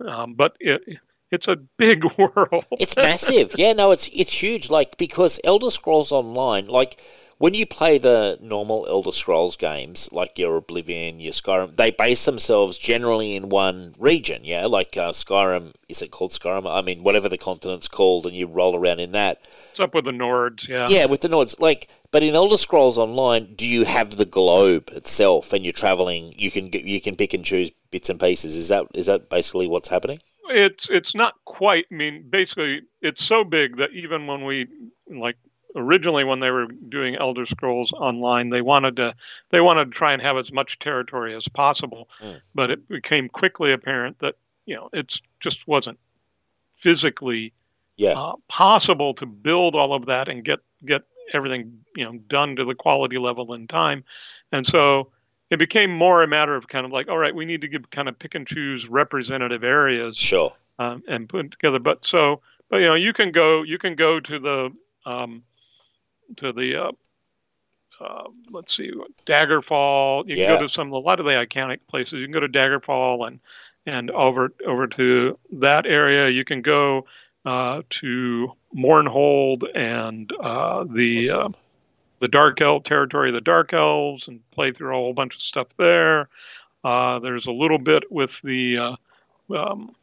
[SPEAKER 4] um, but it it's a big world.
[SPEAKER 3] It's massive. yeah, no, it's it's huge. Like because Elder Scrolls Online, like when you play the normal Elder Scrolls games, like your Oblivion, your Skyrim, they base themselves generally in one region. Yeah, like uh, Skyrim. Is it called Skyrim? I mean, whatever the continent's called, and you roll around in that.
[SPEAKER 4] What's up with the Nords? Yeah.
[SPEAKER 3] Yeah, with the Nords. Like, but in Elder Scrolls Online, do you have the globe itself, and you're traveling? You can get, you can pick and choose bits and pieces. Is that is that basically what's happening?
[SPEAKER 4] It's it's not quite. I mean, basically, it's so big that even when we like originally when they were doing Elder Scrolls Online, they wanted to they wanted to try and have as much territory as possible,
[SPEAKER 3] Mm.
[SPEAKER 4] but it became quickly apparent that you know it's just wasn't physically
[SPEAKER 3] Yeah.
[SPEAKER 4] uh, possible to build all of that and get get everything you know done to the quality level in time, and so it became more a matter of kind of like, all right, we need to give kind of pick and choose representative areas
[SPEAKER 3] Sure.
[SPEAKER 4] um, and put it together. But so, but you know, you can go, you can go to the um, to the uh, uh, let's see, Daggerfall. You can
[SPEAKER 3] Yeah.
[SPEAKER 4] go to some a lot of the iconic places. You can go to Daggerfall and and over over to that area. You can go uh, to Mournhold and uh, the uh, the Dark Elf territory of the Dark Elves and play through a whole bunch of stuff there. Uh, there's a little bit with the uh, um,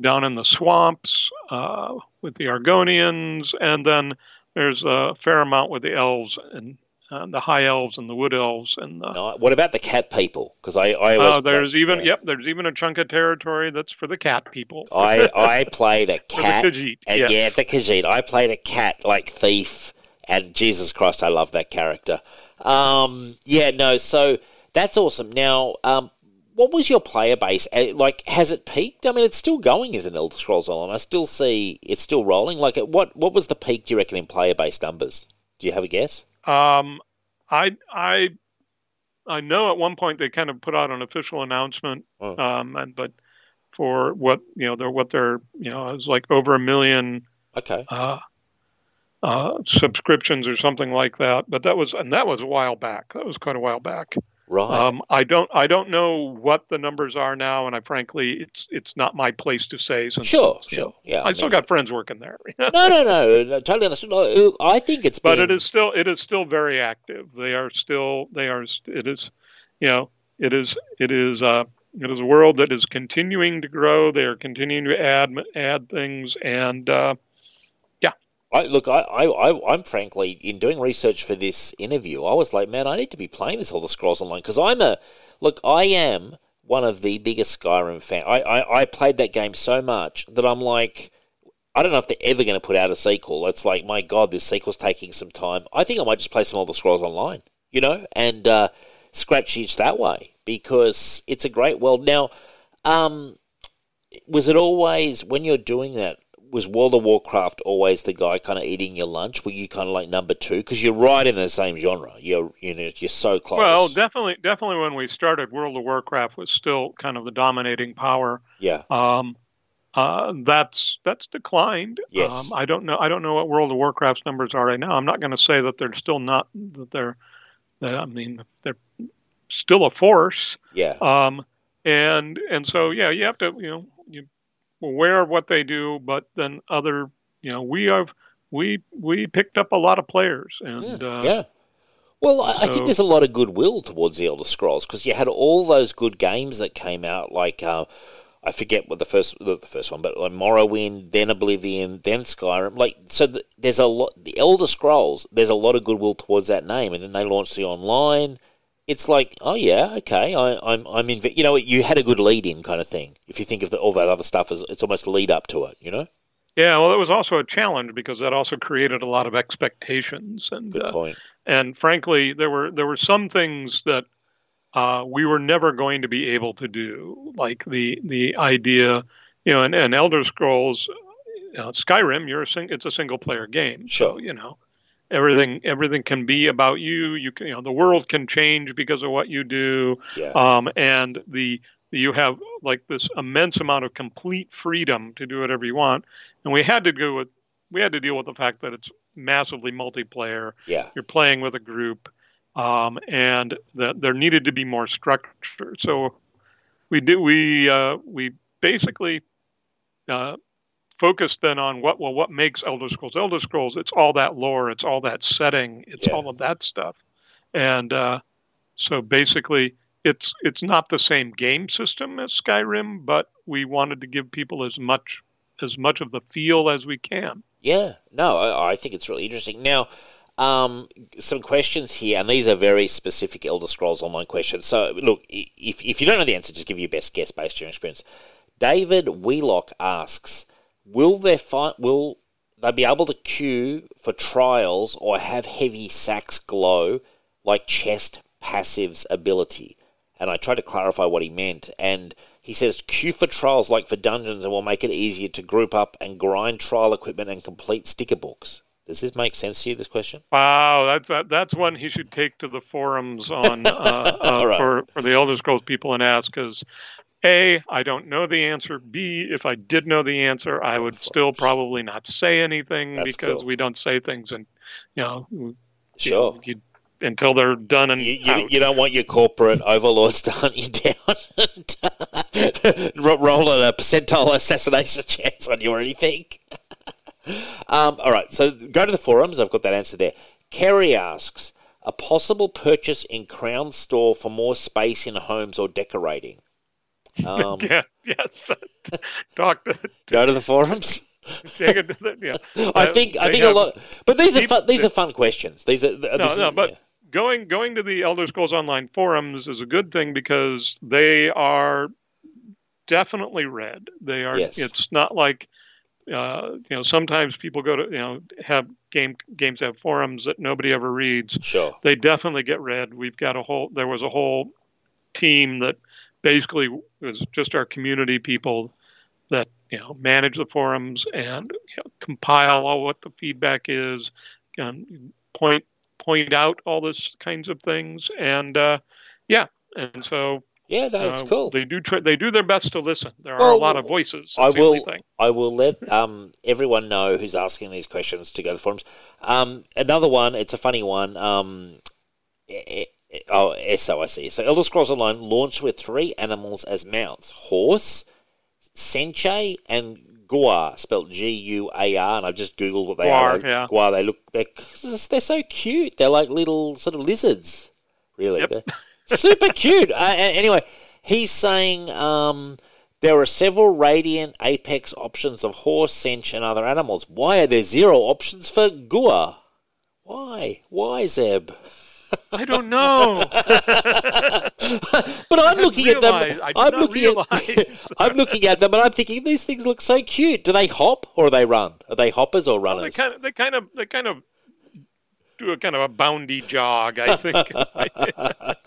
[SPEAKER 4] down in the swamps uh, with the Argonians, and then there's a fair amount with the elves and uh, the high elves and the wood elves and the,
[SPEAKER 3] No, what about the cat people? Because I, I
[SPEAKER 4] uh, there's even
[SPEAKER 3] yeah.
[SPEAKER 4] yep there's even a chunk of territory that's for the cat people.
[SPEAKER 3] I I played a cat,
[SPEAKER 4] the Khajiit.
[SPEAKER 3] and
[SPEAKER 4] yes.
[SPEAKER 3] yeah, the Khajiit. I played a cat like thief, and Jesus Christ, I love that character. Um, yeah, no, so that's awesome. Now, um, what was your player base? Uh, Like, has it peaked? I mean, it's still going as an Elder Scrolls Online. I still see it's still rolling. Like, what what was the peak? Do you reckon in player base numbers? Do you have a guess?
[SPEAKER 4] Um, I I I know at one point they kind of put out an official announcement,
[SPEAKER 3] Oh.
[SPEAKER 4] um, and but for what you know, they're what they're you know, it was like over a million
[SPEAKER 3] Okay,
[SPEAKER 4] uh, uh, subscriptions or something like that. But that was and that was a while back. That was quite a while back.
[SPEAKER 3] Right.
[SPEAKER 4] Um, I don't I don't know what the numbers are now, and I frankly it's it's not my place to say. Since
[SPEAKER 3] sure,
[SPEAKER 4] you know,
[SPEAKER 3] sure. Yeah,
[SPEAKER 4] I still
[SPEAKER 3] mean-
[SPEAKER 4] got friends working there.
[SPEAKER 3] no, no, no, no, totally understood. I think it's
[SPEAKER 4] but
[SPEAKER 3] been,
[SPEAKER 4] it is still it is still very active. They are still they are it is you know it is it is uh it is a world that is continuing to grow. They are continuing to add add things and uh,
[SPEAKER 3] I look, I, I, I, I'm frankly in doing research for this interview. I was like, man, I need to be playing this Elder Scrolls Online because I'm a look. I am one of the biggest Skyrim fan. I, I, I played that game so much that I'm like, I don't know if they're ever going to put out a sequel. It's like, my God, this sequel's taking some time. I think I might just play some Elder Scrolls Online, you know, and uh, scratch itch that way because it's a great world. Now, um, was it always when you're doing that? Was World of Warcraft always the guy kind of eating your lunch? Were you kind of like number two? Because you're right in the same genre. You're you know you're so close.
[SPEAKER 4] well, definitely definitely when we started, World of Warcraft was still kind of the dominating power.
[SPEAKER 3] yeah,
[SPEAKER 4] Um, uh, that's that's declined.
[SPEAKER 3] Yes.
[SPEAKER 4] Um, I don't know. I don't know what World of Warcraft's numbers are right now. I'm not going to say that they're still not that they're. That, I mean, they're still a force.
[SPEAKER 3] yeah,
[SPEAKER 4] Um, and and so yeah, you have to you know aware of what they do, but then other you know we have we we picked up a lot of players, and
[SPEAKER 3] yeah.
[SPEAKER 4] uh,
[SPEAKER 3] yeah. Well, I, I think there's a lot of goodwill towards the Elder Scrolls because you had all those good games that came out, like uh, I forget what the first the the first one, but like Morrowind, then Oblivion, then Skyrim. Like, so th- there's a lot. The Elder Scrolls, there's a lot of goodwill towards that name, and then they launched the online. It's like, oh yeah, okay, I, I'm I'm in. You know, you had a good lead in kind of thing. If you think of the, all that other stuff as it's almost a lead up to it, you know.
[SPEAKER 4] yeah. Well, it was also a challenge because that also created a lot of expectations, and
[SPEAKER 3] Good
[SPEAKER 4] uh,
[SPEAKER 3] point.
[SPEAKER 4] and frankly, there were there were some things that uh, we were never going to be able to do, like the the idea, you know, and, and Elder Scrolls, you know, Skyrim, you're a sing- it's a single player game, so you know, everything everything can be about you. You can, you know, the world can change because of what you do,
[SPEAKER 3] Yeah.
[SPEAKER 4] um, and the you have like this immense amount of complete freedom to do whatever you want, and we had to go with we had to deal with the fact that it's massively multiplayer
[SPEAKER 3] yeah.
[SPEAKER 4] you're playing with a group, um, and that there needed to be more structure. So we did we uh, we basically uh, focused then on what well what makes Elder Scrolls Elder Scrolls. It's all that lore, it's all that setting, it's
[SPEAKER 3] Yeah.
[SPEAKER 4] all of that stuff, and uh, so basically. It's it's not the same game system as Skyrim, but we wanted to give people as much as much of the feel as we can.
[SPEAKER 3] Yeah, no, I, I think it's really interesting. Now, um, some questions here, and these are very specific Elder Scrolls Online questions. So, look, if, if you don't know the answer, just give your best guess based on your experience. David Wheelock asks, "Will fi- will they be able to queue for trials or have heavy sacks glow like chest passives ability?" And I tried to clarify what he meant, and he says queue for trials like for dungeons and will make it easier to group up and grind trial equipment and complete sticker books. Does this make sense to you? This question?
[SPEAKER 4] Wow, that's that, that's one he should take to the forums on uh, uh,
[SPEAKER 3] right.
[SPEAKER 4] for for the Elder Scrolls people and ask because a I don't know the answer. B if I did know the answer, I would still probably not say anything
[SPEAKER 3] That's
[SPEAKER 4] because
[SPEAKER 3] cool.
[SPEAKER 4] we don't say things and you know you-
[SPEAKER 3] Sure.
[SPEAKER 4] you, until they're done and
[SPEAKER 3] You, you, you don't want your corporate overlords to hunt you down and ro- roll a percentile assassination chance on you or anything. um, all right, so go to the forums. I've got that answer there. Kerry asks, a possible purchase in Crown Store for more space in homes or decorating. Um,
[SPEAKER 4] yeah, yes. Talk to
[SPEAKER 3] go to the forums.
[SPEAKER 4] take it to the, yeah.
[SPEAKER 3] I think I think a lot, but these are fun, these are fun questions. These are
[SPEAKER 4] No,
[SPEAKER 3] this is-
[SPEAKER 4] no, but going going to the Elder Scrolls Online forums is a good thing because they are definitely read. They are.
[SPEAKER 3] Yes.
[SPEAKER 4] It's not like uh, you know. Sometimes people go to you know have game games have forums that nobody ever reads.
[SPEAKER 3] sure.
[SPEAKER 4] They definitely get read. We've got a whole. There was a whole team that basically was just our community people that you know manage the forums and you know, compile all what the feedback is and point point out all this kinds of things and uh, yeah and so
[SPEAKER 3] Yeah, that's
[SPEAKER 4] uh,
[SPEAKER 3] cool.
[SPEAKER 4] they do try, they do their best to listen there are
[SPEAKER 3] Well,
[SPEAKER 4] a lot of voices
[SPEAKER 3] I
[SPEAKER 4] That's only
[SPEAKER 3] will. I will let um, everyone know who's asking these questions to go to the forums. Um, another one. It's a funny one. Um, eh, oh, SO, I see. So Elder Scrolls Online launched with three animals as mounts: horse, Senche, and Guar, spelled G-U-A-R. And I've just googled what they
[SPEAKER 4] Guar,
[SPEAKER 3] are.
[SPEAKER 4] Yeah.
[SPEAKER 3] Guar. They look. They're they're so cute. They're like little sort of lizards. Really,
[SPEAKER 4] Yep.
[SPEAKER 3] Super cute. Uh, anyway, he's saying. Um, there are several Radiant Apex options of horse, Senche, and other animals. Why are there zero options for Guar? Why? Why, Zeb?
[SPEAKER 4] I don't know
[SPEAKER 3] But I'm looking at them. I'm looking at. I'm looking at them, and I'm thinking these things look so cute. Do they hop or they run? Are they hoppers or
[SPEAKER 4] they
[SPEAKER 3] runners?
[SPEAKER 4] kind of they kind of they kind of do a kind of a boundy jog i think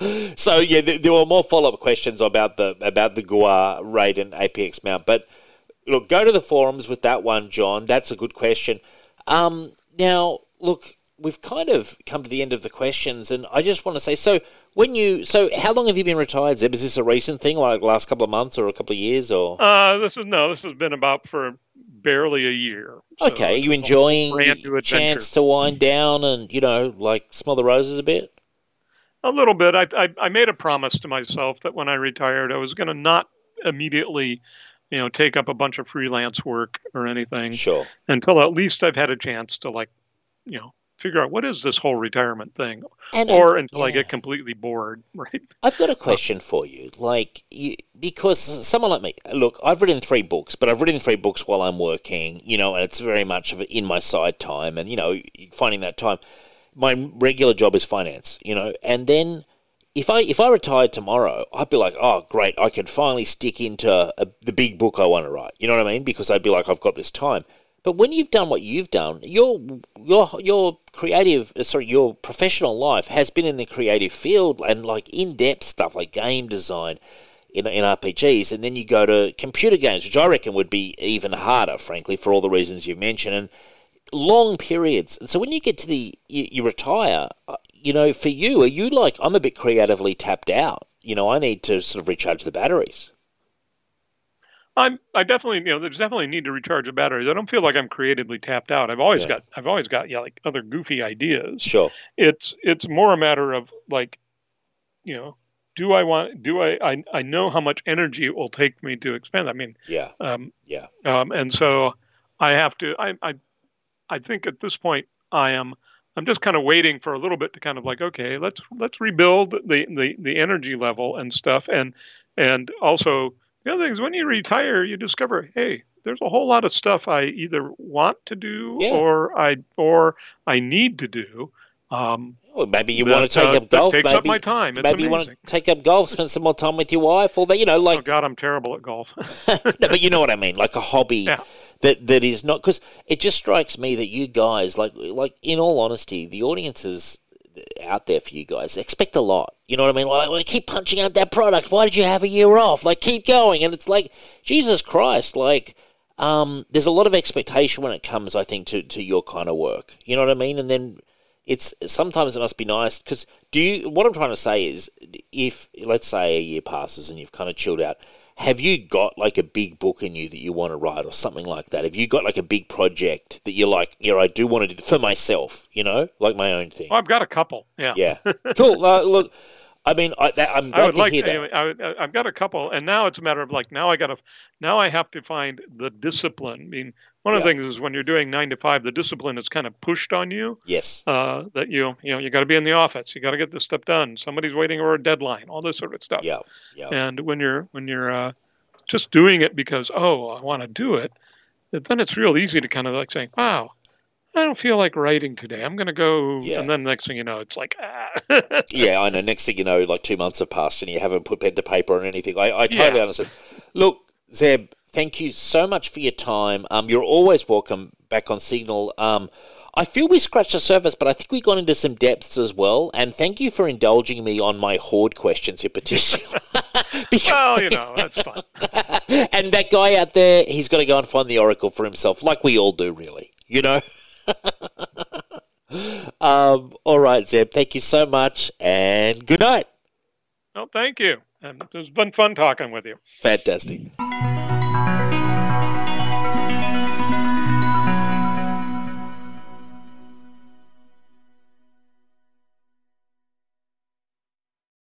[SPEAKER 3] so yeah, there, there were more follow up questions about the about the Guar Radiant Apex mount. But look, go to the forums with that one, John. That's a good question. Um, now, look, we've kind of come to the end of the questions, and I just want to say, so when you, so how long have you been retired, Zeb? Is this a recent thing, like last couple of months or a couple of years, or?
[SPEAKER 4] uh this is no this has been about for barely a year So
[SPEAKER 3] okay, you enjoying chance to wind down and you know, like smell the roses a bit?
[SPEAKER 4] A little bit. I, I, I made a promise to myself that when I retired, I was going to not immediately you know, take up a bunch of freelance work or anything
[SPEAKER 3] Sure.
[SPEAKER 4] until at least I've had a chance to like, you know, figure out what is this whole retirement thing,
[SPEAKER 3] And
[SPEAKER 4] or until I get completely bored, right?
[SPEAKER 3] I've got a question for you. Like, you, because someone like me, look, I've written three books, but I've written three books while I'm working, you know, and it's very much of it in my side time, and you know, finding that time. My regular job is finance, you know, and then if I if I retired tomorrow, I'd be like, oh, great, I can finally stick into a, the big book I want to write. You know what I mean? Because I'd be like, I've got this time. But when you've done what you've done, your your your creative, uh, sorry, your professional life has been in the creative field and like in depth stuff like game design in in RPGs, and then you go to computer games, which I reckon would be even harder, frankly, for all the reasons you mentioned, and long periods. And so when you get to the you, you retire, uh, you know, for you, are you like I'm a bit creatively tapped out? You know, I need to sort of recharge the batteries.
[SPEAKER 4] I'm I definitely you know there's definitely need to recharge the batteries. I don't feel like I'm creatively tapped out. I've always
[SPEAKER 3] Yeah.
[SPEAKER 4] got I've always got yeah like other goofy ideas.
[SPEAKER 3] Sure.
[SPEAKER 4] It's it's more a matter of like, you know, do I want do I I, I know how much energy it will take me to expand. I mean,
[SPEAKER 3] Yeah.
[SPEAKER 4] um,
[SPEAKER 3] Yeah.
[SPEAKER 4] um, and so I have to. I I I think at this point I am. I'm just kind of waiting for a little bit to kind of like okay, let's let's rebuild the the the energy level and stuff, and and also the other thing is when you retire, you discover hey, there's a whole lot of stuff I either want to do
[SPEAKER 3] Yeah.
[SPEAKER 4] or I or I need to do. Um,
[SPEAKER 3] Well, maybe you
[SPEAKER 4] that,
[SPEAKER 3] want to take
[SPEAKER 4] uh,
[SPEAKER 3] up golf.
[SPEAKER 4] Takes
[SPEAKER 3] maybe
[SPEAKER 4] up my time. It's
[SPEAKER 3] maybe
[SPEAKER 4] amazing.
[SPEAKER 3] you want to take up golf, spend some more time with your wife, or that you know, like
[SPEAKER 4] oh God, I'm terrible at golf.
[SPEAKER 3] no, but you know what I mean, like a hobby
[SPEAKER 4] Yeah.
[SPEAKER 3] that that is not because it just strikes me that you guys, like like in all honesty, the audiences out there for you guys expect a lot. You know what I mean? Like, well, keep punching out that product. Why did you have a year off? Like, keep going. And it's like Jesus Christ, like. Um, there's a lot of expectation when it comes, I think, to, to your kind of work. You know what I mean? And then it's sometimes it must be nice because do you? What I'm trying to say is, if let's say a year passes and you've kind of chilled out, have you got like a big book in you that you want to write or something like that? Have you got like a big project that you're like, yeah, I do want to do for myself, you know, like my own thing?
[SPEAKER 4] well, I've got a couple. Yeah.
[SPEAKER 3] Yeah, cool. Uh, look, I mean, I, I'm glad
[SPEAKER 4] I would
[SPEAKER 3] to
[SPEAKER 4] like.
[SPEAKER 3] hear that.
[SPEAKER 4] I, I've got a couple, and now it's a matter of like now I got to now I have to find the discipline. I mean, one of the things is when you're doing nine to five, the discipline is kind of pushed on you.
[SPEAKER 3] Yes,
[SPEAKER 4] Uh, that you you know you got to be in the office, you got to get this stuff done. Somebody's waiting for a deadline, all this sort of stuff.
[SPEAKER 3] yeah, yeah,
[SPEAKER 4] And when you're when you're uh, just doing it because oh I want to do it, then it's real easy to kind of like saying wow. I don't feel like writing today. I'm going to go,
[SPEAKER 3] Yeah.
[SPEAKER 4] and then next thing you know, it's like, ah.
[SPEAKER 3] yeah. I know. Next thing you know, like two months have passed and you haven't put pen to paper on anything. I, I totally
[SPEAKER 4] Yeah.
[SPEAKER 3] understand. Look, Zeb, thank you so much for your time. Um, you're always welcome back on Signal. Um, I feel we scratched the surface, but I think we got into some depths as well. And thank you for indulging me on my horde questions in particular. because,
[SPEAKER 4] well, you know, that's fun.
[SPEAKER 3] and that guy out there, he's got to go and find the oracle for himself, like we all do, really. You know. um, all right, Zeb. Thank you so much, and good night.
[SPEAKER 4] No, thank you. And it's been fun talking with you.
[SPEAKER 3] Fantastic.